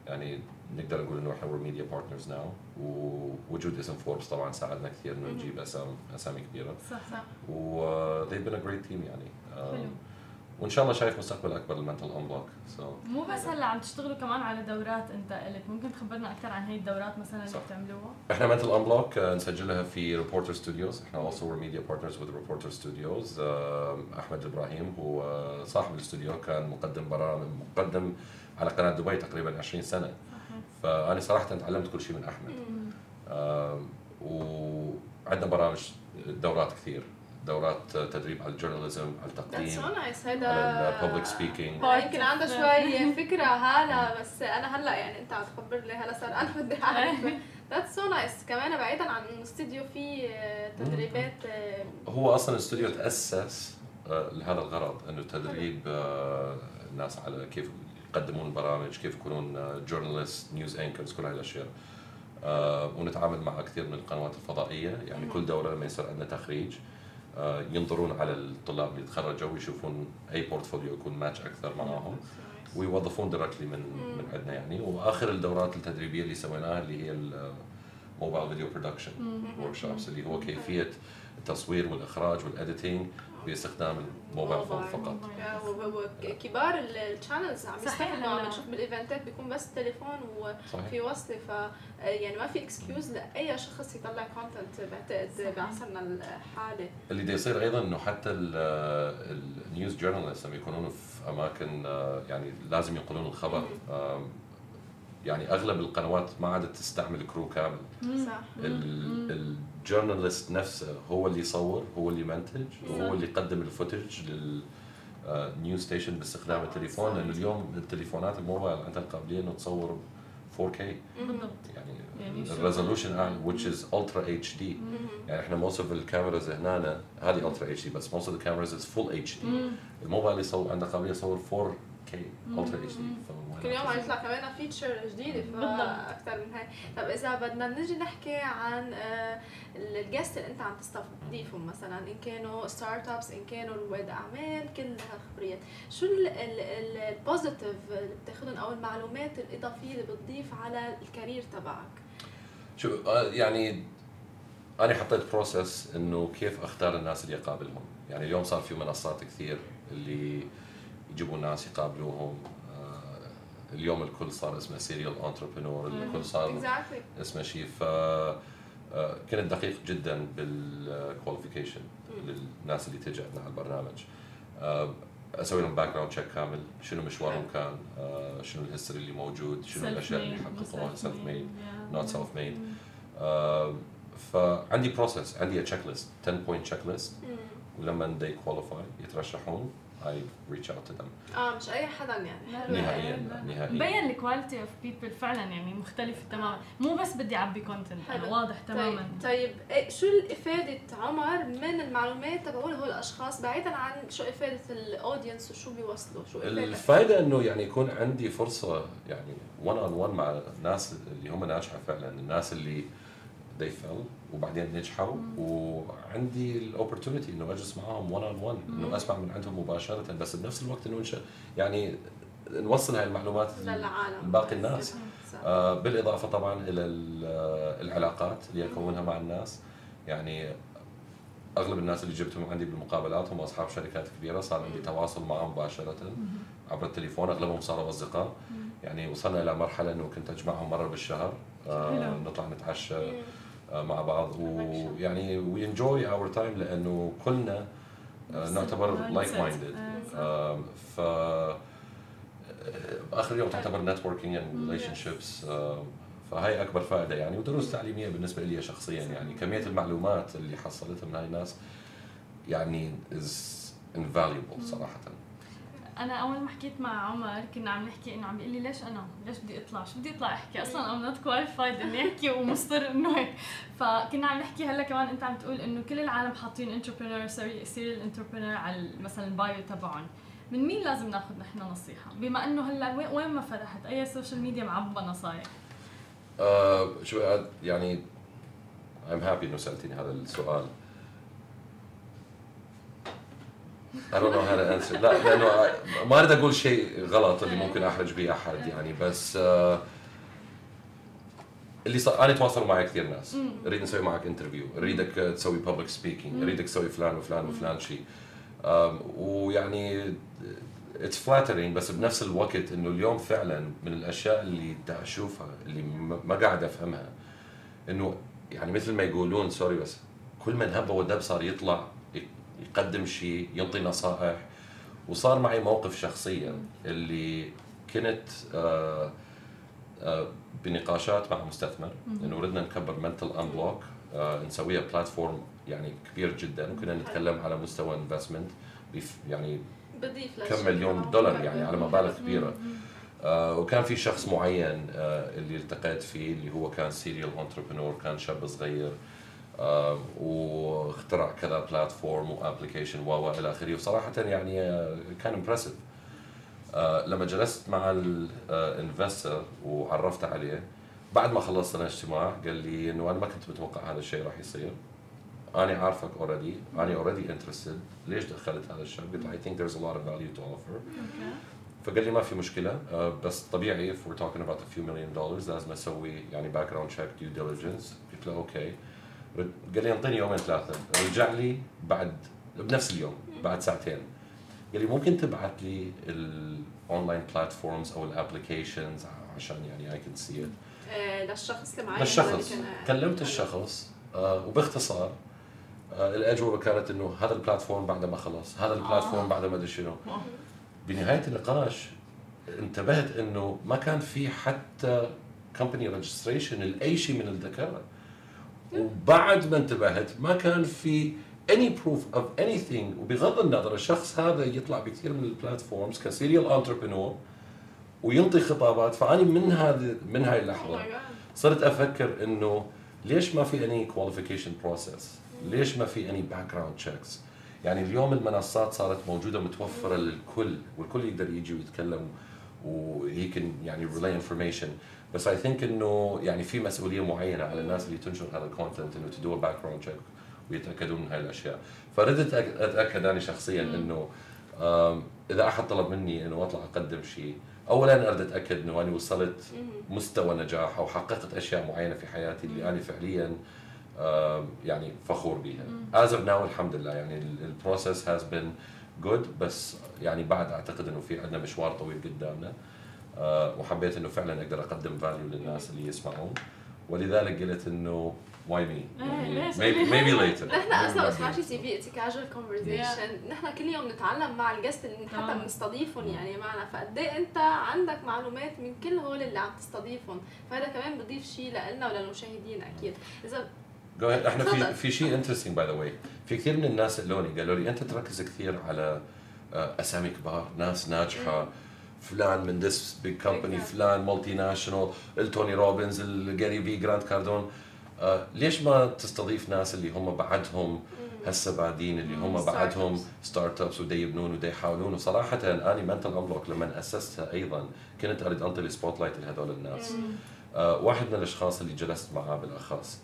يعني نقدر نقول إنه إحنا we're media partners now. ووجود اسم فوربس طبعا ساعدنا كثير إنه نجيب أسامي أسامي كبيرة. صح صح. و uh, they've been a great team يعني. آه، حلو. وإن شاء الله شايف مستقبل أكبر لل Mental Unblock so مو بس هلأ عم تشتغلوا كمان على دورات أنت الك ممكن تخبرنا أكثر عن هي الدورات مثلا اللي. بتعملوها؟ إحنا Mental Unblock نسجلها في Reporter Studios إحنا also we're media partners with Reporter Studios أحمد إبراهيم هو صاحب الاستوديو كان مقدم برامج مقدم على قناة دبي تقريبا 20 سنة. فأنا صراحة تعلمت كل شيء من أحمد. وعندنا برامج دورات كثير. دورات تدريب على ال journalism على التقديم على ال public speaking هو يمكن عنده شوي فكرة هلا بس أنا هلا يعني أنت عم تخبر لي هلا صار أنا بدي أعرف. That's so nice. كمان بعيدا عن إنه استوديو فيه آه، تدريبات آه، هو أصلا الاستوديو تأسس آه، لهذا الغرض إنه تدريب آه، الناس على كيف يقدمون برامج كيف يكونون journalist news anchors كل هاي الأشياء. آه، ونتعامل مع كثير من القنوات الفضائية. يعني كل دورة لما يصير عندنا تخريج آه، ينظرون على الطلاب اللي تخرجوا ويشوفون أي portfolio يكون ماتش أكثر معاهم. ويوظفون directly من من عندنا يعني. وآخر الدورات التدريبية اللي سويناها اللي هي ال mobile video production workshops اللي هو كيفية التصوير والإخراج وال editing باستخدام ال mobile phone فقط. وكبار ال channels عم يستخدموا. عم نشوف بال event ات بيكون بس تليفون وفي وصلة ف يعني ما في excuse لأي شخص يطلع content بعتقد بعصرنا الحالي اللي بده يصير أيضا إنه حتى ال news journalist لما يكونون في أماكن آه، يعني لازم ينقلون الخبر. يعني أغلب القنوات ما عادت تستعمل crew كامل. صح. ال journalist نفسه هو اللي يصور هو اللي يمنتج وهو اللي يقدم ال footage لل news station باستخدام التليفون لأنه اليوم التليفونات الموبايل عندها القابليه انه تصور 4K بالضبط. يعني, يعني ال resolution أعلى which is ultra HD يعني إحنا most of ال cameras هنا هذه ultra HD بس most of ال cameras as full HD الموبايل يصور عنده قابلية يصور 4K ultra HD كل يوم عم يطلع كمان feature جديده فاكثر من هيك. طب إذا بدنا نجي نحكي عن آه، ال guest اللي أنت عم تستضيفهم مثلا إن كانوا startups إن كانوا رواد أعمال كل هالخبريات شو ال positive اللي بتاخذهم أو المعلومات الإضافية اللي بتضيف على ال career تبعك؟ شو آه، يعني أنا حطيت process إنه كيف أختار الناس اللي أقابلهم. يعني اليوم صار في منصات كثير اللي يجيبوا ناس يقابلوهم. اليوم الكل صار اسمه serial entrepreneur الكل صار اسمه شيء ف آه، كنت دقيق جدا بال qualification للناس اللي تجي عندنا على البرنامج. آه، أسوي لهم background check كامل شنو مشوارهم كان آه، شنو ال history اللي موجود شنو الأشياء اللي حققوها self made not self made فعندي process عندي checklist 10 point checklist ولما they qualify يترشحون. I reach out to them. آه مش أي حدا يعني. نهائيا. نهائيا مبين ال quality of people فعلا يعني مختلفه تماما. مو بس بدي أعبي content واضح طيب، تماما. طيب, طيب شو افاده عمر من المعلومات تبعول هول الأشخاص بعيدا عن شو إفادة ال audience وشو بيوصلوا شو إفادة الفائده إنه يعني يكون عندي فرصة يعني 1 on 1 مع الناس اللي هم ناجحة فعلا الناس اللي they failed وبعدين نجحوا. وعندي ال opportunity إنه أجلس معاهم 1 on 1 انه أسمع من عندهم مباشرة. بس بنفس الوقت إنه يعني نوصل هاي المعلومات للعالم. لباقي الناس. آه بالإضافة طبعا إلى العلاقات اللي اكونها مع الناس. يعني أغلب الناس اللي جبتهم عندي بالمقابلات هم أصحاب شركات كبيرة. صار عندي تواصل معهم مباشرة عبر التليفون. أغلبهم صاروا أصدقاء. يعني وصلنا إلى مرحلة إنه كنت أجمعهم مرة بالشهر. آه نطلع نتعشى. آه، مع بعض. ويعني we enjoy our time لأنه كلنا آه، نعتبر like minded فباخر اليوم تعتبر networking and relationships فهي أكبر فائدة يعني ودروس تعليمية بالنسبة لي شخصيا يعني كمية المعلومات اللي حصلتها من هاي الناس يعني is invaluable صراحة. أنا أول ما حكيت مع عمر كنا عم نحكي إنه عم بيقول لي ليش أنا؟ ليش بدي أطلع؟ شو بدي أطلع أحكي؟ أصلا I'm not qualified إني أحكي ومصر إنه هيك، فكنا عم نحكي هلأ كمان أنت عم تقول إنه كل العالم حاطين entrepreneur serial entrepreneur على مثلا ال bio تبعهم، من مين لازم ناخذ نحن نصيحة؟ بما إنه هلأ وين ما فتحت أي social media معبى نصايح؟ آه شو يعني I'm happy إنه سالتيني هذا السؤال I don't know how to answer. لا لأنه ما أريد أقول شيء غلط اللي ممكن أحرج به أحد يعني بس uh, اللي صار أنا أتواصل معي كثير ناس. أريد نسوي معك interview أريدك تسوي public speaking أريدك تسوي فلان وفلان وفلان شيء. ويعني it's flattering بس بنفس الوقت إنه اليوم فعلا من الأشياء اللي دا أشوفها اللي ما قاعد أفهمها. إنه يعني مثل ما يقولون sorry بس كل من هب ودب صار يطلع. يقدم شيء يعطي نصائح. وصار معي موقف شخصيا اللي كنت آه، آه، بنقاشات مع مستثمر. إنه ردنا نكبر Mental Unblock آه، نسويها platform يعني كبير جدا. وكنا نتكلم على مستوى investment يعني كم مليون دولار يعني على مبالغ كبيرة. آه وكان في شخص معين آه اللي التقيت فيه اللي هو كان serial entrepreneur كان شاب صغير. واخترع كذا platform و application و إلى آخره. وصراحه يعني آه، كان impressive آه، لما جلست مع ال investor وعرفت عليه بعد ما خلصنا الاجتماع قال لي إنه أنا ما كنت متوقع هذا الشيء راح يصير. أنا عارفك already أنا already interested ليش دخلت هذا الشاب قلت I think there's a lot of value to offer فقال لي ما في مشكلة آه، بس طبيعي if we're talking about a few million dollars لازم أسوي يعني background check due diligence قلت له okay قال لي انطيني يومين ثلاثة رجع لي بعد بنفس اليوم بعد ساعتين. قال لي ممكن تبعت لي ال online platforms أو ال applications عشان يعني I can see it آه، للشخص اللي معي للشخص. كلمت الشخص آه وباختصار آه الأجوبة كانت إنه هذا ال platform بعد ما خلص هذا ال platform بعد ما أدري شنو. بنهاية النقاش انتبهت إنه ما كان في حتى company registration لأي شيء من ذكرها وبعد ما انتبهت ما كان في any proof of anything وبغض النظر الشخص هذا يطلع بكثير من ال platforms ك serial entrepreneur وينطي خطابات فأني من هذه من هاي اللحظة صرت أفكر إنه ليش ما في any qualification process؟ ليش ما في any background checks؟ يعني اليوم المنصات صارت موجودة متوفرة للكل والكل يقدر يجي ويتكلم وهي can يعني relay information بس I think إنه يعني في مسؤولية معينة على الناس اللي تنشر هذا ال content إنه they do background check ويتأكدون من هاي الأشياء. فردت أتأكد أنا شخصيا إنه إذا أحد طلب مني إنه أطلع أقدم شيء اولا أريد أتأكد إنه أنا وصلت مستوى نجاح أو حققت أشياء معينة في حياتي اللي أنا فعليا يعني فخور بها as of now الحمد لله يعني ال process has been good بس يعني بعد أعتقد إنه في عندنا مشوار طويل قدامنا. وحبيت إنه فعلا أقدر أقدم value للناس اللي يسمعون. ولذلك قلت إنه why me maybe later نحن أصلا شي CV it's casual conversation نحن كل يوم نتعلم مع ال guest اللي حتى آه. بنستضيفهم يعني معنا. فقد إيه أنت عندك معلومات من كل هول اللي عم تستضيفهم؟ فهذا كمان بضيف شيء لنا وللمشاهدين أكيد. إذا إحنا في في شيء interesting by the way في كثير من الناس اللوني قالوا لي أنت تركز كثير على آه، أسامي كبار ناس ناجحة. فلان من this big company فلان multinational ال Tony Robbins ال Gary Vee Grant Cardone آه ليش ما تستضيف ناس اللي هم بعدهم هسه بعدين اللي هم بعدهم startups ودا يبنون ودا يحاولون. وصراحة اني Mental Unblock لما أسستها أيضا كنت أريد أنطي ال spotlight لهذول الناس. آه واحد من الأشخاص اللي جلست معاه بالأخص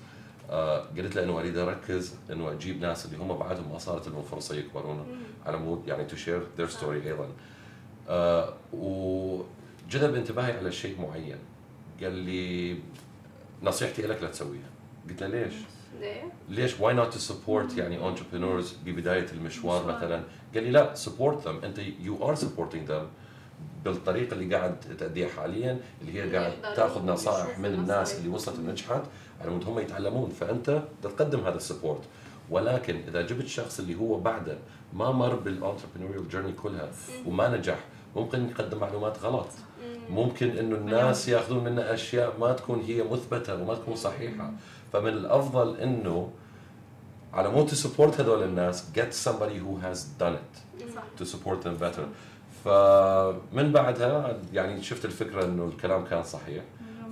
آه قلت له إنه أريد أركز إنه أجيب ناس اللي هم بعدهم ما صارت لهم فرصة يكبرون على مود يعني to share their story أيضا. آه وجذب انتباهي على شيء معين. قال لي نصيحتي لك لا تسويها. قلت له ليش؟ ليه؟ ليش؟ why not to support يعني entrepreneurs ببداية المشوار مثلا؟ قال لي لا support them أنت you are supporting them بالطريقة اللي قاعد تأديها حاليا اللي هي قاعد تأخذ نصائح من الناس اللي وصلت ونجحت على مود هم يتعلمون. فأنت تقدم هذا ال support ولكن إذا جبت شخص اللي هو بعده ما مر بال entrepreneurial journey كلها وما نجح ممكن يقدم معلومات غلط. ممكن إنه الناس ياخذون منه أشياء ما تكون هي مثبتة وما تكون صحيحة. فمن الأفضل إنه على مود support هذول الناس get somebody who has done it to support them better. فمن بعدها يعني شفت الفكرة إنه الكلام كان صحيح.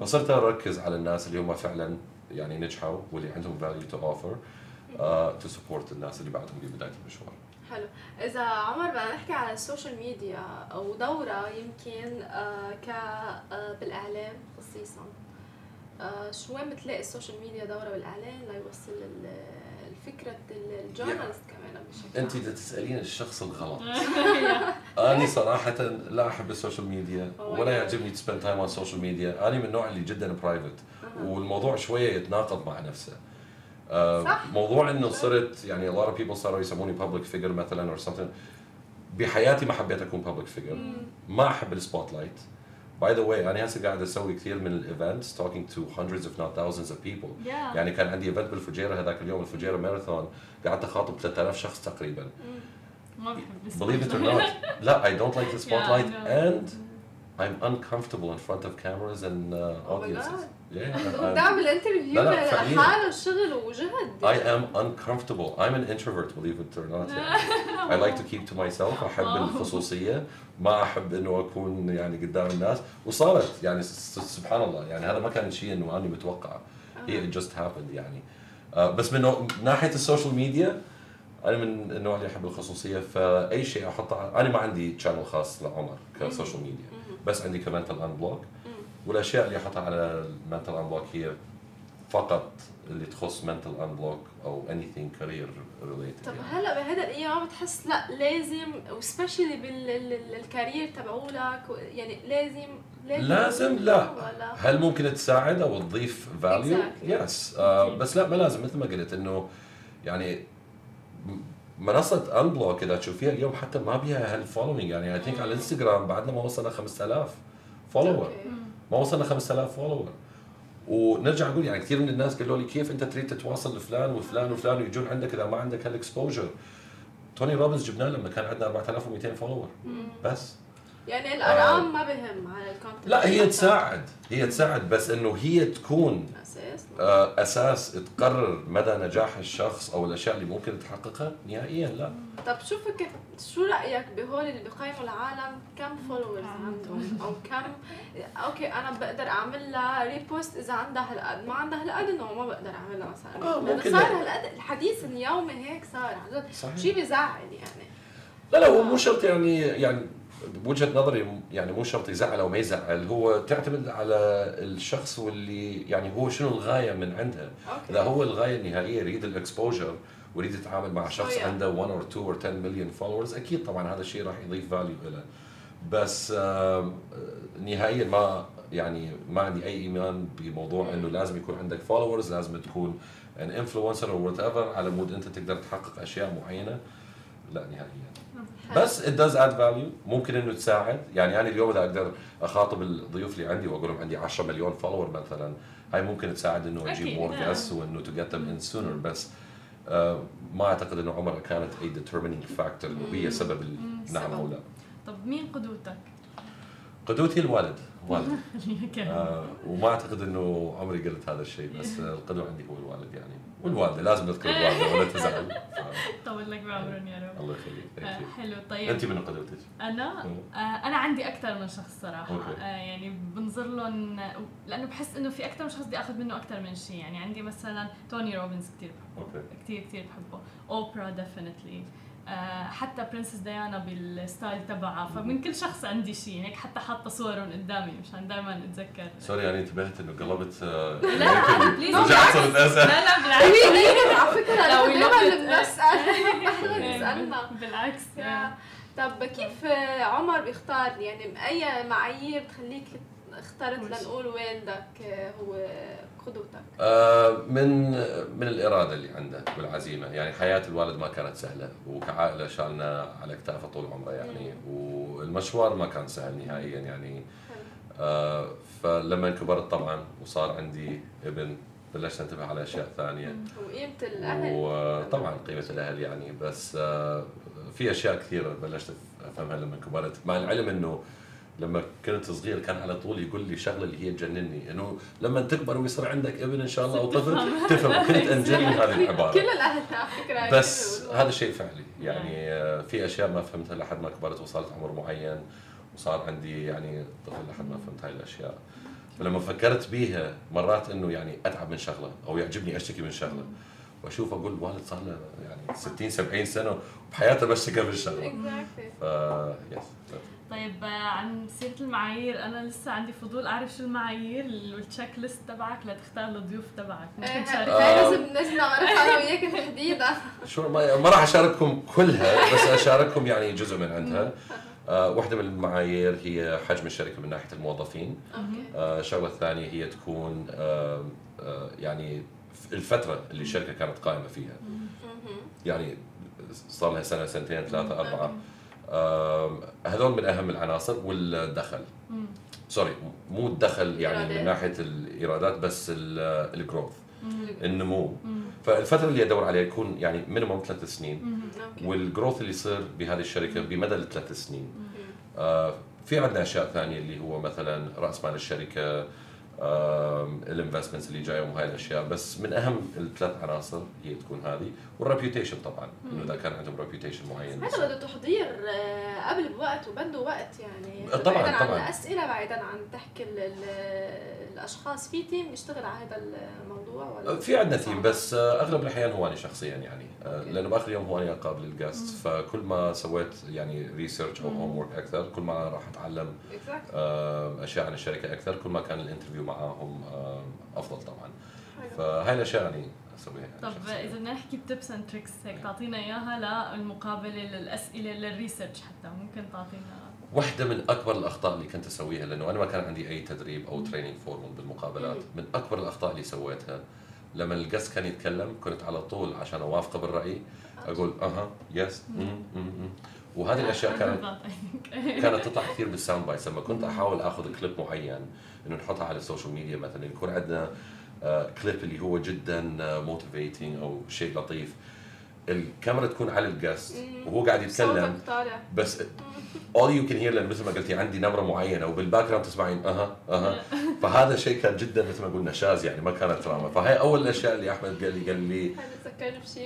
فصرت أركز على الناس اللي هم فعلا يعني نجحوا واللي عندهم value to offer uh, to support الناس اللي بعدهم ببداية المشوار. حلو. إذا عمر بدنا نحكي على السوشيال ميديا أو دورة يمكن آه ك آه بالإعلام خصيصا. آه شو وين بتلاقي السوشيال ميديا دورة بالإعلام؟ ليوصل الفكرة ال journalist كمان بشكل انت بدك تسالين الشخص الغلط. أنا صراحة لا أحب السوشيال ميديا ولا يعجبني to spend time on السوشيال ميديا أنا من النوع اللي جدا private والموضوع شوية يتناقض مع نفسه. صح. موضوع انه صرت يعني a lot of people صاروا يسموني public figure مثلا or something. بحياتي ما حبيت أكون public figure. ما أحب ال spotlight by the way أنا هسه قاعد أسوي كثير من ال events talking to hundreds of not thousands of people يعني كان عندي event بالفجيرة هذاك اليوم الفجيرة ماراثون قعدت أخاطب 3000 شخص تقريبا. مم. ما بحب ال spotlight I don't like the spotlight and I'm uncomfortable in front of cameras and uh, oh audiences. Oh دعم ال interview لحاله شغل وجهد. I am uncomfortable. I'm an introvert believe it or not. يعني. I like to keep to myself. أحب الخصوصية. ما أحب إنه أكون يعني قدام الناس. وصارت. يعني سبحان الله. يعني هذا ما كان شيء إنه أنا متوقع. هي it just happened يعني. بس من ناحية السوشيال ميديا أنا من النوع اللي يحب الخصوصية. فأي شيء أحطه أنا ما عندي channel خاص لعمر كسوشيال ميديا. بس عندي ك Mental Unblock والأشياء اللي احطها على ال Mental Unblock هي فقط اللي تخص Mental Unblock أو anything career related طب يعني. هلا بهذا الأيام بتحس لا لازم و specially بال career تبعولك يعني لازم لازم, لازم لا. هل ممكن تساعد أو تضيف value؟ yes yes. uh, بس لا ما لازم مثل ما قلت إنه يعني منصة Unblock إذا تشوفيها اليوم حتى ما بيها هال following يعني I think على الانستغرام بعدنا ما وصلنا 5000 follower أوكي. ما وصلنا 5000 follower ونرجع نقول يعني كثير من الناس قالوا لي كيف انت تريد تتواصل لفلان وفلان وفلان ويجون عندك إذا ما عندك هال exposure توني روبنز جبناه لما كان عندنا 4200 follower بس. يعني الأرقام ما بهم على ال content. لا هي تساعد. هي تساعد. بس إنه هي تكون أساس آه، أساس تقرر مدى نجاح الشخص أو الأشياء اللي ممكن تحققها؟ نهائيا لا. طب شو فكر شو رأيك بهول اللي بقيموا العالم؟ كم followers عندهم؟ أو كم أوكي أنا بقدر أعمل لها repost إذا عندها هالقد ما عندها هالقد إنه ما بقدر اعملها مثلا آه، ممكن صار. هالقد الحديث اليومي هيك صار عن جد. شيء بزعل يعني. لا لا هو مو شرط يعني يعني بوجهه نظري يعني مو شرط يزعل أو ما يزعل هو تعتمد على الشخص واللي يعني هو شنو الغاية من عندها أوكي. إذا هو الغاية النهائية يريد ال exposure ويريد يتعامل مع شخص. عنده 1 or 2 or 10 مليون followers أكيد طبعا هذا الشيء راح يضيف value له بس آه، نهائيا ما يعني ما عندي أي إيمان بموضوع إنه لازم يكون عندك followers لازم تكون an influencer أو whatever على مود أنت تقدر تحقق أشياء معينة. لا نهائيا. بس it does add value. ممكن إنه تساعد. يعني أنا اليوم إذا أقدر أخاطب الضيوف اللي عندي وأقول لهم عندي 10 مليون follower مثلا هاي ممكن تساعد إنه أجيب more نعم. guests وإنه to get them in sooner. بس آه ما أعتقد إنه عمرها كانت a determining factor إنه هي سبب النعم أو لا. طب مين قدوتك؟ قدوتي الوالد. والد. آه وما أعتقد إنه عمري قلت هذا الشيء بس القدوة عندي هو الوالد يعني. والوالدة لازم نذكر الوالدة ولا تزعل. طول لك بعمرهم يا رب. الله يخليك آه،. حلو طيب. أنت من قدوتك؟ أنا. آه، أنا عندي أكثر من شخص صراحة. آه، يعني بنظر لهم لأنه بحس إنه في أكثر من شخص بدي آخذ منه أكثر من شيء يعني عندي مثلا توني روبنز كثير بحبه. أوكي. كثير كثير بحبه. اوبرا definitely حتى princess ديانا بال style تبعها. فمن كل شخص عندي شيء هيك حتى حاطة صورهم قدامي مشان دائما أتذكر. sorry يعني انتبهت إنه قلبت آه، لا، please، رجعت صرت لا اسال لا بالعكس. على فكرة لا، نحن we دائما بنسال بالعكس. yeah. طب كيف عمر بيختار؟ يعني أي معايير تخليك اخترت لنقول والدك هو قدوتك آه، من من الإرادة اللي عنده والعزيمة. يعني حياة الوالد ما كانت سهلة وكعائلة شالنا على كتافه طول عمره يعني والمشوار ما كان سهل نهائيا يعني. آه، فلما كبرت طبعا وصار عندي ابن بلشت انتبه على أشياء ثانية. وقيمة الأهل. وطبعا قيمة الأهل يعني بس آه، في أشياء كثيرة بلشت أفهمها لما كبرت مع العلم إنه لما كنت صغير كان على طول يقول لي شغلة اللي هي تجنني. انه لما تكبر ويصير عندك ابن إن شاء الله أو طفل تفهم. كنت أنجلي هذه كل العبارة. الأهل على فكرة بس. هذا شيء فعلي. يعني آه، في أشياء ما فهمتها لحد ما كبرت وصلت عمر معين وصار عندي يعني طفل لحد ما فهمت هاي الأشياء. فلما فكرت بيها مرات إنه يعني أتعب من شغلة أو يعجبني أشتكي من شغلة. وأشوف أقول الوالد صار له يعني 60 70 سنة وبحياته بشتكى من شغلة. ف يس طيب عن سيرة المعايير أنا لسه عندي فضول أعرف شو المعايير والتشيك ليست تبعك لتختار الضيوف تبعك. إيه، ممكن تشارك هاي لازم نجمع نعرفها أنا وياك تحديدا شو ما, ما راح أشارككم كلها بس أشارككم يعني جزء من عندها. آه واحدة من المعايير هي حجم الشركة من ناحية الموظفين. آه الشغلة الثانية هي تكون آه آه يعني الفترة اللي الشركة كانت قائمة فيها. يعني صار لها سنة سنتين ثلاثة أربعة. هذول من أهم العناصر والدخل. sorry مو الدخل يعني. من ناحية الإيرادات بس ال growth. النمو مم. فالفترة اللي أدور عليها يكون يعني minimum ثلاث سنين وال growth اللي يصير بهذه الشركة بمدى الثلاث سنين. آه في عندنا أشياء ثانية اللي هو مثلا رأس مال الشركة ال investments اللي جاية وهاي الأشياء. بس من أهم الثلاث عناصر هي تكون هذه. وال reputation طبعا إنه إذا كان عندهم reputation معين. هذا بده تحضير آه، قبل بوقت وبده وقت يعني. طبعاً، بعيدا عن طبعاً. الأسئلة بعيدا عن تحكي ال- ال- الأشخاص. في team يشتغل على هذا الموضوع ولا؟ في عندنا team بس أغلب الأحيان هو أنا شخصيا يعني. آه،. لأنه بآخر يوم هو أنا اقابل ال guest فكل ما سويت يعني research أو homework أكثر كل ما راح أتعلم أشياء عن الشركة أكثر كل ما كان ال interview معاهم آه، أفضل طبعا. حلو. فهاي الأشياء يعني أسويها يعني طب. إذا بدنا نحكي ب tips and tricks هيك تعطينا إياها للمقابلة للأسئلة لل research حتى. ممكن تعطينا واحدة من أكبر الأخطاء اللي كنت أسويها لأنه أنا ما كان عندي أي تدريب أو training formal بالمقابلات، من أكبر الأخطاء اللي سويتها لما ال guest كان يتكلم كنت على طول عشان أوافقه بالرأي أقول أها yes وهذه الأشياء كانت كانت تطلع كثير بال sound bites لما كنت أحاول آخذ كليب معين إنه نحطها على ال social media مثلا يكون عندنا كليب اللي هو جدا motivating أو شيء لطيف. الكاميرا تكون على ال guest وهو قاعد يتكلم. بس all you can hear لأن مثل ما قلتي عندي نبره معينة وبال background تسمعين أها أها. فهذا شيء كان جدا مثل ما قلنا شاذ يعني ما كانت دراما فهي أول الأشياء اللي أحمد قال لي قال لي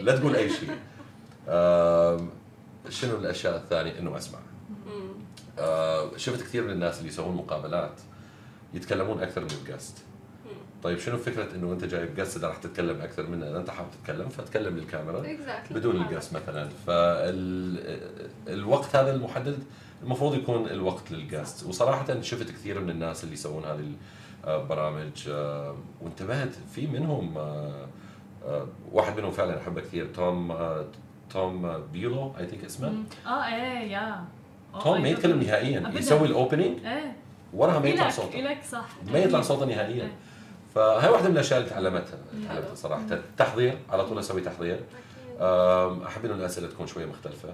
لا تقول أي شيء. شنو الأشياء الثانية؟ إنه أسمع. آه شفت كثير من الناس اللي يسوون مقابلات. يتكلمون أكثر من الجست طيب شنو فكرة إنه انت جايب جست إذا راح تتكلم أكثر منه؟ أنت حابب تتكلم فتكلم للكاميرا. Exactly. بدون الجست مثلا. فالوقت هذا المحدد المفروض يكون الوقت للجست وصراحه شفت كثير من الناس اللي يسوون هذه البرامج آه، وانتبهت في منهم آه، آه، واحد منهم فعلا أحبه كثير توم توم بيلو I think اسمه. آه إيه يا توم ما يتكلم نهائيا يسوي ال opening إيه. وراها ما يطلع صوته لك صح. ما يطلع صوته نهائيا. فهي واحدة من الأشياء اللي تعلمتها تعلمتها صراحة. تحضير على طول أسوي تحضير. أحب إنه الأسئلة تكون شوية مختلفة.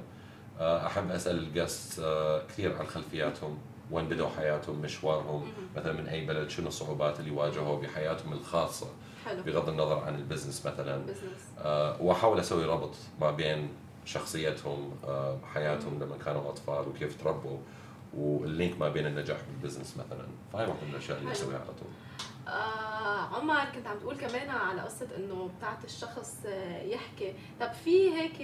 آه، أحب أسأل ال guest آه، كثير عن خلفياتهم وين بدوا حياتهم مشوارهم مثلا من أي بلد شنو الصعوبات اللي واجهوا بحياتهم الخاصة. حلو. بغض النظر عن ال business مثلا. آه وأحاول أسوي ربط ما بين شخصيتهم آه حياتهم لما كانوا أطفال وكيف تربوا. وال link ما بين النجاح بال business مثلا. فهي واحدة من الأشياء اللي أسويها على طول. آه عمر كنت عم تقول كمان على قصة إنه بتاعت الشخص آه، يحكي. طب في هيك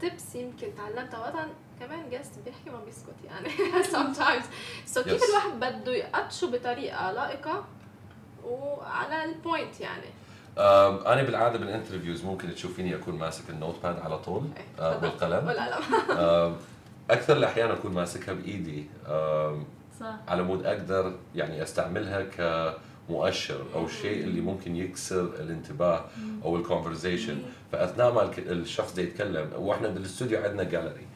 tips آه، يمكن تعلمتها؟ وقتا كمان guest بيحكي ما بيسكت يعني. Sometimes. so كيف yes. الواحد بده يقطشه بطريقة لائقة وعلى ال point يعني؟ أنا بالعادة بال interviews ممكن تشوفيني أكون ماسك ال notepad على طول آه والقلم. والقلم. أكثر الأحيان أكون ماسكها بإيدي صح. على مود أقدر يعني أستعملها كمؤشر أو شيء اللي ممكن يكسر الانتباه أو ال conversation فأثناء ما الشخص ده يتكلم وإحنا بالاستوديو عندنا جاليري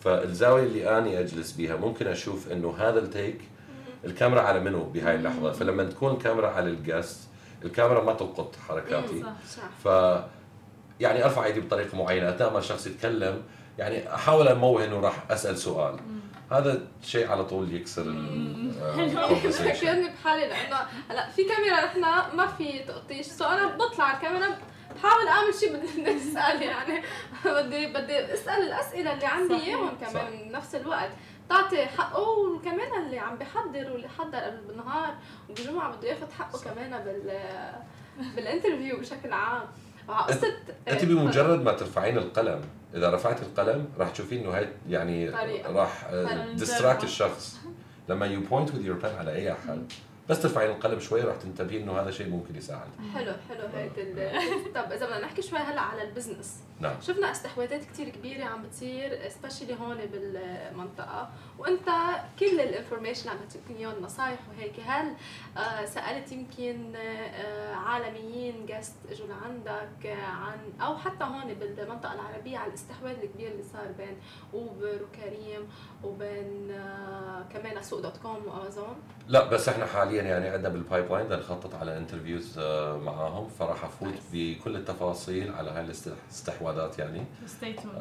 فالزاوية اللي أني أجلس بيها ممكن أشوف إنه هذا ال take الكاميرا على منو بهاي اللحظة. فلما تكون الكاميرا على ال guest الكاميرا ما تلقط حركاتي. صح صح. ف يعني أرفع إيدي بطريقة معينة أثناء ما الشخص يتكلم يعني أحاول أموه إنه راح أسأل سؤال. هذا شيء على طول يكسر ذكرني بحالي لأنه هلأ في كاميرا نحن ما في تقطيش. so أنا بطلع على الكاميرا بحاول أعمل شيء بدي أسأل يعني. بدي بدي أسأل الأسئلة اللي عندي إياهم كمان بنفس الوقت. تعطي حقه وكمان اللي عم بحضر واللي حضر قبل بالنهار وبجمعه بده ياخذ حقه كمان بال بال interview بشكل عام. انت بمجرد ما ترفعين القلم إذا رفعت القلم راح تشوفين إنه هاي يعني راح distract الشخص. لما you point with your pen على أي أحد بس ترفعين القلم شوي راح تنتبهين إنه هذا شيء ممكن يساعد. حلو حلو هيك طب إذا بدنا نحكي شوي هلأ على ال business نعم. شفنا استحواذات كثير كبيرة عم بتصير specially هون بالمنطقة. وأنت كل ال information عم تعطيني اياه النصائح وهيك. هل آه سألت يمكن آه عالميين guest اجوا لعندك عن أو حتى هون بالمنطقة العربية على الاستحواذ الكبير اللي صار بين اوبر وكريم وبين آه كمان سوق dot com وأمازون؟ لا بس إحنا حاليا يعني عندنا بال pipeline نخطط على interviews آه معاهم. فراح أفوت بكل التفاصيل على هاي الاستحواذات يعني.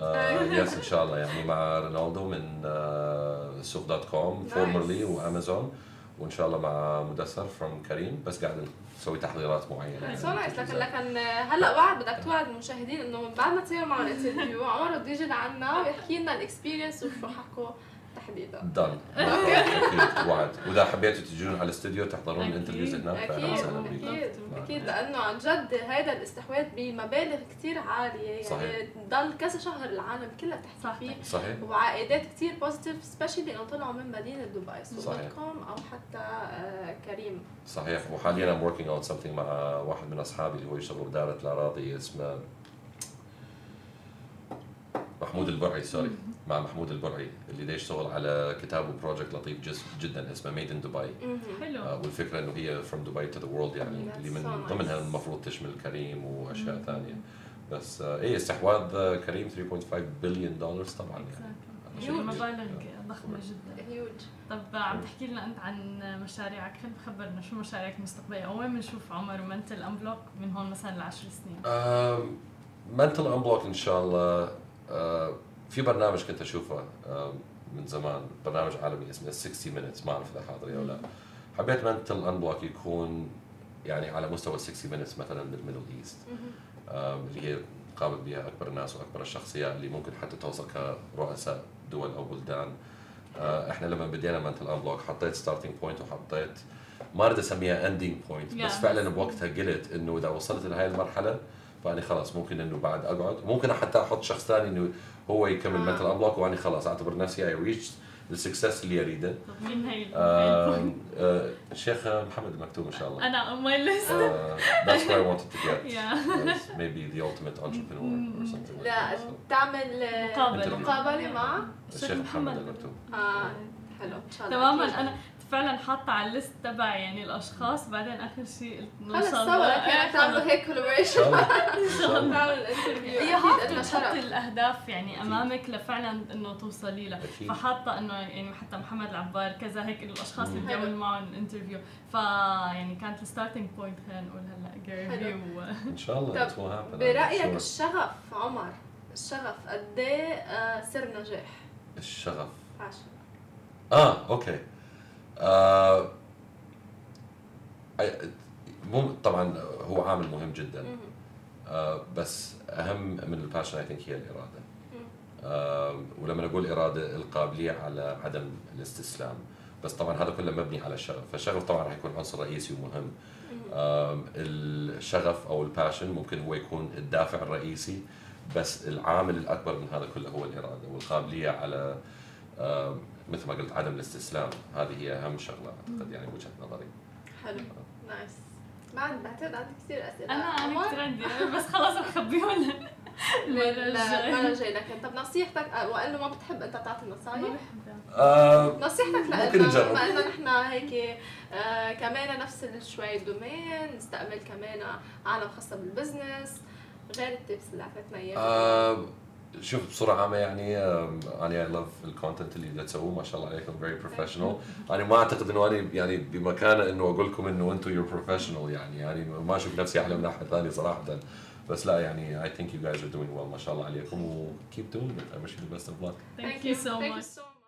آه yes إن شاء الله يعني مع رونالدو من آه سوق dot com formerly وامازون وإن شاء الله مع مدثر from كريم بس قاعد نسوي تحضيرات معينة. so nice لكن لكن هلا وعد بدك توعد المشاهدين إنه بعد ما تصيروا معنا interview عمر بده يجي لعنا ويحكي لنا ال experience وشو حكوا. تحديدا done أكيد. وعد وإذا حبيتوا تجون على الاستوديو تحضرون ال interviews هناك فأهلا وسهلا أكيد. أكيد. لأنه عن جد هذا الاستحواذ بمبالغ كثير عالية. يعني صحيح. ضل كذا شهر العالم كلها تحكي فيه. صحيح. وعائدات كثير positive specially إنه طلعوا من مدينة دبي صحيح. أو حتى آه، كريم. صحيح. وحاليا I'm working on something مع واحد من أصحابي اللي هو يشتغل بدائره الأراضي اسمه محمود البرعي sorry مع محمود البرعي اللي ده يشتغل على كتاب و project لطيف جدا اسمه Made in Dubai حلو. آه والفكرة إنه هي from Dubai to the world يعني اللي من ضمنها المفروض تشمل كريم وأشياء ثانية. بس آه إيه استحواذ كريم 3.5 بليون دولار طبعا يعني. مبالغ ضخمة جدا. هيوج طب عم تحكي لنا أنت عن مشاريعك. خلينا خبرنا شو مشاريعك المستقبلية؟ أو وين بنشوف عمر و Mental Unblock من هون مثلا لعشر سنين. Mental Unblock إن شاء الله آه، في برنامج كنت أشوفه من زمان برنامج عالمي اسمه 60 minutes ما أعرف إذا حاضر أو لا. حبيت Mental Unblock يكون يعني على مستوى 60 minutes مثلا بال Middle East اللي هي قابل بها أكبر الناس وأكبر الشخصيات اللي ممكن حتى توصل كرؤساء دول أو بلدان. آه، إحنا لما بدينا Mental Unblock حطيت starting point وحطيت ما أريد أسميها ending point بس. فعلا بوقتها قلت إنه إذا وصلت لهي المرحلة فاني خلاص ممكن إنه بعد أقعد. ممكن حتى أحط شخص ثاني إنه هو يكمل آه. Mental Unblock واني خلاص أعتبر نفسي I reach ال success اللي أريده آه، الشيخ محمد المكتوم إن شاء الله أنا on my list Uh, that's what I wanted to get. Yeah. Maybe the ultimate entrepreneur or something like لا تعمل آه، مقابلة. مقابلة مع الشيخ محمد المكتوم. آه حلو إن شاء الله تماما. أنا فعلا حاطة على ال list تبعي يعني الأشخاص بعدين آخر شيء قلت خلص شاء الله تعملوا خلص. هيك. تعمل ال interview هي أكيد حاطة لنا تحطي الأهداف يعني. أمامك لفعلا إنه توصلي لها. فحاطة إنه يعني حتى محمد العبار كذا هيك الأشخاص اللي مم. بدي اعمل حلو. معهم interview فيعني كانت ال starting point خلينا نقول هلا جاري. و إن شاء الله طب برأيك. الشغف عمر الشغف قد إيه آه، سر نجاح الشغف عشان آه okay آه مو طبعا هو عامل مهم جدا. آه بس أهم من ال passion I think هي الإرادة. آه ولما نقول إرادة القابلية على عدم الاستسلام. بس طبعا هذا كله مبني على الشغف فالشغف طبعا راح يكون عنصر رئيسي ومهم. آم، الشغف أو ال passion ممكن هو يكون الدافع الرئيسي بس العامل الأكبر من هذا كله هو الإرادة والقابلية على مثل ما قلت عدم الاستسلام. هذه هي أهم شغلة أعتقد يعني وجهة نظري. حلو. nice بعد بعتقد عندي كثير أسئلة. أنا أنا؟ كثير عندي. بس خلص بخبيهم المره الجايه لكن طب نصيحتك وقال له ما بتحب أنت تعطي نصايح؟ آه نصيحتك نجرب. بما إنه نحن هيك آه كمان نفس شوي ال domain نستقبل كمان عالم خاصة بال business. غير ال tips اللي أعطيتنا إياها. آه شوف بصورة عامة يعني أنا I love ال content اللي تسووه ما شاء الله عليكم very professional أنا ما أعتقد إنه أنا يعني بمكانة إنه أقول لكم إنه أنتم you're professional يعني. يعني ما أشوف نفسي أحلى من أحد ثاني صراحة. بس لا يعني I think you guys are doing well ما شاء الله عليكم و keep doing it. I wish you the best of luck. Thank you so